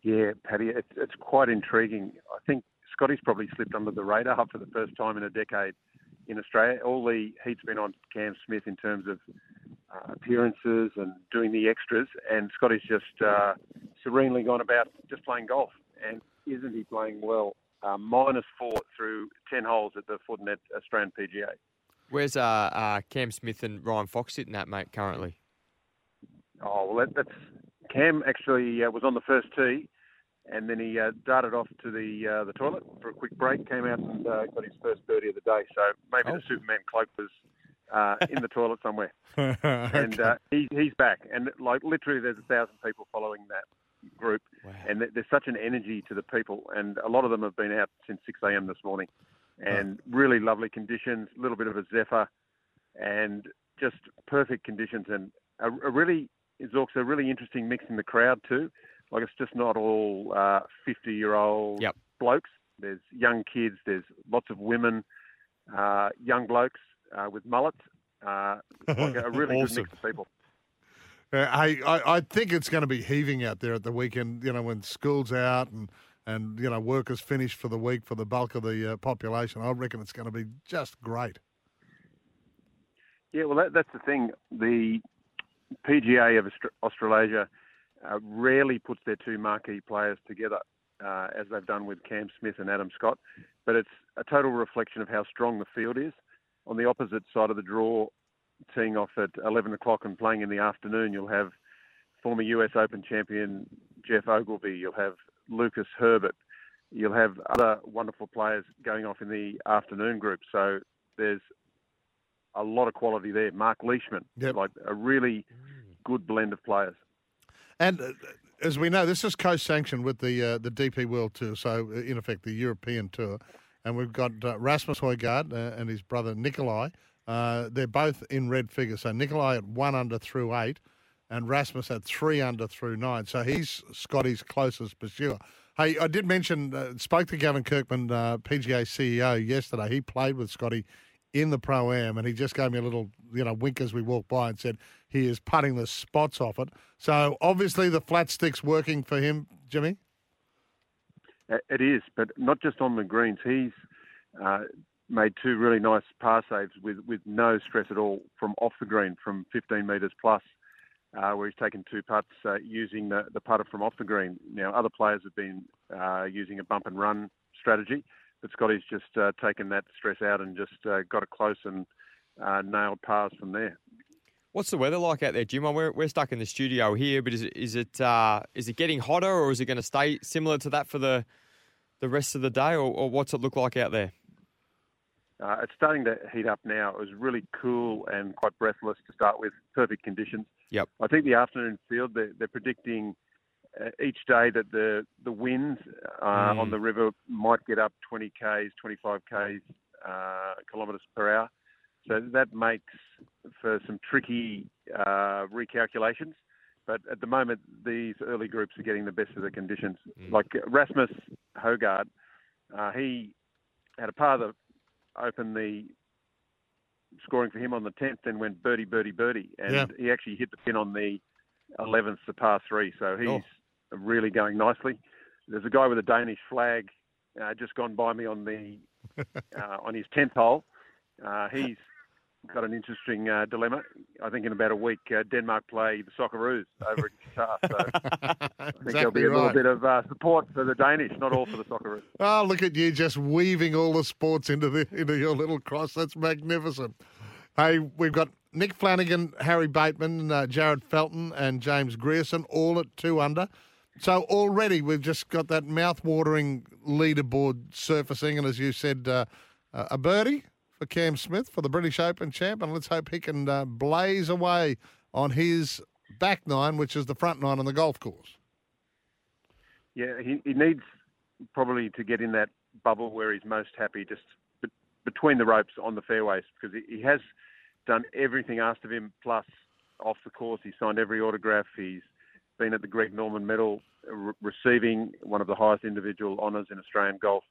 Yeah, Paddy, it's, it's quite intriguing. I think Scotty's probably slipped under the radar for the first time in a decade in Australia. All the heat's been on Cam Smith in terms of uh, appearances and doing the extras, and Scotty's just uh, serenely gone about just playing golf. And isn't he playing well? Uh, minus four through 10 holes at the Fortinet Australian PGA. where's uh, uh, Cam Smith and Ryan Fox sitting at, mate, currently? Oh well, that, that's Cam actually uh, was on the first tee, and then he uh, darted off to the uh, the toilet for a quick break. Came out and uh, got his first birdie of the day. So maybe Oh. the Superman cloak was uh, in the toilet somewhere. And uh, he, he's back. And like literally, there's a thousand people following that group, and th- there's such an energy to the people. And a lot of them have been out since 6 a.m. this morning, and really lovely conditions, a little bit of a zephyr, and just perfect conditions. And a, a really also a really interesting mix in the crowd too. Like it's just not all uh, 50 year old Yep. blokes. There's young kids. There's lots of women, uh, young blokes uh, with mullets. Uh, like a really good mix of people. Uh, I, I I think it's going to be heaving out there at the weekend. You know, when school's out and and you know work is finished for the week for the bulk of the uh, population. I reckon it's going to be just great. Yeah, well, that, that's the thing. The PGA of Australasia uh, rarely puts their two marquee players together, uh, as they've done with Cam Smith and Adam Scott. But it's a total reflection of how strong the field is. On the opposite side of the draw, teeing off at 11 o'clock and playing in the afternoon, you'll have former US Open champion Geoff Ogilvy. You'll have Lucas Herbert. You'll have other wonderful players going off in the afternoon group. So there's a lot of quality there. Mark Leishman, like a really good blend of players. And uh, as we know, this is co-sanctioned with the uh, the DP World Tour, so uh, in effect the European Tour. And we've got uh, Rasmus Højgaard uh, and his brother Nicolai. Uh, they're both in red figures. So Nicolai at one under through eight, and Rasmus at three under through nine. So he's Scotty's closest pursuer. Hey, I did mention, spoke to Gavin Kirkman, PGA CEO, yesterday. He played with Scotty in the pro am, and he just gave me a little, you know, wink as we walked by and said he is putting the spots off it. So obviously the flat stick's working for him, Jimmy. It is, but not just on the greens. He's uh, made two really nice par saves with, with no stress at all from off the green, from 15 metres plus, uh, where he's taken two putts uh, using the, the putter from off the green. Now, other players have been uh, using a bump and run strategy, but Scotty's just uh, taken that stress out and just uh, got it close and uh, nailed pars from there. What's the weather like out there, Jim? We're, we're stuck in the studio here, but is it is it uh, is it getting hotter, or is it going to stay similar to that for the the rest of the day, or, or what's it look like out there? Uh, it's starting to heat up now. It was really cool and quite breathless to start with. Perfect conditions. Yep. I think the afternoon field they're, they're predicting each day that the the winds uh, Mm. on the river might get up 20 k's, 25 k's uh, kilometres per hour. So that makes for some tricky uh, recalculations. But at the moment, these early groups are getting the best of the conditions. Like Rasmus Højgaard, uh, he had a par that opened the scoring for him on the 10th, then went birdie, birdie, birdie. And Yeah. he actually hit the pin on the 11th, the par three. So he's Oh. Really going nicely. There's a guy with a Danish flag uh, just gone by me on the uh, on his 10th hole. Uh, he's got an interesting uh, dilemma. I think in about a week, uh, Denmark play the Socceroos over in Qatar. So I think there'll be a little bit of uh, support for the Danish, not all for the Socceroos. Oh, look at you just weaving all the sports into the into your little cross. That's magnificent. Hey, we've got Nick Flanagan, Harry Bateman, uh, Jared Felton, and James Grierson all at two under. So already we've just got that mouth-watering leaderboard surfacing, and as you said, uh, uh, a birdie for Cam Smith for the British Open champ, and let's hope he can uh, blaze away on his back nine, which is the front nine on the golf course. Yeah, he, he needs probably to get in that bubble where he's most happy, just be, between the ropes on the fairways, because he, he has done everything asked of him, plus off the course. He's signed every autograph. He's been at the Greg Norman Medal, uh, re- receiving one of the highest individual honours in Australian golf.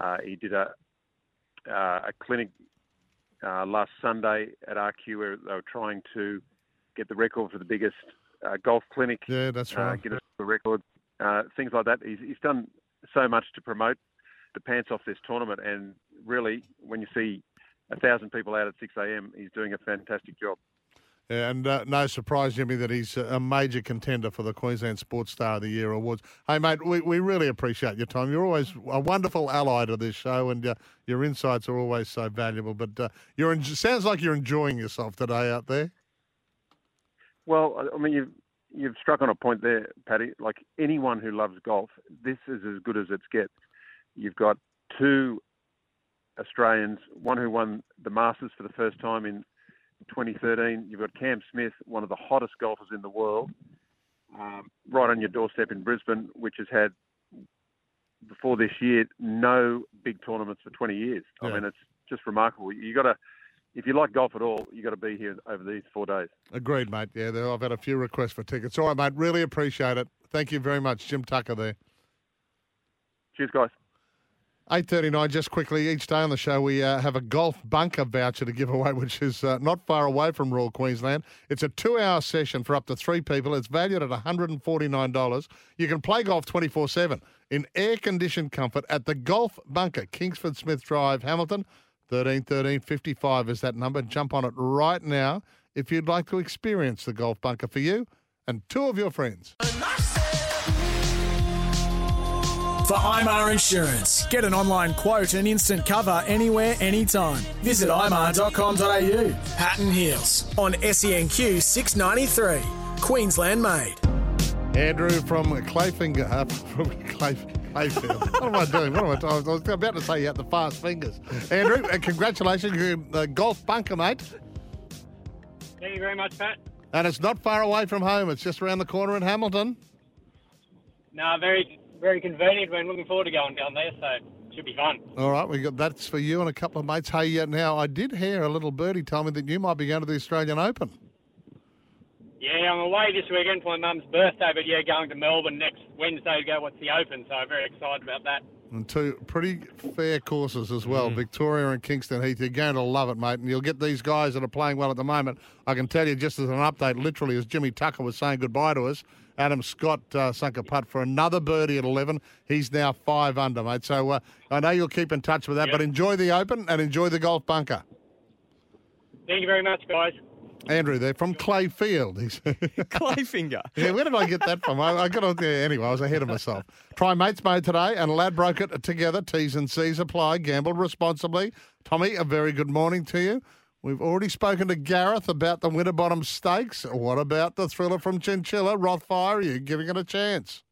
Uh, he did a uh, a clinic uh, last Sunday at RQ where they were trying to get the record for the biggest uh, golf clinic. Yeah, that's Uh, right. get the record, uh, things like that. He's, he's done so much to promote the pants off this tournament, and really, when you see a thousand people out at 6 a.m., he's doing a fantastic job. And uh, no surprise, Jimmy, that he's a major contender for the Queensland Sports Star of the Year awards. Hey, mate, we, we really appreciate your time. You're always a wonderful ally to this show, and uh, your insights are always so valuable. But uh, you're en- sounds like you're enjoying yourself today out there. Well, I- mean, you've you've struck on a point there, Paddy. Like anyone who loves golf, this is as good as it gets. You've got two Australians, one who won the Masters for the first time in 2013. You've got Cam Smith, one of the hottest golfers in the world, um, right on your doorstep in Brisbane, which has had before this year no big tournaments for 20 years. I mean, it's just remarkable. You got to, if you like golf at all, you got to be here over these four days. Agreed, mate. Yeah, there, I've had a few requests for tickets. All right, mate. Really appreciate it. Thank you very much, Jim Tucker. There. Cheers, guys. Eight thirty-nine. Just quickly, each day on the show we uh, have a golf bunker voucher to give away, which is uh, not far away from rural Queensland. It's a two-hour session for up to three people. It's valued at one hundred and forty-nine dollars. You can play golf twenty-four-seven in air-conditioned comfort at the Golf Bunker, Kingsford Smith Drive, Hamilton. Thirteen thirteen fifty-five is that number. Jump on it right now if you'd like to experience the Golf Bunker for you and two of your friends. For IMAR Insurance, get an online quote and instant cover anywhere, anytime. Visit imar.com.au. Pat and Heels on SENQ 693. Queensland made. Andrew from Clayfinger, uh, from Clay, Clayfield. what am I doing? What am I doing? I was about to say you had the fast fingers. Andrew, uh, congratulations. You're the golf bunker, mate. Thank you very much, Pat. And it's not far away from home. It's just around the corner in Hamilton. No, very, very convenient. We're looking forward to going down there, so it should be fun. All right, we got that's for you and a couple of mates. Hey, uh, now I did hear a little birdie tell me that you might be going to the Australian Open. Yeah, I'm away this weekend for my mum's birthday, but yeah, going to Melbourne next Wednesday to go watch the Open, so I'm very excited about that. And two pretty fair courses as well, Victoria and Kingston Heath. You're going to love it, mate. And you'll get these guys that are playing well at the moment. I can tell you, just as an update, literally, as Jimmy Tucker was saying goodbye to us, Adam Scott uh, sunk a putt for another birdie at 11. He's now five under, mate. So uh, I know you'll keep in touch with that, but enjoy the Open and enjoy the golf bunker. Thank you very much, guys. Andrew, they're from Clayfield. He's Clayfinger. Yeah, where did I get that from? I, I got on there anyway. I was ahead of myself. Try mates mode today, and Ladbroke it together. T's and C's apply. Gamble responsibly. Tommy, a very good morning to you. We've already spoken to Gareth about the Winterbottom Stakes. What about the thriller from Chinchilla, Rothfire? Are you giving it a chance?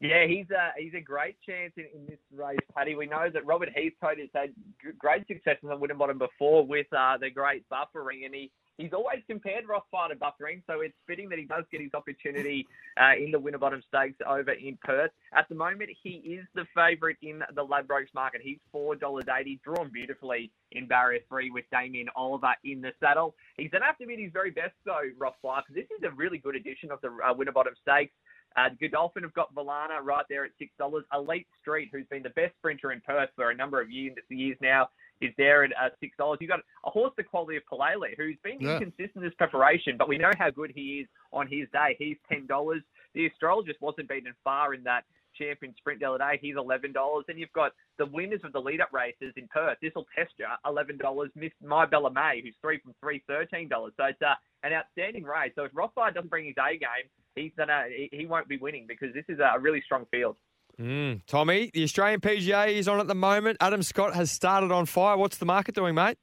Yeah, he's a he's a great chance in, in this race, Paddy. We know that Robert Heathcote has had great successes on Winterbottom before with uh, the great buffering, and he he's always compared Rothfire to buffering. So it's fitting that he does get his opportunity uh, in the Winterbottom Stakes over in Perth. At the moment, he is the favourite in the Ladbrokes market. He's four dollars eighty, drawn beautifully in barrier three with Damien Oliver in the saddle. He's going to have to be at his very best though, Rothfire, because this is a really good edition of the uh, Winterbottom Stakes. Uh, Godolphin have got Valana right there at six dollars. Elite Street, who's been the best sprinter in Perth for a number of years, years now, is there at uh, six dollars. You've got a horse the quality of Palele, who's been Yeah. inconsistent in this preparation, but we know how good he is on his day. He's ten dollars. The astrologist wasn't beaten far in that champion sprint the other day. He's eleven dollars. Then you've got the winners of the lead-up races in Perth. This will test you. Eleven dollars. Miss My Bella May, who's three from three, thirteen dollars. So it's uh, an outstanding race. So if Rothfire doesn't bring his A game, he's gonna he, he won't be winning because this is a really strong field. Mm, Tommy, the Australian PGA is on at the moment. Adam Scott has started on fire. What's the market doing, mate?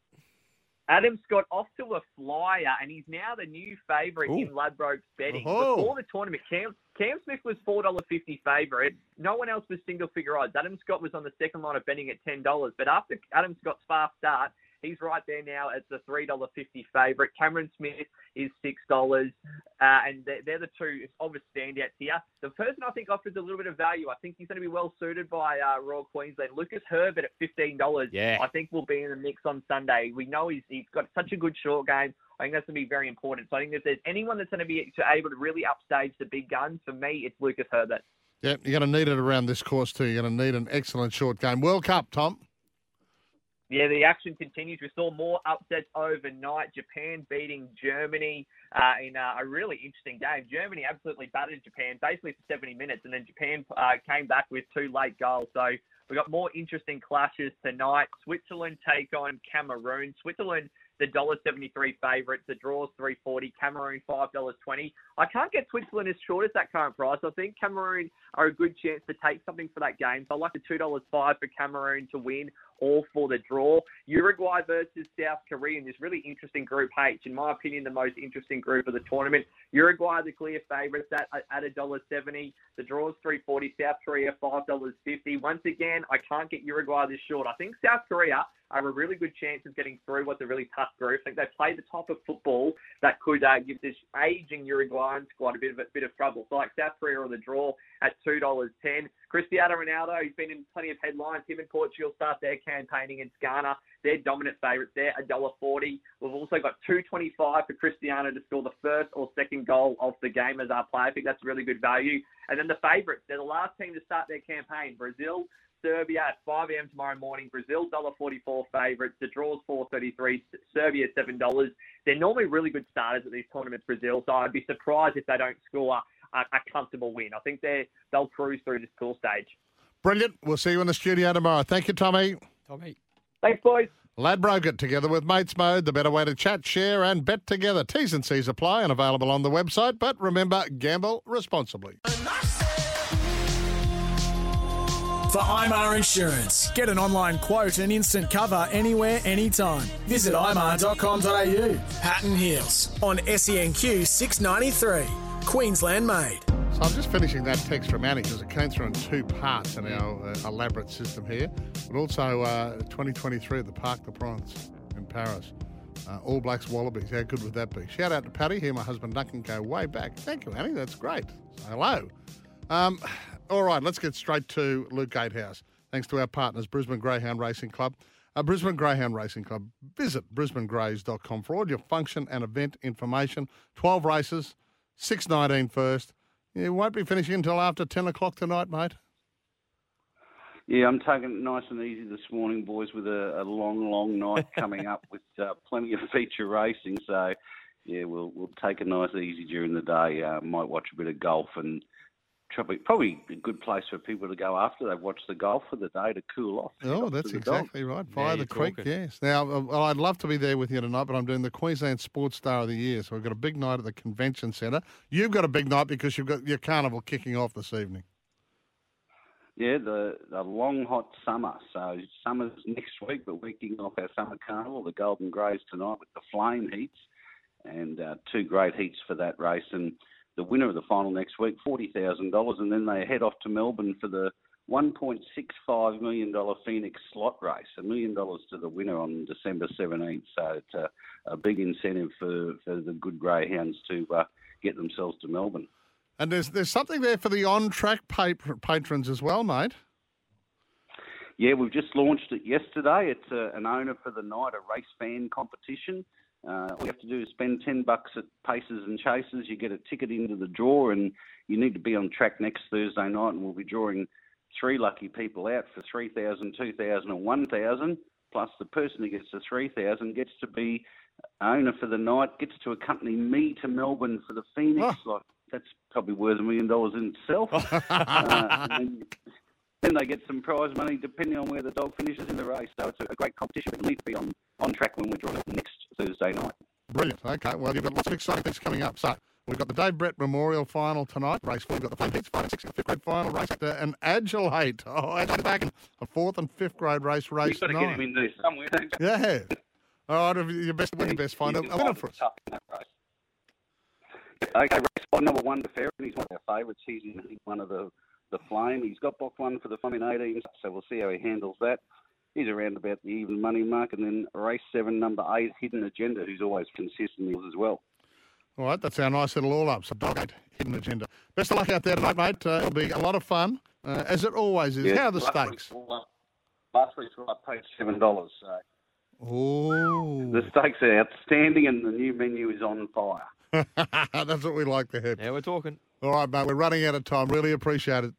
Adam Scott off to a flyer, and he's now the new favourite in Ladbrokes betting. Oh. Before the tournament, Cam, Cam Smith was four dollar fifty favourite. No one else was single figure odds. Adam Scott was on the second line of betting at ten dollars. But after Adam Scott's fast start, he's right there now as the three dollar fifty favourite. Cameron Smith is six dollars, uh, and they're, they're the two obvious standouts here. The person I think offers a little bit of value. I think he's going to be well suited by uh, Royal Queensland. Lucas Herbert at fifteen dollars. Yeah. I think will be in the mix on Sunday. We know he's he's got such a good short game. I think that's going to be very important. So I think if there's anyone that's going to be able to really upstage the big guns, for me, it's Lucas Herbert. Yeah, you're going to need it around this course too. You're going to need an excellent short game. World Cup, Tom. Yeah, the action continues. We saw more upsets overnight. Japan beating Germany uh, in uh, a really interesting game. Germany absolutely battered Japan basically for 70 minutes, and then Japan uh, came back with two late goals. So we've got more interesting clashes tonight. Switzerland take on Cameroon. Switzerland, the dollar seventy three favourites. The draws three forty. Cameroon five dollars twenty. I can't get Switzerland as short as that current price. I think Cameroon are a good chance to take something for that game. So I like the two dollars five for Cameroon to win, all for the draw. Uruguay versus South Korea in this really interesting Group H. In my opinion, the most interesting group of the tournament. Uruguay the clear favourites at at a dollar seventy. The draws three forty. South Korea five dollars fifty. Once again, I can't get Uruguay this short. I think South Korea are a really good chance of getting through what's a really tough group. Think they play the type of football that could uh, give this aging Uruguayan squad a bit of a bit of trouble. So like South Korea or the draw at two dollars ten. Cristiano Ronaldo, he's been in plenty of headlines. Him and Portugal start their campaigning in Ghana. They're dominant favourites there, a dollar forty. We've also got two twenty five for Cristiano to score the first or second goal of the game as our player. I think that's really good value. And then the favourites, they're the last team to start their campaign. Brazil, Serbia at 5 a.m. tomorrow morning. Brazil $1.44 favourites. The draw's 4.33. Serbia $7. They're normally really good starters at these tournaments, Brazil. So I'd be surprised if they don't score a, a comfortable win. I think they they'll cruise through this pool stage. Brilliant. We'll see you in the studio tomorrow. Thank you, Tommy. Tommy. Thanks, boys. Ladbroke together with Mates Mode, the better way to chat, share, and bet together. T's and C's apply and available on the website. But remember, gamble responsibly. For IMAR Insurance, get an online quote and instant cover anywhere, anytime. Visit imar.com.au. Pat and Heels on SENQ 693. Queensland made. So I'm just finishing that text from Annie because it came through in two parts in our uh, elaborate system here, but also uh, 2023 at the Parc de France in Paris. Uh, All Blacks Wallabies. How good would that be? Shout out to Paddy. Here, my husband Duncan go way back. Thank you, Annie. That's great. Hello. Um, all right, let's get straight to Luke Gatehouse. Thanks to our partners, Brisbane Greyhound Racing Club. Uh, Brisbane Greyhound Racing Club. Visit brisbanegrays.com for all your function and event information. 12 races, 6.19 first. You won't be finishing until after 10 o'clock tonight, mate. Yeah, I'm taking it nice and easy this morning, boys, with a, a long, long night coming up with uh, plenty of feature racing. So, yeah, we'll we'll take it nice and easy during the day. Uh, might watch a bit of golf and probably probably a good place for people to go after they've watched the golf for the day to cool off. Oh, that's the dog. exactly right. Via the creek, talking. yes. Now, uh, well, I'd love to be there with you tonight, but I'm doing the Queensland Sports Star of the Year. So we've got a big night at the Convention Centre. You've got a big night because you've got your carnival kicking off this evening. Yeah, the the long hot summer. So summer's next week, but we're kicking off our summer carnival, the Golden Greys tonight with the Flame Heats, and uh, two great heats for that race. And the winner of the final next week, forty thousand dollars, and then they head off to Melbourne for the one point six five million dollar Phoenix slot race. A million dollars to the winner on December seventeenth. So it's a, a big incentive for for the good greyhounds to uh, get themselves to Melbourne. And there's there's something there for the on track pa- patrons as well, mate. Yeah, we've just launched it yesterday. It's uh, an owner for the night, a race fan competition. Uh, all you have to do is spend 10 bucks at Paces and Chases. You get a ticket into the draw, and you need to be on track next Thursday night, and we'll be drawing three lucky people out for 3,000, 2,000, and 1,000. Plus, the person who gets the 3,000 gets to be owner for the night, gets to accompany me to Melbourne for the Phoenix. Like, that's probably worth a million dollars in itself. uh, and then, then they get some prize money depending on where the dog finishes in the race. So it's a, a great competition. You need to be on, on track when we're drawing it next Thursday night. Brilliant. Okay, well, you've got lots of exciting things coming up. So we've got the Dave Brett Memorial Final tonight, race four. We've got the Flame Heats, five and and fifth grade final race, uh, an Agilate. Oh, Agilate back in a fourth and fifth grade race, race You've got to nine. get him in there somewhere? Yeah. All right, your best win, your best find a winner for us. tough in that race. Okay, race spot number one to Ferret. He's one of our favourites. He's in one of the, the flame. He's got block one for the flame in 18, so we'll see how he handles that. He's around about the even money mark. And then race seven, number eight, Hidden Agenda, who's always consistent as well. All right, that's our nice little all up. So dog eight, hidden agenda. Best of luck out there tonight, mate. Uh, it'll be a lot of fun, uh, as it always is. Yeah, How are the last stakes? week's all up- Last week's all up paid seven dollars. So Oh, the stakes are outstanding, and the new menu is on fire. that's what we like to hear. Yeah, we're talking. All right, mate. We're running out of time. Really appreciate it.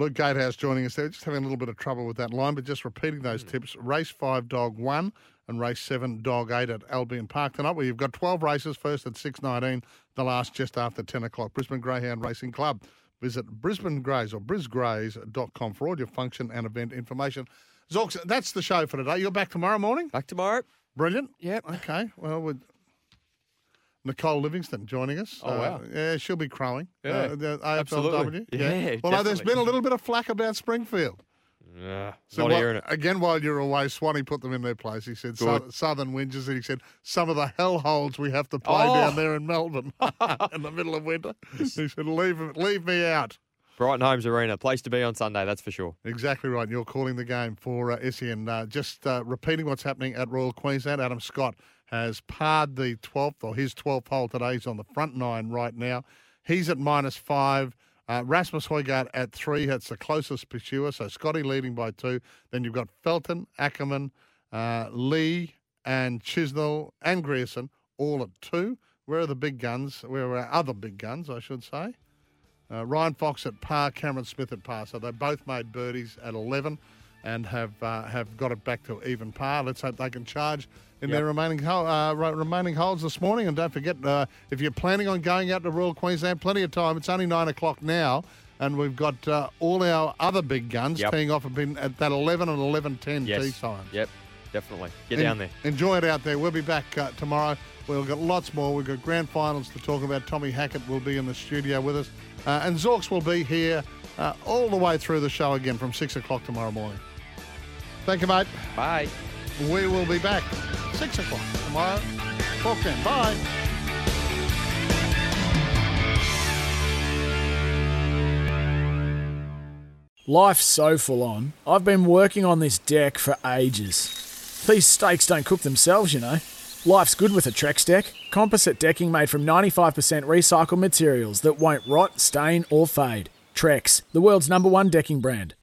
Luke Gatehouse joining us there. Just having a little bit of trouble with that line, but just repeating those hmm. tips. Race five, dog one, and race seven, dog eight at Albion Park tonight, where you've got 12 races, first at 6.19, the last just after 10 o'clock. Brisbane Greyhound Racing Club. Visit Brisbane Greys or brisgrays.com for all your function and event information. Zorks, that's the show for today. You're back tomorrow morning? Back tomorrow. Brilliant. Yep. Okay. Well, with Nicole Livingstone joining us. Oh, wow. Yeah, she'll be crowing. Yeah, Uh, the AFLW. absolutely. Yeah, Well, there's definitely. been a little bit of flack about Springfield. Yeah, So not hearing it. again, while you're away, Swanee put them in their place. He said Good. Southern Winters, and he said some of the hellholes we have to play Oh. down there in Melbourne in the middle of winter. He said, "Leave leave me out." Brighton Homes Arena, place to be on Sunday, that's for sure. Exactly right. You're calling the game for uh, SEN. Uh, just uh, repeating what's happening at Royal Queensland. Adam Scott has parred the 12th or his 12th hole today. He's on the front nine right now. He's at minus five. Uh, Rasmus Højgaard at three. That's the closest pursuer. So Scotty leading by two. Then you've got Felton, Ackerman, uh, Lee, and Chisnell and Grierson all at two. Where are the big guns? Where are our other big guns, I should say? Uh, Ryan Fox at par, Cameron Smith at par. So they both made birdies at 11 and have uh, have got it back to even par. Let's hope they can charge in Yep. their remaining uh, remaining holes this morning. And don't forget, uh, if you're planning on going out to Royal Queensland, plenty of time. It's only nine o'clock now. And we've got uh, all our other big guns Yep. teeing off at that 11 and 11.10 Yes. tee time. Yep, definitely. Get En- down there. Enjoy it out there. We'll be back uh, tomorrow. We've got lots more. We've got grand finals to talk about. Tommy Hackett will be in the studio with us. Uh, and Zorks will be here uh, all the way through the show again from 6 o'clock tomorrow morning. Thank you, mate. Bye. We will be back 6 o'clock tomorrow. Talk then. Bye. Life's so full on. I've been working on this deck for ages. These steaks don't cook themselves, you know. Life's good with a Trex deck. Composite decking made from 95% recycled materials that won't rot, stain, or fade. Trex, the world's number one decking brand.